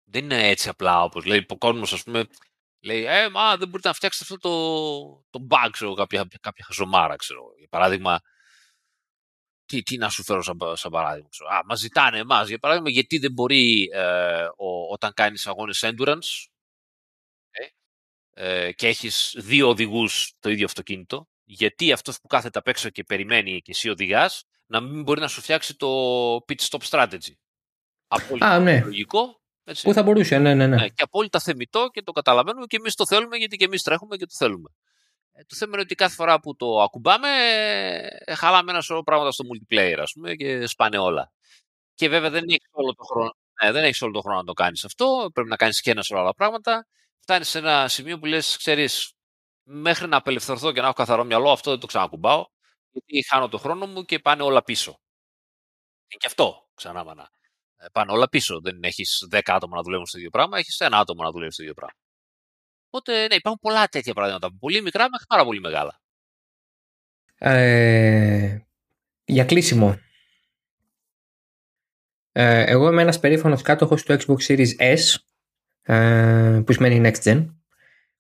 Δεν είναι έτσι απλά όπως λέει ο κόσμος, ας πούμε, λέει Ε, μα δεν μπορείτε να φτιάξετε αυτό το, το bug, ξέρω, κάποια, κάποια χαζομάρα, ξέρω. Για παράδειγμα, τι, τι να σου φέρω σαν, σαν παράδειγμα. Ξέρω. Α, μας ζητάνε εμάς, για παράδειγμα, γιατί δεν μπορεί ε, ο, όταν κάνεις αγώνες endurance ε, ε, και έχεις δύο οδηγούς το ίδιο αυτοκίνητο, γιατί αυτός που κάθεται απ' έξω και περιμένει και εσύ οδηγάς, να μην μπορεί να σου φτιάξει το pit stop strategy. Απόλυτα ναι. λογικό. Έτσι. Που θα μπορούσε, ναι, ναι, ναι, ναι. Και απόλυτα θεμητό και το καταλαβαίνουμε και εμείς το θέλουμε γιατί και εμείς τρέχουμε και το θέλουμε. Ε, το θέμα είναι ότι κάθε φορά που το ακουμπάμε, ε, χαλάμε ένα σωρό πράγματα στο multiplayer, ας πούμε, και σπάνε όλα. Και βέβαια δεν έχεις όλο το χρόνο. Ναι, δεν έχεις όλο το χρόνο να το κάνεις αυτό. Πρέπει να κάνεις και ένα σωρό άλλα πράγματα. Φτάνεις σε ένα σημείο που λες, ξέρεις, μέχρι να απελευθερωθώ και να έχω καθαρό μυαλό, αυτό δεν το ξανακουμπάω γιατί χάνω το χρόνο μου και πάνε όλα πίσω. Είναι και αυτό, ξανά μανά. Ε, πάνε όλα πίσω. Δεν έχεις 10 άτομα να δουλεύουν στο ίδιο πράγμα, έχεις ένα άτομο να δουλεύει στο ίδιο πράγμα. Οπότε, ναι, υπάρχουν πολλά τέτοια παραδείγματα. Πολύ μικρά μέχρι πάρα πολύ μεγάλα. Ε, για κλείσιμο. Ε, εγώ είμαι ένας περήφανος κάτοχος του Xbox Series S ε, που σημαίνει Next Gen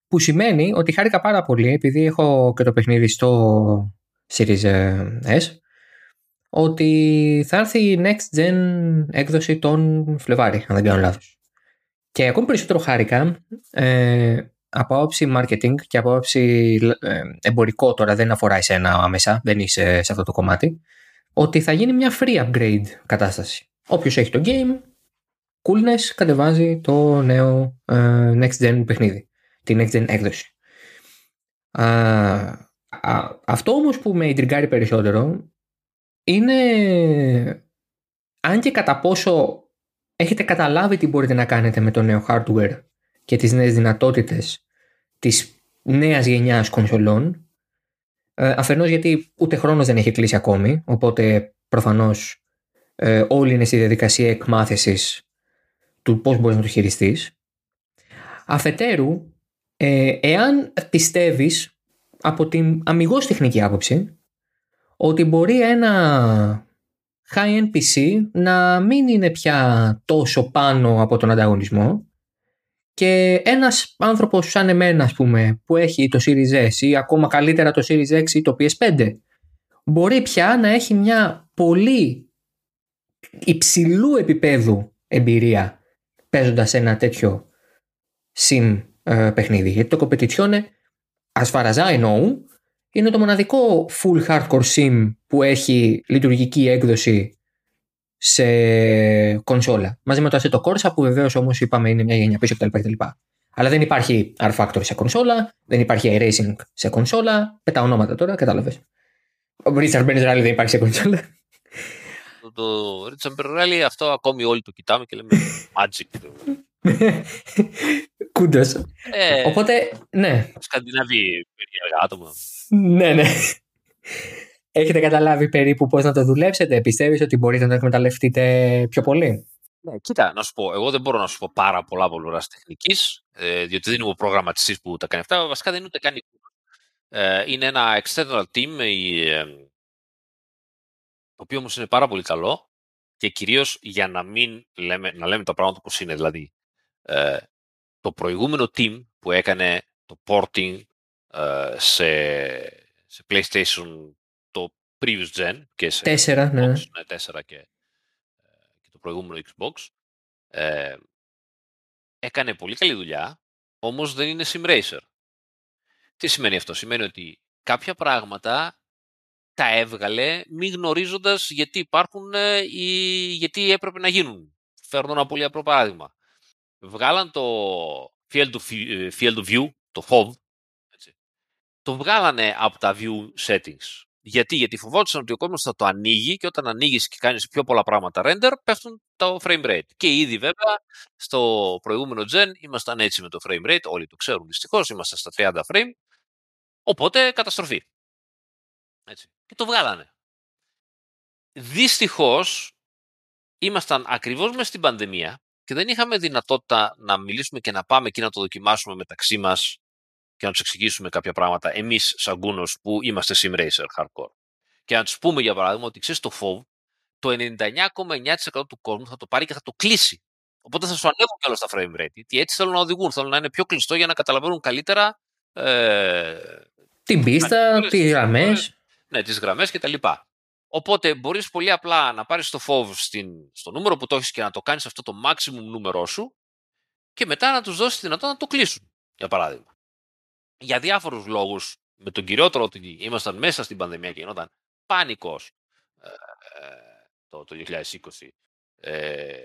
που σημαίνει ότι χάρηκα πάρα πολύ επειδή έχω και το παιχνίδι στο Series ε, S ότι θα έρθει η Next Gen έκδοση τον Φλεβάρι, αν δεν κάνω λάθος. Και ακόμη περισσότερο χάρηκα ε, από άποψη marketing και από άποψη ε, εμπορικό τώρα δεν αφορά εσένα άμεσα, δεν είσαι σε αυτό το κομμάτι, ότι θα γίνει μια free upgrade κατάσταση. Όποιος έχει το game, coolness κατεβάζει το νέο ε, next gen παιχνίδι, τη next gen έκδοση αυτό όμως που με ιντριγκάρει περισσότερο είναι αν και κατά πόσο έχετε καταλάβει τι μπορείτε να κάνετε με το νέο hardware και τις νέες δυνατότητες της νέας γενιάς κονσολών. Ε, αφενός γιατί ούτε χρόνος δεν έχει κλείσει ακόμη οπότε προφανώς ε, όλοι είναι στη διαδικασία εκμάθησης του πώς μπορείς να το χειριστείς. Αφετέρου ε, εάν πιστεύεις από την αμυγός τεχνική άποψη ότι μπορεί ένα high-end PC να μην είναι πια τόσο πάνω από τον ανταγωνισμό και ένας άνθρωπος σαν εμένα ας πούμε που έχει το Series S ή ακόμα καλύτερα το Series X ή το PS5 μπορεί πια να έχει μια πολύ υψηλού επίπεδου εμπειρία παίζοντας ένα τέτοιο sim ε, παιχνίδι. Γιατί το Competizione, as far as I know, είναι το μοναδικό full hardcore sim που έχει λειτουργική έκδοση σε κονσόλα. Μαζί με το Assetto Corsa που βεβαίως όμως είπαμε είναι μια γενιά πίσω κτλ. Αλλά δεν υπάρχει R-Factor σε κονσόλα, δεν υπάρχει iRacing σε κονσόλα. Πετά ονόματα τώρα, κατάλαβες. Ο Richard Benz Rally δεν υπάρχει σε κονσόλα. Το, το Richard Benz Rally αυτό ακόμη όλοι το κοιτάμε και λέμε Magic. Κούντος. Ε, Οπότε, ναι. Σκανδιναβοί περίεργα άτομα. Ναι, ναι. Έχετε καταλάβει περίπου πώς να το δουλέψετε; Πιστεύεις ότι μπορείτε να το εκμεταλλευτείτε πιο πολύ; Ναι, κοίτα, να σου πω. Εγώ δεν μπορώ να σου πω πάρα πολλά από πλευράς τεχνικής, ε, διότι δεν είμαι ο προγραμματιστής που τα κάνει αυτά. Βασικά δεν είναι ούτε καν ε, Είναι ένα external team, η, ε, το οποίο όμως είναι πάρα πολύ καλό και κυρίως για να μην λέμε, να λέμε τα πράγματα όπως είναι. Δηλαδή, ε, το προηγούμενο team που έκανε το porting ε, σε, σε PlayStation το previous gen και σε 4, ναι. Xbox, ναι, 4 και, ε, και το προηγούμενο Xbox ε, έκανε πολύ καλή δουλειά, όμως δεν είναι sim racer. Τι σημαίνει αυτό, σημαίνει ότι κάποια πράγματα τα έβγαλε μη γνωρίζοντας γιατί υπάρχουν ή γιατί έπρεπε να γίνουν. Φέρνω ένα πολύ απλό παράδειγμα. Βγάλαν το Field of, Field of View, το FOV, έτσι. το βγάλανε από τα View Settings. Γιατί, γιατί φοβόντουσαν ότι ο κόσμος θα το ανοίγει και όταν ανοίγεις και κάνεις πιο πολλά πράγματα render, πέφτουν το frame rate. Και ήδη βέβαια στο προηγούμενο gen ήμασταν έτσι με το frame rate, όλοι το ξέρουν δυστυχώς, είμαστε στα 30 frame. Οπότε καταστροφή. Έτσι. Και το βγάλανε. Δυστυχώς ήμασταν ακριβώς μες στην πανδημία και δεν είχαμε δυνατότητα να μιλήσουμε και να πάμε εκεί να το δοκιμάσουμε μεταξύ μας και να τους εξηγήσουμε κάποια πράγματα εμείς, σαν Γκούνος που είμαστε sim racer hardcore. Και να τους πούμε για παράδειγμα ότι ξέρεις το FOV, το 99,9% του κόσμου θα το πάρει και θα το κλείσει. Οπότε θα σου ανέβουν κιόλας τα frame rate. Γιατί έτσι θέλουν να οδηγούν. Θέλουν να είναι πιο κλειστό για να καταλαβαίνουν καλύτερα. Ε, την πίστα, τις γραμμές. Ναι, τις γραμμές κτλ. Οπότε μπορείς πολύ απλά να πάρεις το FOV στην, στο νούμερο που το έχεις και να το κάνεις αυτό το maximum νούμερό σου και μετά να τους δώσεις τη δυνατότητα να το κλείσουν. Για παράδειγμα για διάφορους λόγους, με τον κυριότερο ότι ήμασταν μέσα στην πανδημία και γινόταν πάνικος ε, το, το 2020 ε,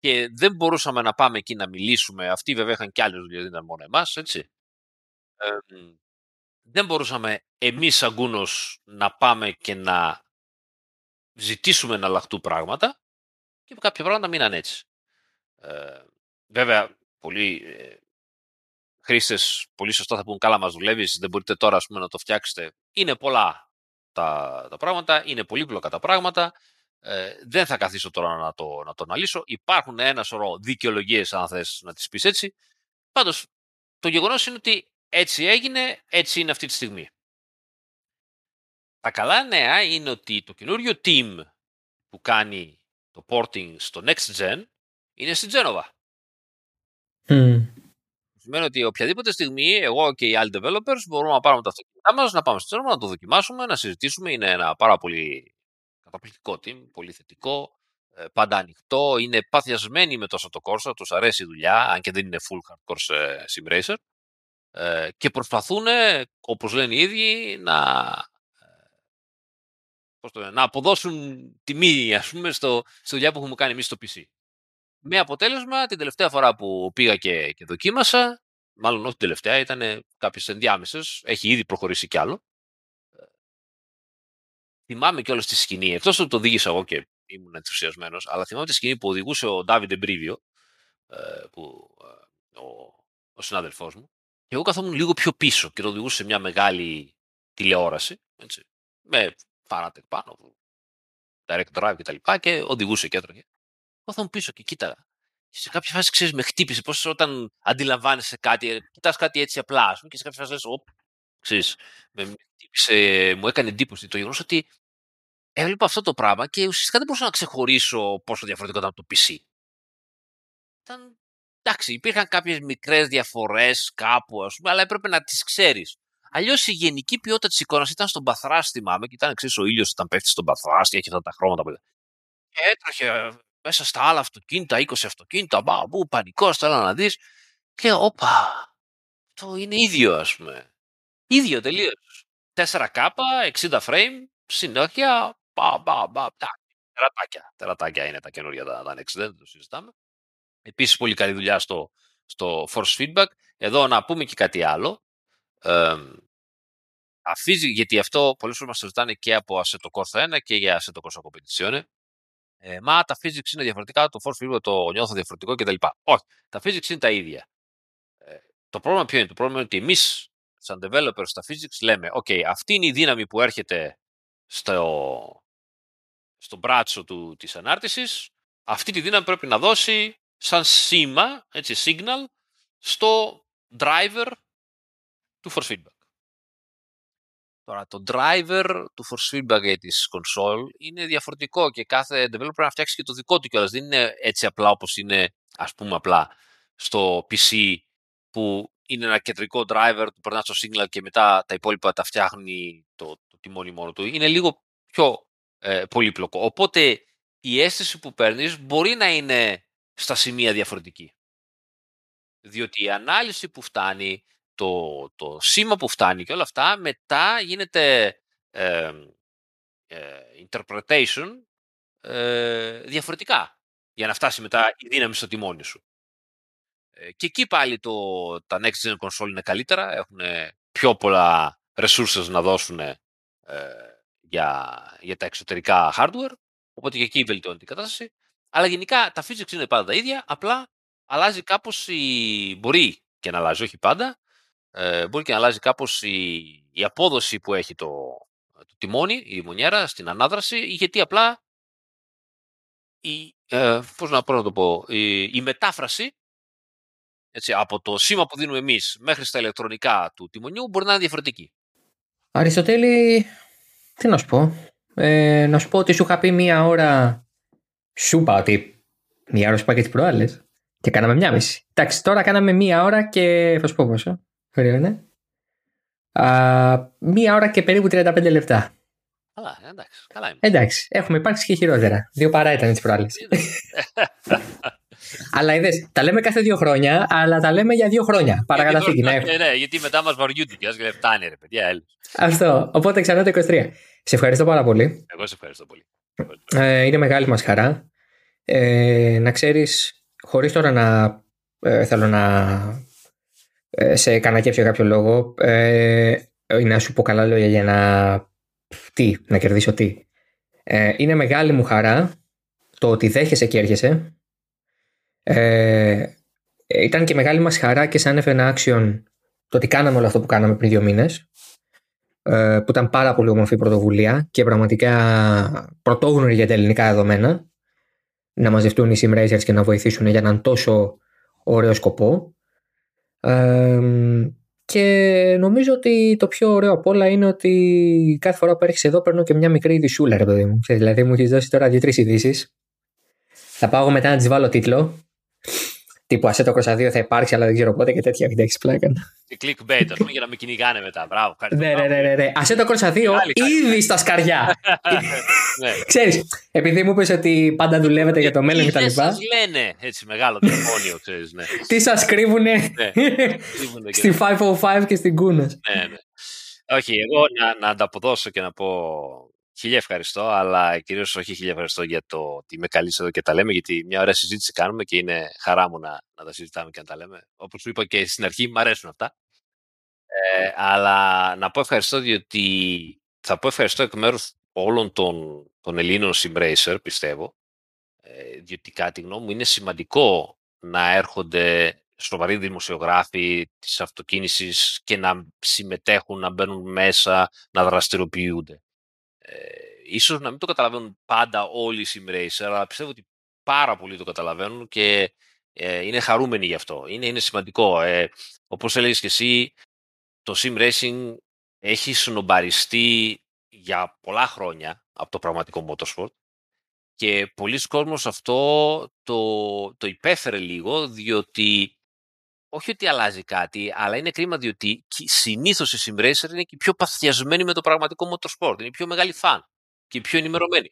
και δεν μπορούσαμε να πάμε εκεί να μιλήσουμε. Αυτοί βέβαια είχαν κι άλλες δουλειές, δεν ήταν μόνο εμάς, έτσι. δεν μπορούσαμε εμείς σαν να πάμε και να ζητήσουμε να αλλάχτούν πράγματα και κάποια πράγματα μείναν έτσι. Ε, βέβαια, πολύ ε, χρήστε πολύ σωστά θα πούν καλά μας δουλεύεις, δεν μπορείτε τώρα ας πούμε, να το φτιάξετε. Είναι πολλά τα, τα πράγματα, είναι πολύπλοκα τα πράγματα. Ε, δεν θα καθίσω τώρα να το, να το αναλύσω. Υπάρχουν ένα σωρό δικαιολογίες, αν θες να τις πεις έτσι. Πάντως, το γεγονός είναι ότι έτσι έγινε, έτσι είναι αυτή τη στιγμή. Τα καλά νέα είναι ότι το καινούριο team που κάνει το porting στο Next Gen είναι στην Genova. Σημαίνει ότι οποιαδήποτε στιγμή εγώ και οι άλλοι developers μπορούμε να πάρουμε τα αυτοκίνητά μας, να πάμε στο να το δοκιμάσουμε, να συζητήσουμε. Είναι ένα πάρα πολύ καταπληκτικό team, πολύ θετικό, ε, πάντα ανοιχτό. Είναι παθιασμένοι με τόσο το Corsa, τους αρέσει η δουλειά, αν και δεν είναι full hardcore sim racer. Ε, και προσπαθούν, όπως λένε οι ίδιοι, να, ε, να αποδώσουν τιμή ας πούμε, στο, στη δουλειά που έχουμε κάνει εμείς στο PC. Με αποτέλεσμα, την τελευταία φορά που πήγα και, και δοκίμασα, μάλλον όχι την τελευταία, ήταν κάποιες ενδιάμεσες, έχει ήδη προχωρήσει κι άλλο. Θυμάμαι κιόλας τη σκηνή, εκτός ότι το οδήγησα εγώ και ήμουν ενθουσιασμένος, αλλά θυμάμαι τη σκηνή που οδηγούσε ο Ντάβιντ Εμπρίβιο, που, ε, ο, ο συνάδελφός μου, και εγώ καθόμουν λίγο πιο πίσω και το οδηγούσε σε μια μεγάλη τηλεόραση, έτσι, με φάνατεκ πάνω, direct drive κτλ. Και, και οδηγούσε και έτρωγε καθόμουν πίσω και κοίταγα. Και σε κάποια φάση, ξέρεις, με χτύπησε. Πώς όταν αντιλαμβάνεσαι κάτι, κοιτάς κάτι έτσι απλά, ας πούμε, και σε κάποια φάση λες, Ωπ, ξέρεις, με χτύπησε, μου έκανε εντύπωση το γεγονός ότι έβλεπα αυτό το πράγμα και ουσιαστικά δεν μπορούσα να ξεχωρίσω πόσο διαφορετικό ήταν το PC. Ήταν, εντάξει, υπήρχαν κάποιες μικρές διαφορές κάπου, ας πούμε, αλλά έπρεπε να τις ξέρεις. Αλλιώς η γενική ποιότητα της εικόνας ήταν στον παθρά, θυμάμαι, και ήταν, ξέρεις, ο ήλιος όταν πέφτει στον παθρά και έχει αυτά τα χρώματα που Και έτρεχε μέσα στα άλλα αυτοκίνητα, 20 αυτοκίνητα, μπαμπού, πανικός, θέλω να δεις. Και λέω, όπα, το είναι ίδιο ας πούμε. Ίδιο τελείως. 4K, 60 frame, συνέχεια, πα, πα, πα, τερατάκια. Τερατάκια είναι τα καινούργια τα, τα Next, δεν το συζητάμε. Επίσης πολύ καλή δουλειά στο, στο force feedback. Εδώ να πούμε και κάτι άλλο. Ε, αφήσει, γιατί αυτό πολλοί φορές μας συζητάνε και από Assetto Corsa 1 και για Assetto Corsa Competizione. Ε, μα τα physics είναι διαφορετικά, το force feedback το νιώθω διαφορετικό κτλ. Όχι, τα physics είναι τα ίδια. Ε, το πρόβλημα ποιο είναι, το πρόβλημα είναι ότι εμείς σαν developers στα physics λέμε, ok, αυτή είναι η δύναμη που έρχεται στο, στο μπράτσο του, της ανάρτησης, αυτή τη δύναμη πρέπει να δώσει σαν σήμα, έτσι, signal, στο driver του force feedback. Τώρα, το driver του force feedback για τις console είναι διαφορετικό και κάθε developer πρέπει να φτιάξει και το δικό του κιόλας. Δεν είναι έτσι απλά όπως είναι, ας πούμε απλά, στο PC που είναι ένα κεντρικό driver, του περνάς στο signal και μετά τα υπόλοιπα τα φτιάχνει το, το τιμόνι μόνο του. Είναι λίγο πιο ε, πολύπλοκο. Οπότε η αίσθηση που παίρνεις μπορεί να είναι στα σημεία διαφορετική. Διότι η ανάλυση που φτάνει, το, το σήμα που φτάνει και όλα αυτά, μετά γίνεται ε, ε, interpretation ε, διαφορετικά για να φτάσει μετά η δύναμη στο τιμόνι σου. Ε, και εκεί πάλι το, τα next gen console είναι καλύτερα, έχουν πιο πολλά resources να δώσουν ε, για, για τα εξωτερικά hardware, οπότε και εκεί βελτιώνεται η κατάσταση. Αλλά γενικά τα physics είναι πάντα τα ίδια, απλά αλλάζει κάπως η... μπορεί και να αλλάζει, όχι πάντα, ε, μπορεί και να αλλάζει κάπως η, η απόδοση που έχει το, το τιμόνι, η μονιέρα στην ανάδραση, γιατί απλά η, ε, πώς να, να το πω, η, η μετάφραση έτσι, από το σήμα που δίνουμε εμείς μέχρι στα ηλεκτρονικά του τιμονιού μπορεί να είναι διαφορετική. Αριστοτέλη, τι να σου πω. Ε, να σου πω ότι σου είχα πει μία ώρα. Σου είπα ότι μία ώρα σου είπα και τις προάλλες. Και κάναμε μία μισή. Εντάξει, τώρα κάναμε μία ώρα και. Θα σου πω πόσο. Ωραίο είναι. Α, μία ώρα και περίπου 35 λεπτά. Καλά, εντάξει. Καλά είμαι. Εντάξει, έχουμε υπάρξει και χειρότερα. Δύο παρά ήταν τι προάλλες. αλλά είδες, τα λέμε κάθε δύο χρόνια, αλλά τα λέμε για δύο χρόνια. Παρακαταθήκη να έχουμε. Ναι, γιατί μετά μας βαριούνται και ας φτάνει, ρε παιδιά. Αυτό. Οπότε ξανά το 23. Σε ευχαριστώ πάρα πολύ. Εγώ σε ευχαριστώ πολύ. Ε, είναι μεγάλη μας χαρά. Ε, να ξέρεις, χωρίς τώρα να ε, θέλω να ε, σε κανακέψω για κάποιο λόγο ε, ή να σου πω καλά λόγια για να τι, να κερδίσω τι. Ε, είναι μεγάλη μου χαρά το ότι δέχεσαι και έρχεσαι. Ε, ήταν και μεγάλη μας χαρά και σαν FN Action το ότι κάναμε όλο αυτό που κάναμε πριν δύο μήνες. Ε, που ήταν πάρα πολύ όμορφη πρωτοβουλία και πραγματικά πρωτόγνωρη για τα ελληνικά δεδομένα να μαζευτούν οι Sim και να βοηθήσουν για έναν τόσο ωραίο σκοπό. Ε, και νομίζω ότι το πιο ωραίο από όλα είναι ότι κάθε φορά που έρχεσαι εδώ παίρνω και μια μικρή ειδισούλα, ρε παιδί μου. Δηλαδή μου έχεις δώσει τώρα δύο-τρεις ειδήσεις. Θα πάω μετά να τις βάλω τίτλο Τύπου Assetto Corsa 2 θα υπάρξει, αλλά δεν ξέρω πότε και τέτοια βίντεο έχεις πλάκα. Και clickbait, ας πούμε, για να με κυνηγάνε μετά. Μπράβο, ναι, ναι, ναι, ναι, ναι. Assetto Corsa 2 ήδη στα σκαριά. ναι. Ξέρεις, επειδή μου είπες ότι πάντα δουλεύετε για το μέλλον κτλ. Τι σας λένε έτσι μεγάλο τηλεφώνιο, ξέρεις. Ναι. Τι σας κρύβουνε στη 505 και στην Κούνας. Ναι, ναι. Όχι, εγώ να, να ανταποδώσω και να πω Χίλια ευχαριστώ, αλλά κυρίως όχι χίλια ευχαριστώ για το ότι με καλείς εδώ και τα λέμε, γιατί μια ωραία συζήτηση κάνουμε και είναι χαρά μου να, να τα συζητάμε και να τα λέμε. Όπως σου είπα και στην αρχή, μου αρέσουν αυτά. Ε, αλλά να πω ευχαριστώ, διότι θα πω ευχαριστώ εκ μέρους όλων των, των Ελλήνων Simbracer, πιστεύω, ε, διότι κάτι γνώμη μου είναι σημαντικό να έρχονται σοβαροί δημοσιογράφοι της αυτοκίνησης και να συμμετέχουν, να μπαίνουν μέσα, να δραστηριοποιούνται ε, ίσως να μην το καταλαβαίνουν πάντα όλοι οι sim αλλά πιστεύω ότι πάρα πολλοί το καταλαβαίνουν και ε, είναι χαρούμενοι γι' αυτό. Είναι, είναι σημαντικό. Ε, όπως έλεγες και εσύ, το sim racing έχει συνομπαριστεί για πολλά χρόνια από το πραγματικό motorsport και πολλοί κόσμος αυτό το, το υπέφερε λίγο διότι όχι ότι αλλάζει κάτι, αλλά είναι κρίμα διότι συνήθως οι sim racer είναι και οι πιο παθιασμένοι με το πραγματικό motorsport. Είναι οι πιο μεγάλοι φαν και οι πιο ενημερωμένοι.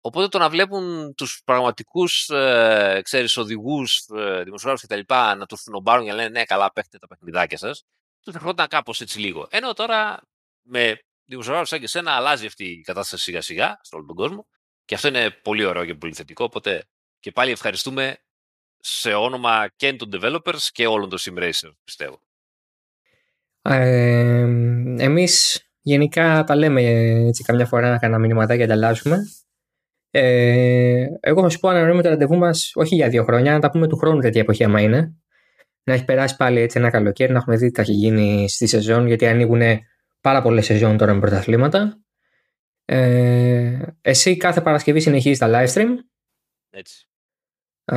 Οπότε το να βλέπουν τους πραγματικούς ε, ξέρεις, οδηγούς, ε, δημοσιογράφους κτλ. να τους φουνομπάρουν για να λένε ναι καλά παίχτε τα παιχνιδάκια σας, τους ερχόταν κάπως έτσι λίγο. Ενώ τώρα με δημοσιογράφους σαν και σένα αλλάζει αυτή η κατάσταση σιγά σιγά σε όλο τον κόσμο και αυτό είναι πολύ ωραίο και πολύ θετικό. Οπότε και πάλι ευχαριστούμε σε όνομα και των developers και όλων των sim πιστεύω. Ε, εμείς γενικά τα λέμε έτσι καμιά φορά να κάνουμε μηνυματάκια και ανταλλάσσουμε. Ε, εγώ θα σου πω ανανοούμε το ραντεβού μας όχι για δύο χρόνια, να τα πούμε του χρόνου τέτοια εποχή, άμα είναι. Να έχει περάσει πάλι έτσι ένα καλοκαίρι, να έχουμε δει τι θα έχει γίνει στη σεζόν, γιατί ανοίγουν πάρα πολλές σεζόν τώρα με πρωταθλήματα. Ε, εσύ κάθε Παρασκευή συνεχίζεις τα live stream. Έτσι. Ε,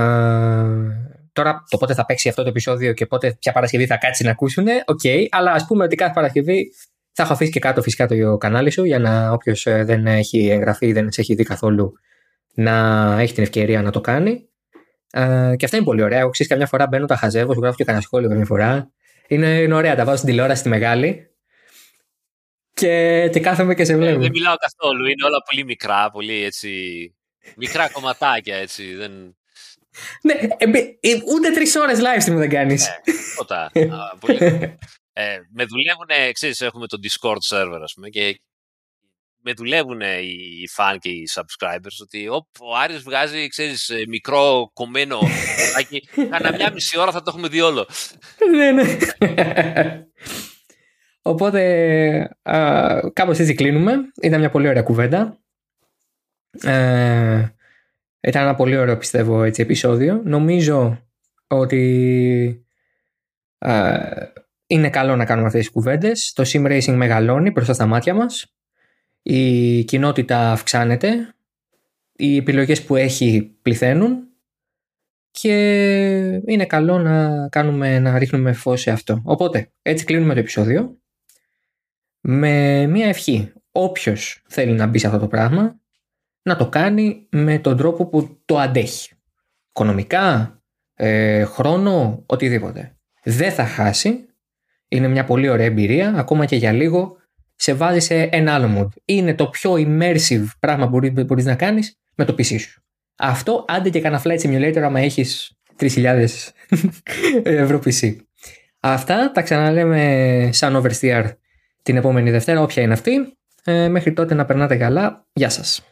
τώρα το πότε θα παίξει αυτό το επεισόδιο και πότε ποια Παρασκευή θα κάτσει να ακούσουν, OK, okay, αλλά ας πούμε ότι κάθε Παρασκευή θα έχω αφήσει και κάτω φυσικά το κανάλι σου για να όποιος ε, δεν έχει εγγραφεί ή δεν σε έχει δει καθόλου να έχει την ευκαιρία να το κάνει. Ε, και αυτά είναι πολύ ωραία. Εγώ ξέρω καμιά φορά μπαίνω, τα χαζεύω, σου γράφω και κανένα σχόλιο καμιά φορά. Είναι, είναι ωραία, τα βάζω στην τηλεόραση τη μεγάλη. Και, και κάθομαι και σε βλέπω. δεν μιλάω καθόλου. Είναι όλα πολύ μικρά, πολύ έτσι. Μικρά κομματάκια έτσι. Δεν... Ναι, ε, ούτε τρεις ώρες live stream δεν κάνεις. Ναι, πολύ... ε, με δουλεύουν, ξέρεις, έχουμε το Discord server, ας πούμε, και με δουλεύουν οι fan και οι subscribers ότι ο Άρης βγάζει, ξέρεις, ε, μικρό κομμένο και κάνα μια μισή ώρα θα το έχουμε δει όλο. ναι, ναι. Οπότε α, κάπως έτσι κλείνουμε. Ήταν μια πολύ ωραία κουβέντα. Ε, ήταν ένα πολύ ωραίο πιστεύω έτσι επεισόδιο. Νομίζω ότι είναι καλό να κάνουμε αυτές τις κουβέντες. Το sim racing μεγαλώνει μπροστά στα μάτια μας. Η κοινότητα αυξάνεται. Οι επιλογές που έχει πληθαίνουν. Και είναι καλό να, κάνουμε, να ρίχνουμε φως σε αυτό. Οπότε, έτσι κλείνουμε το επεισόδιο. Με μία ευχή. Όποιος θέλει να μπει σε αυτό το πράγμα, να το κάνει με τον τρόπο που το αντέχει. Οικονομικά, ε, χρόνο, οτιδήποτε. Δεν θα χάσει είναι μια πολύ ωραία εμπειρία, ακόμα και για λίγο σε βάζει σε ένα άλλο mood. Είναι το πιο immersive πράγμα που μπορείς να κάνεις με το PC σου. Αυτό άντε και κανένα flight simulator άμα έχεις 3.000 ευρώ PC. Αυτά τα ξαναλέμε σαν Oversteer την επόμενη Δευτέρα, όποια είναι αυτή. Ε, μέχρι τότε να περνάτε καλά. Γεια σας.